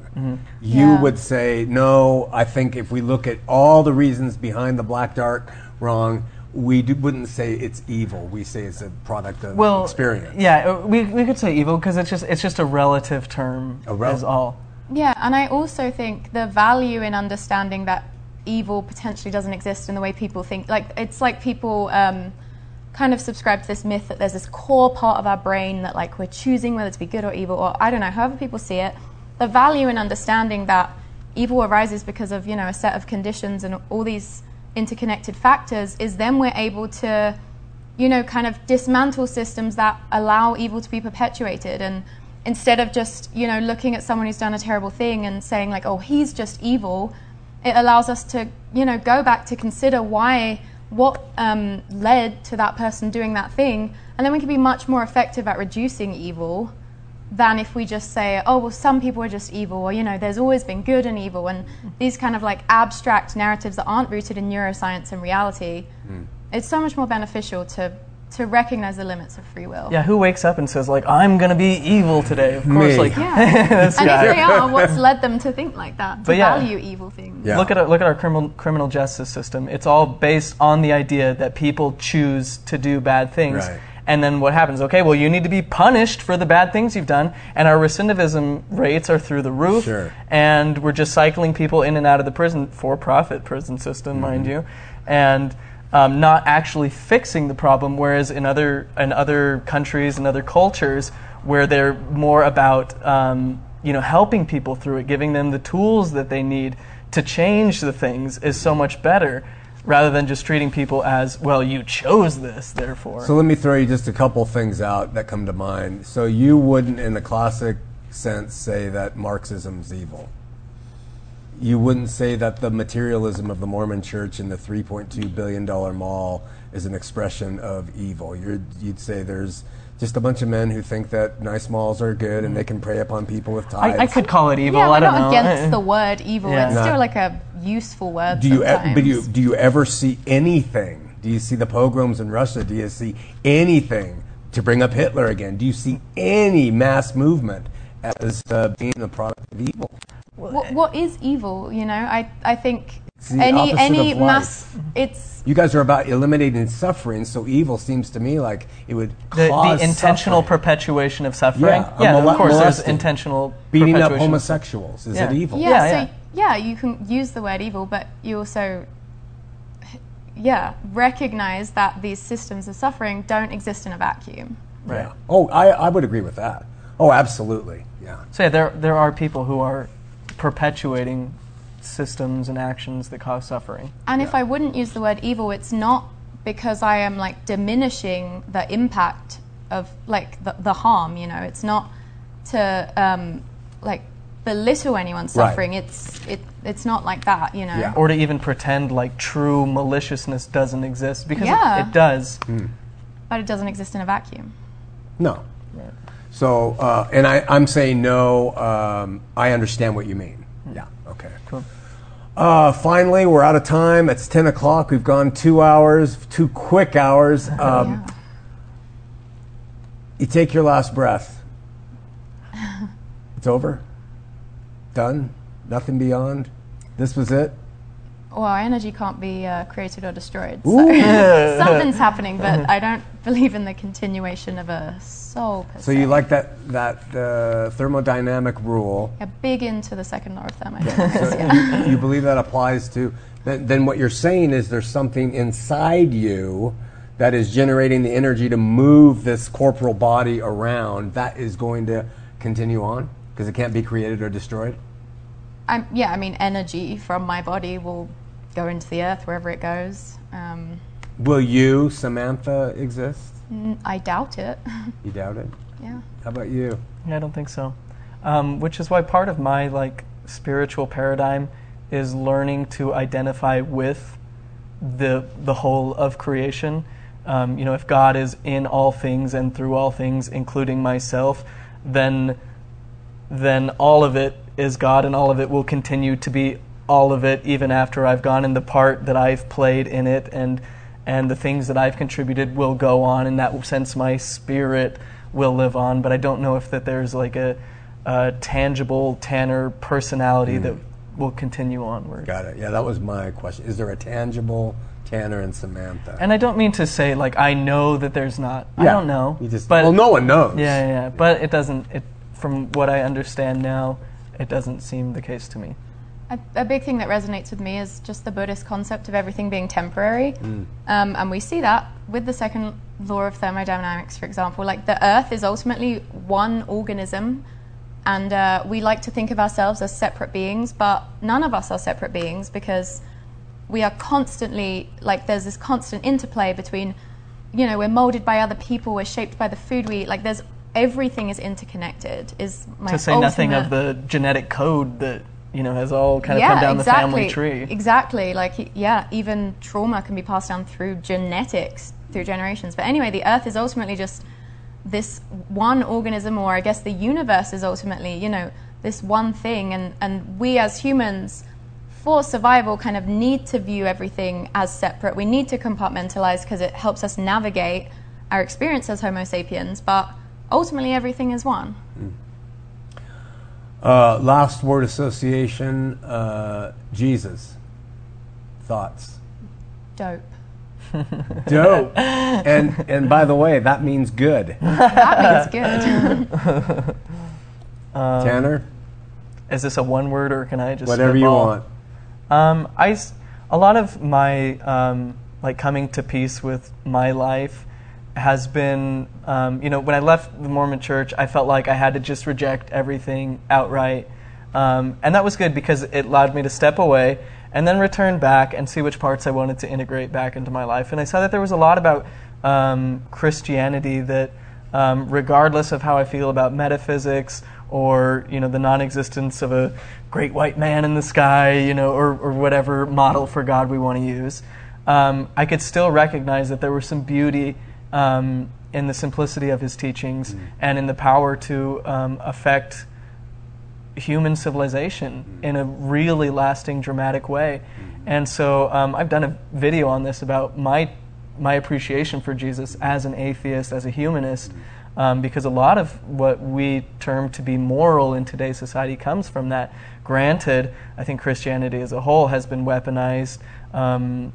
You Yeah. would say no. I think if we look at all the reasons behind the black, dark, wrong, we do, wouldn't say it's evil. We say it's a product of well, experience. Yeah, uh, we, we could say evil because it's just it's just a relative term A rel- is all. Yeah, and I also think the value in understanding that evil potentially doesn't exist in the way people think. Like it's like people um, kind of subscribe to this myth that there's this core part of our brain that like we're choosing whether to be good or evil, or I don't know, however people see it. The value in understanding that evil arises because of you know a set of conditions and all these interconnected factors is then we're able to you know, kind of dismantle systems that allow evil to be perpetuated. And instead of just, you know, looking at someone who's done a terrible thing and saying, like, oh, he's just evil, it allows us to, you know, go back to consider why, what um, led to that person doing that thing. And then we can be much more effective at reducing evil than if we just say, oh, well, some people are just evil, or, you know, there's always been good and evil. And these kind of like abstract narratives that aren't rooted in neuroscience and reality hmm. it's so much more beneficial to to recognize the limits of free will. Yeah, who wakes up and says like I'm gonna be evil today? Of course, Me. like Yeah. this and if they are, what's led them to think like that? To But yeah. value evil things. Yeah. Look at our, look at our criminal criminal justice system. It's all based on the idea that people choose to do bad things. Right. And then what happens? Okay, well, you need to be punished for the bad things you've done, and our recidivism rates are through the roof. Sure. And we're just cycling people in and out of the prison, for-profit prison system, mind you, and um, not actually fixing the problem. Whereas in other in other countries and other cultures, where they're more about um, you know helping people through it, giving them the tools that they need to change the things, is so much better. Rather than just treating people as well, you chose this, therefore. So let me throw you just a couple things out that come to mind. So you wouldn't, in the classic sense, say that Marxism's evil. You wouldn't say that the materialism of the Mormon Church and the 3.2 billion dollar mall is an expression of evil. You'd, you'd say there's just a bunch of men who think that nice malls are good and they can prey upon people with tithes. I, I could call it evil. Yeah, we're I don't not know. against the word evil. Yeah. It's Not- still like a useful word. Do you, e- but you, do you ever see anything? Do you see the pogroms in Russia? Do you see anything to bring up Hitler again? Do you see any mass movement as uh, being a product of evil? what, what is evil? You know, I I think the any any mass. It's You guys are about eliminating suffering, so evil seems to me like it would the, cause the intentional suffering. perpetuation of suffering. Yeah, Yeah, mole- of course, there's intentional beating up homosexuals. Is Yeah. it evil? yeah, Yeah, so yeah. yeah, you can use the word evil, but you also yeah recognize that these systems of suffering don't exist in a vacuum. Yeah. Oh, I, I would agree with that. Oh, absolutely. Yeah. So yeah, there there are people who are perpetuating systems and actions that cause suffering. And if I wouldn't use the word evil, it's not because I am like diminishing the impact of like the, the harm. You know, it's not to um, like belittle anyone's Right. suffering. It's it it's not like that. You know. Yeah. Or to even pretend like true maliciousness doesn't exist because it- Yeah. it, does. But it doesn't exist in a vacuum. No. So, uh, and I, I'm saying no. Um, I understand what you mean. Yeah. Uh, finally, we're out of time. It's 10 o'clock. We've gone two hours, two quick hours. Um, yeah. You take your last breath. It's over. Done. Nothing beyond. This was it. Well, our energy can't be uh, created or destroyed. So something's happening, but I don't believe in the continuation of a soul. So se. you like that that uh, thermodynamic rule? Yeah, big into the second law of thermodynamics. So yeah. you, you believe that applies to? Then, then what you're saying is there's something inside you that is generating the energy to move this corporal body around. That is going to continue on because it can't be created or destroyed. I'm, yeah, I mean, energy from my body will go into the earth wherever it goes. Um, Will you, Samantha, exist? I doubt it. You doubt it. yeah. How about you? Yeah, I don't think so. Um, which is why part of my like spiritual paradigm is learning to identify with the the whole of creation. Um, you know, if God is in all things and through all things, including myself, then then all of it is God, and all of it will continue to be all of it, even after I've gone. And the part that I've played in it, and and the things that I've contributed will go on. In that sense, my spirit will live on. But I don't know if that there's like a, a tangible Tanner personality hmm. that will continue onward. Got it. Yeah, that was my question. Is there a tangible Tanner and Samantha. And I don't mean to say like I know that there's not. I don't know. You just but well, no one knows. Yeah, yeah, yeah. But it doesn't. It from what I understand now, it doesn't seem the case to me. A, a big thing that resonates with me is just the Buddhist concept of everything being temporary. Um, and we see that with the second law of thermodynamics, for example. Like the Earth is ultimately one organism, and uh, we like to think of ourselves as separate beings, but none of us are separate beings because we are constantly, like, there's this constant interplay between, you know, we're molded by other people, we're shaped by the food we eat. Like, there's everything is interconnected. Is my to say nothing of the genetic code that you know has all kind of come down the family tree. Exactly. Like, yeah, even trauma can be passed down through genetics, through generations. But anyway, the Earth is ultimately just this one organism, or I guess the universe is ultimately, you know, this one thing. And, and we as humans, for survival, kind of need to view everything as separate. We need to compartmentalize because it helps us navigate our experience as Homo sapiens. But ultimately, everything is one. Uh, last word association. Uh, Jesus. Thoughts. Dope. Dope. and and by the way, that means good. That means good. Tanner, Is this a one word or can I just whatever you want. Um, I s- a lot of my um, like coming to peace with my life has been, um, you know, when I left the Mormon Church, I felt like I had to just reject everything outright, um, and that was good because it allowed me to step away and then return back and see which parts I wanted to integrate back into my life. And I saw that there was a lot about um, Christianity that, um, regardless of how I feel about metaphysics or you know the non-existence of a great white man in the sky, you know, or, or whatever model for God we want to use, um, I could still recognize that there was some beauty um, in the simplicity of his teachings and in the power to um, affect human civilization in a really lasting, dramatic way. And so um, I've done a video on this about my my appreciation for Jesus as an atheist, as a humanist, um, because a lot of what we term to be moral in today's society comes from that. Granted, I think Christianity as a whole has been weaponized. Um,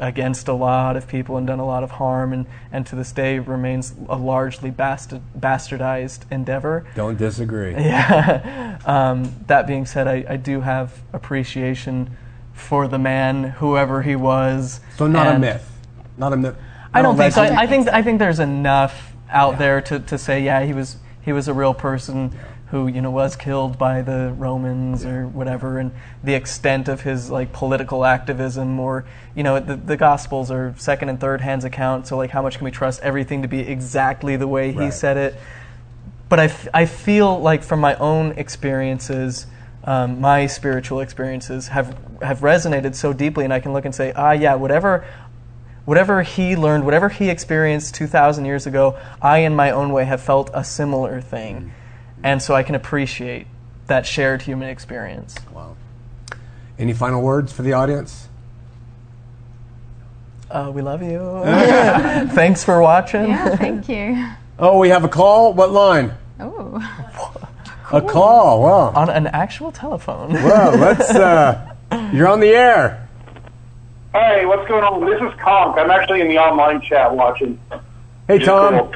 against a lot of people and done a lot of harm, and, and to this day remains a largely bastard, bastardized endeavor. Don't disagree. Yeah. Um, that being said, I, I do have appreciation for the man, whoever he was. So not a myth. Not a myth. I don't think so. I, I think I think there's enough out there to, to say, yeah, he was he was a real person who you know was killed by the Romans or whatever, and the extent of his like political activism, or you know, the, the Gospels are second and third hands account. So like, how much can we trust everything to be exactly the way he Right. said it? but I, f- I feel like from my own experiences, um, my spiritual experiences have have resonated so deeply, and I can look and say, ah, yeah, whatever, whatever he learned, whatever he experienced two thousand years ago, I, in my own way, have felt a similar thing, and so I can appreciate that shared human experience. Wow. Any final words for the audience? Uh, we love you. Thanks for watching. yeah, thank you. Oh, we have a call. What line? Oh. A call. Wow. On an actual telephone. Well, let's. Uh, you're on the air. Hey, what's going on? This is Conk. I'm actually in the online chat watching. Hey, Tom.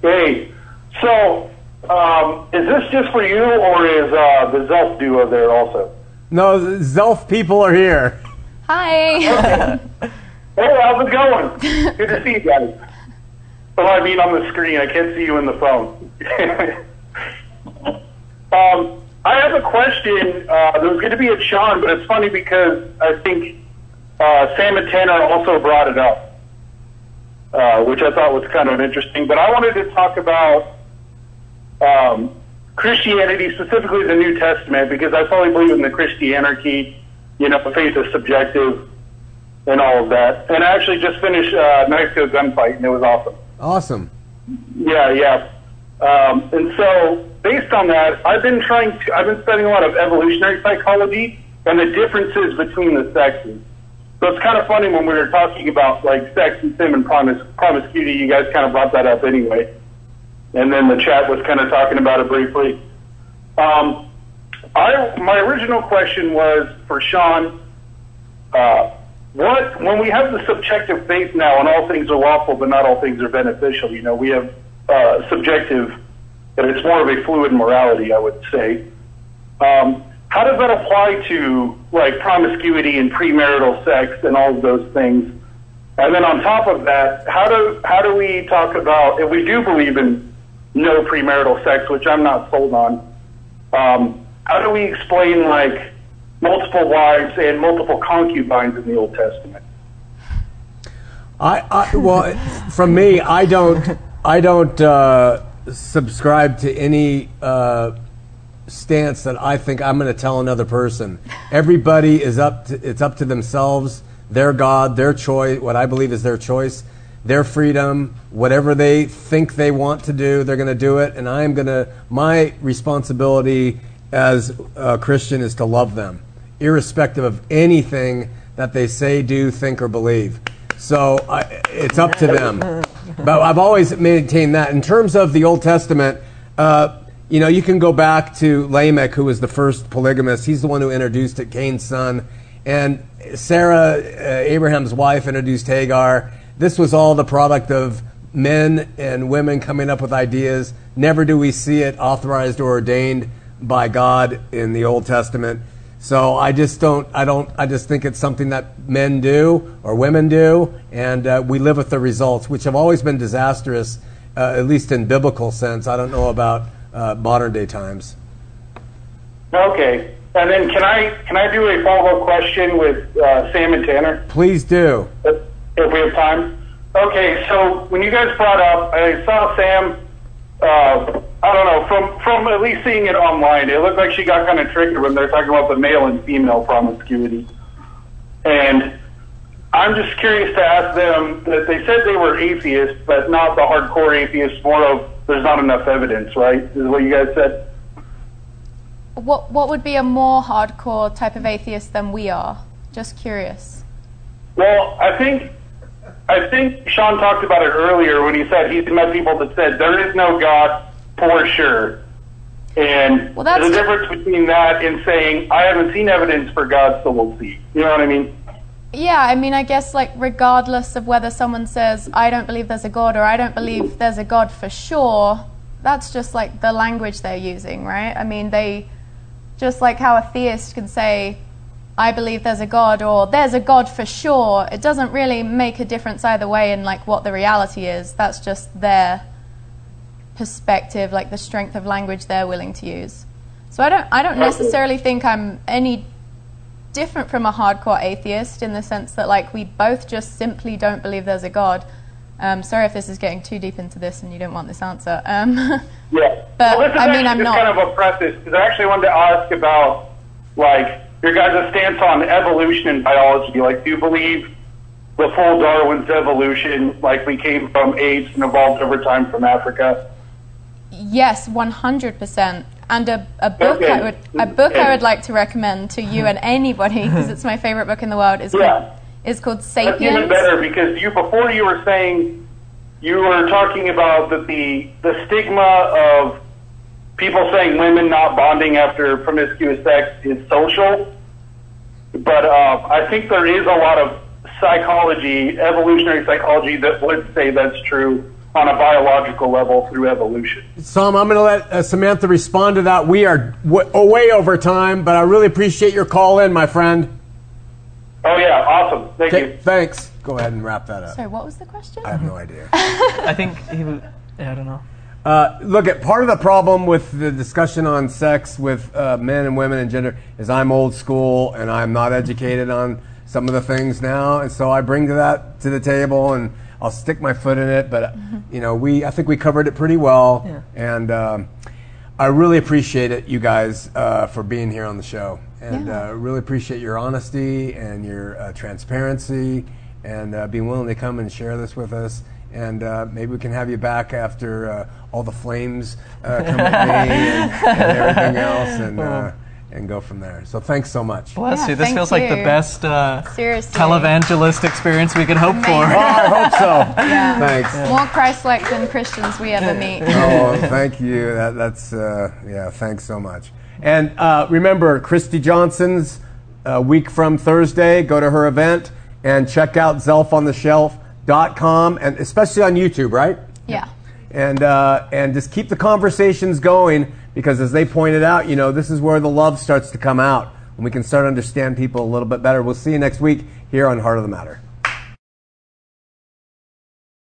Hey, so um, is this just for you, or is uh, the Zelph duo there also? No, the Zelph people are here. Hi. Hey, how's it going? Good to see you guys. Well, I mean on the screen. I can't see you in the phone. um, I have a question. Uh, there was going to be a Sean, but it's funny because I think uh, Sam and Tanner also brought it up, uh, which I thought was kind of interesting. But I wanted to talk about um, Christianity, specifically the New Testament, because I fully believe in the Christianarchy. You know, the faith is subjective and all of that. And I actually just finished uh, Go Gunfight, and it was awesome. Awesome. Yeah, yeah. Um, and so, based on that, I've been trying to, I've been studying a lot of evolutionary psychology and the differences between the sexes. So it's kind of funny when we were talking about like sex and sim and promis- promiscuity, you guys kind of brought that up anyway. And then the chat was kind of talking about it briefly. Um, I, my original question was for Sean. Uh, what when we have the subjective faith now, and all things are lawful, but not all things are beneficial. You know, we have uh, subjective, but it's more of a fluid morality, I would say. Um, how does that apply to like promiscuity and premarital sex and all of those things? And then on top of that, how do how do we talk about if we do believe in no premarital sex, which I'm not sold on? Um, how do we explain like multiple wives and multiple concubines in the Old Testament? I, I well, from me, I don't, I don't uh, subscribe to any uh, stance that I think I'm going to tell another person. Everybody is up to, it's up to themselves, their God, their choice, what I believe is their choice, their freedom, whatever they think they want to do, they're going to do it. And I am going to, my responsibility as a Christian is to love them, irrespective of anything that they say, do, think, or believe. So I, it's up to them. But I've always maintained that. In terms of the Old Testament, uh, you know, you can go back to Lamech, who was the first polygamist. He's the one who introduced it, Cain's son. And Sarah, uh, Abraham's wife, introduced Hagar. This was all the product of men and women coming up with ideas. Never do we see it authorized or ordained by God in the Old Testament. So I just don't, I don't, I just think it's something that men do or women do, and uh, we live with the results, which have always been disastrous, uh, at least in biblical sense. I don't know about uh, modern day times. Okay. And then can I can I do a follow up question with uh, Sam and Tanner? Please do. If, we have time. Okay, so when you guys brought up, I saw Sam. Uh, I don't know from from at least seeing it online, it looked like she got kind of tricky when they're talking about the male and female promiscuity. And I'm just curious to ask them that they said they were atheists, but not the hardcore atheists. More of there's not enough evidence, right? Is what you guys said. What what would be a more hardcore type of atheist than we are? Just curious. Well, I think I think Sean talked about it earlier when he said he's met people that said there is no God for sure. And Well, a difference between that and saying I haven't seen evidence for God, so we'll see. You know what I mean? Yeah, I mean, I guess like regardless of whether someone says I don't believe there's a god or I don't believe there's a god for sure, that's just like the language they're using, right? I mean, they just like how a theist can say I believe there's a god or there's a god for sure. It doesn't really make a difference either way in like what the reality is. That's just their perspective, like the strength of language they're willing to use. So I don't I don't necessarily think I'm any different from a hardcore atheist in the sense that like we both just simply don't believe there's a god. Um, sorry if this is getting too deep into this and you don't want this answer. Um, Yeah. But, well, I mean, I'm just not- kind of a preface because I actually wanted to ask about like your guys' stance on evolution in biology. Like, do you believe the full Darwin's evolution, like we came from apes and evolved over time from Africa? yes, 100%. And a, a book Okay. I would a book I would like to recommend to you and anybody because it's my favorite book in the world is Yeah. called, is called Sapiens. That's even better because you before you were saying you were talking about that the the stigma of people saying women not bonding after promiscuous sex is social, but uh, I think there is a lot of psychology, evolutionary psychology, that would say that's true on a biological level through evolution. Sam, I'm going to let uh, Samantha respond to that. We are w- way over time, but I really appreciate your call in, my friend. Oh yeah, awesome. Thank Okay, you. thanks. Go ahead and wrap that up. Sorry, what was the question? I have no idea. I think he was. Yeah, I don't know. Uh, look, at part of the problem with the discussion on sex with uh, men and women and gender is I'm old school and I'm not educated on some of the things now, and so I bring to that to the table and I'll stick my foot in it. But uh, you know, we I think we covered it pretty well, Yeah. and um, I really appreciate it, you guys, uh, for being here on the show, and Yeah. uh, really appreciate your honesty and your uh, transparency and uh, being willing to come and share this with us. And uh, maybe we can have you back after uh, all the flames uh, come at me and, and everything else, and uh, and go from there. So thanks so much. Bless Yeah, you. This thank feels like the best uh, televangelist experience we could hope Oh, for. I hope so. Yeah. Thanks. More Christ-like than Christians we ever meet. Oh, thank you. That, that's uh, yeah. Thanks so much. And uh, remember, Christy Johnson's a week from Thursday. Go to her event, and check out zelphontheshelf.com and especially on YouTube, right? Yeah. And uh, and just keep the conversations going because as they pointed out, you know, this is where the love starts to come out and we can start to understand people a little bit better. We'll see you next week here on Heart of the Matter.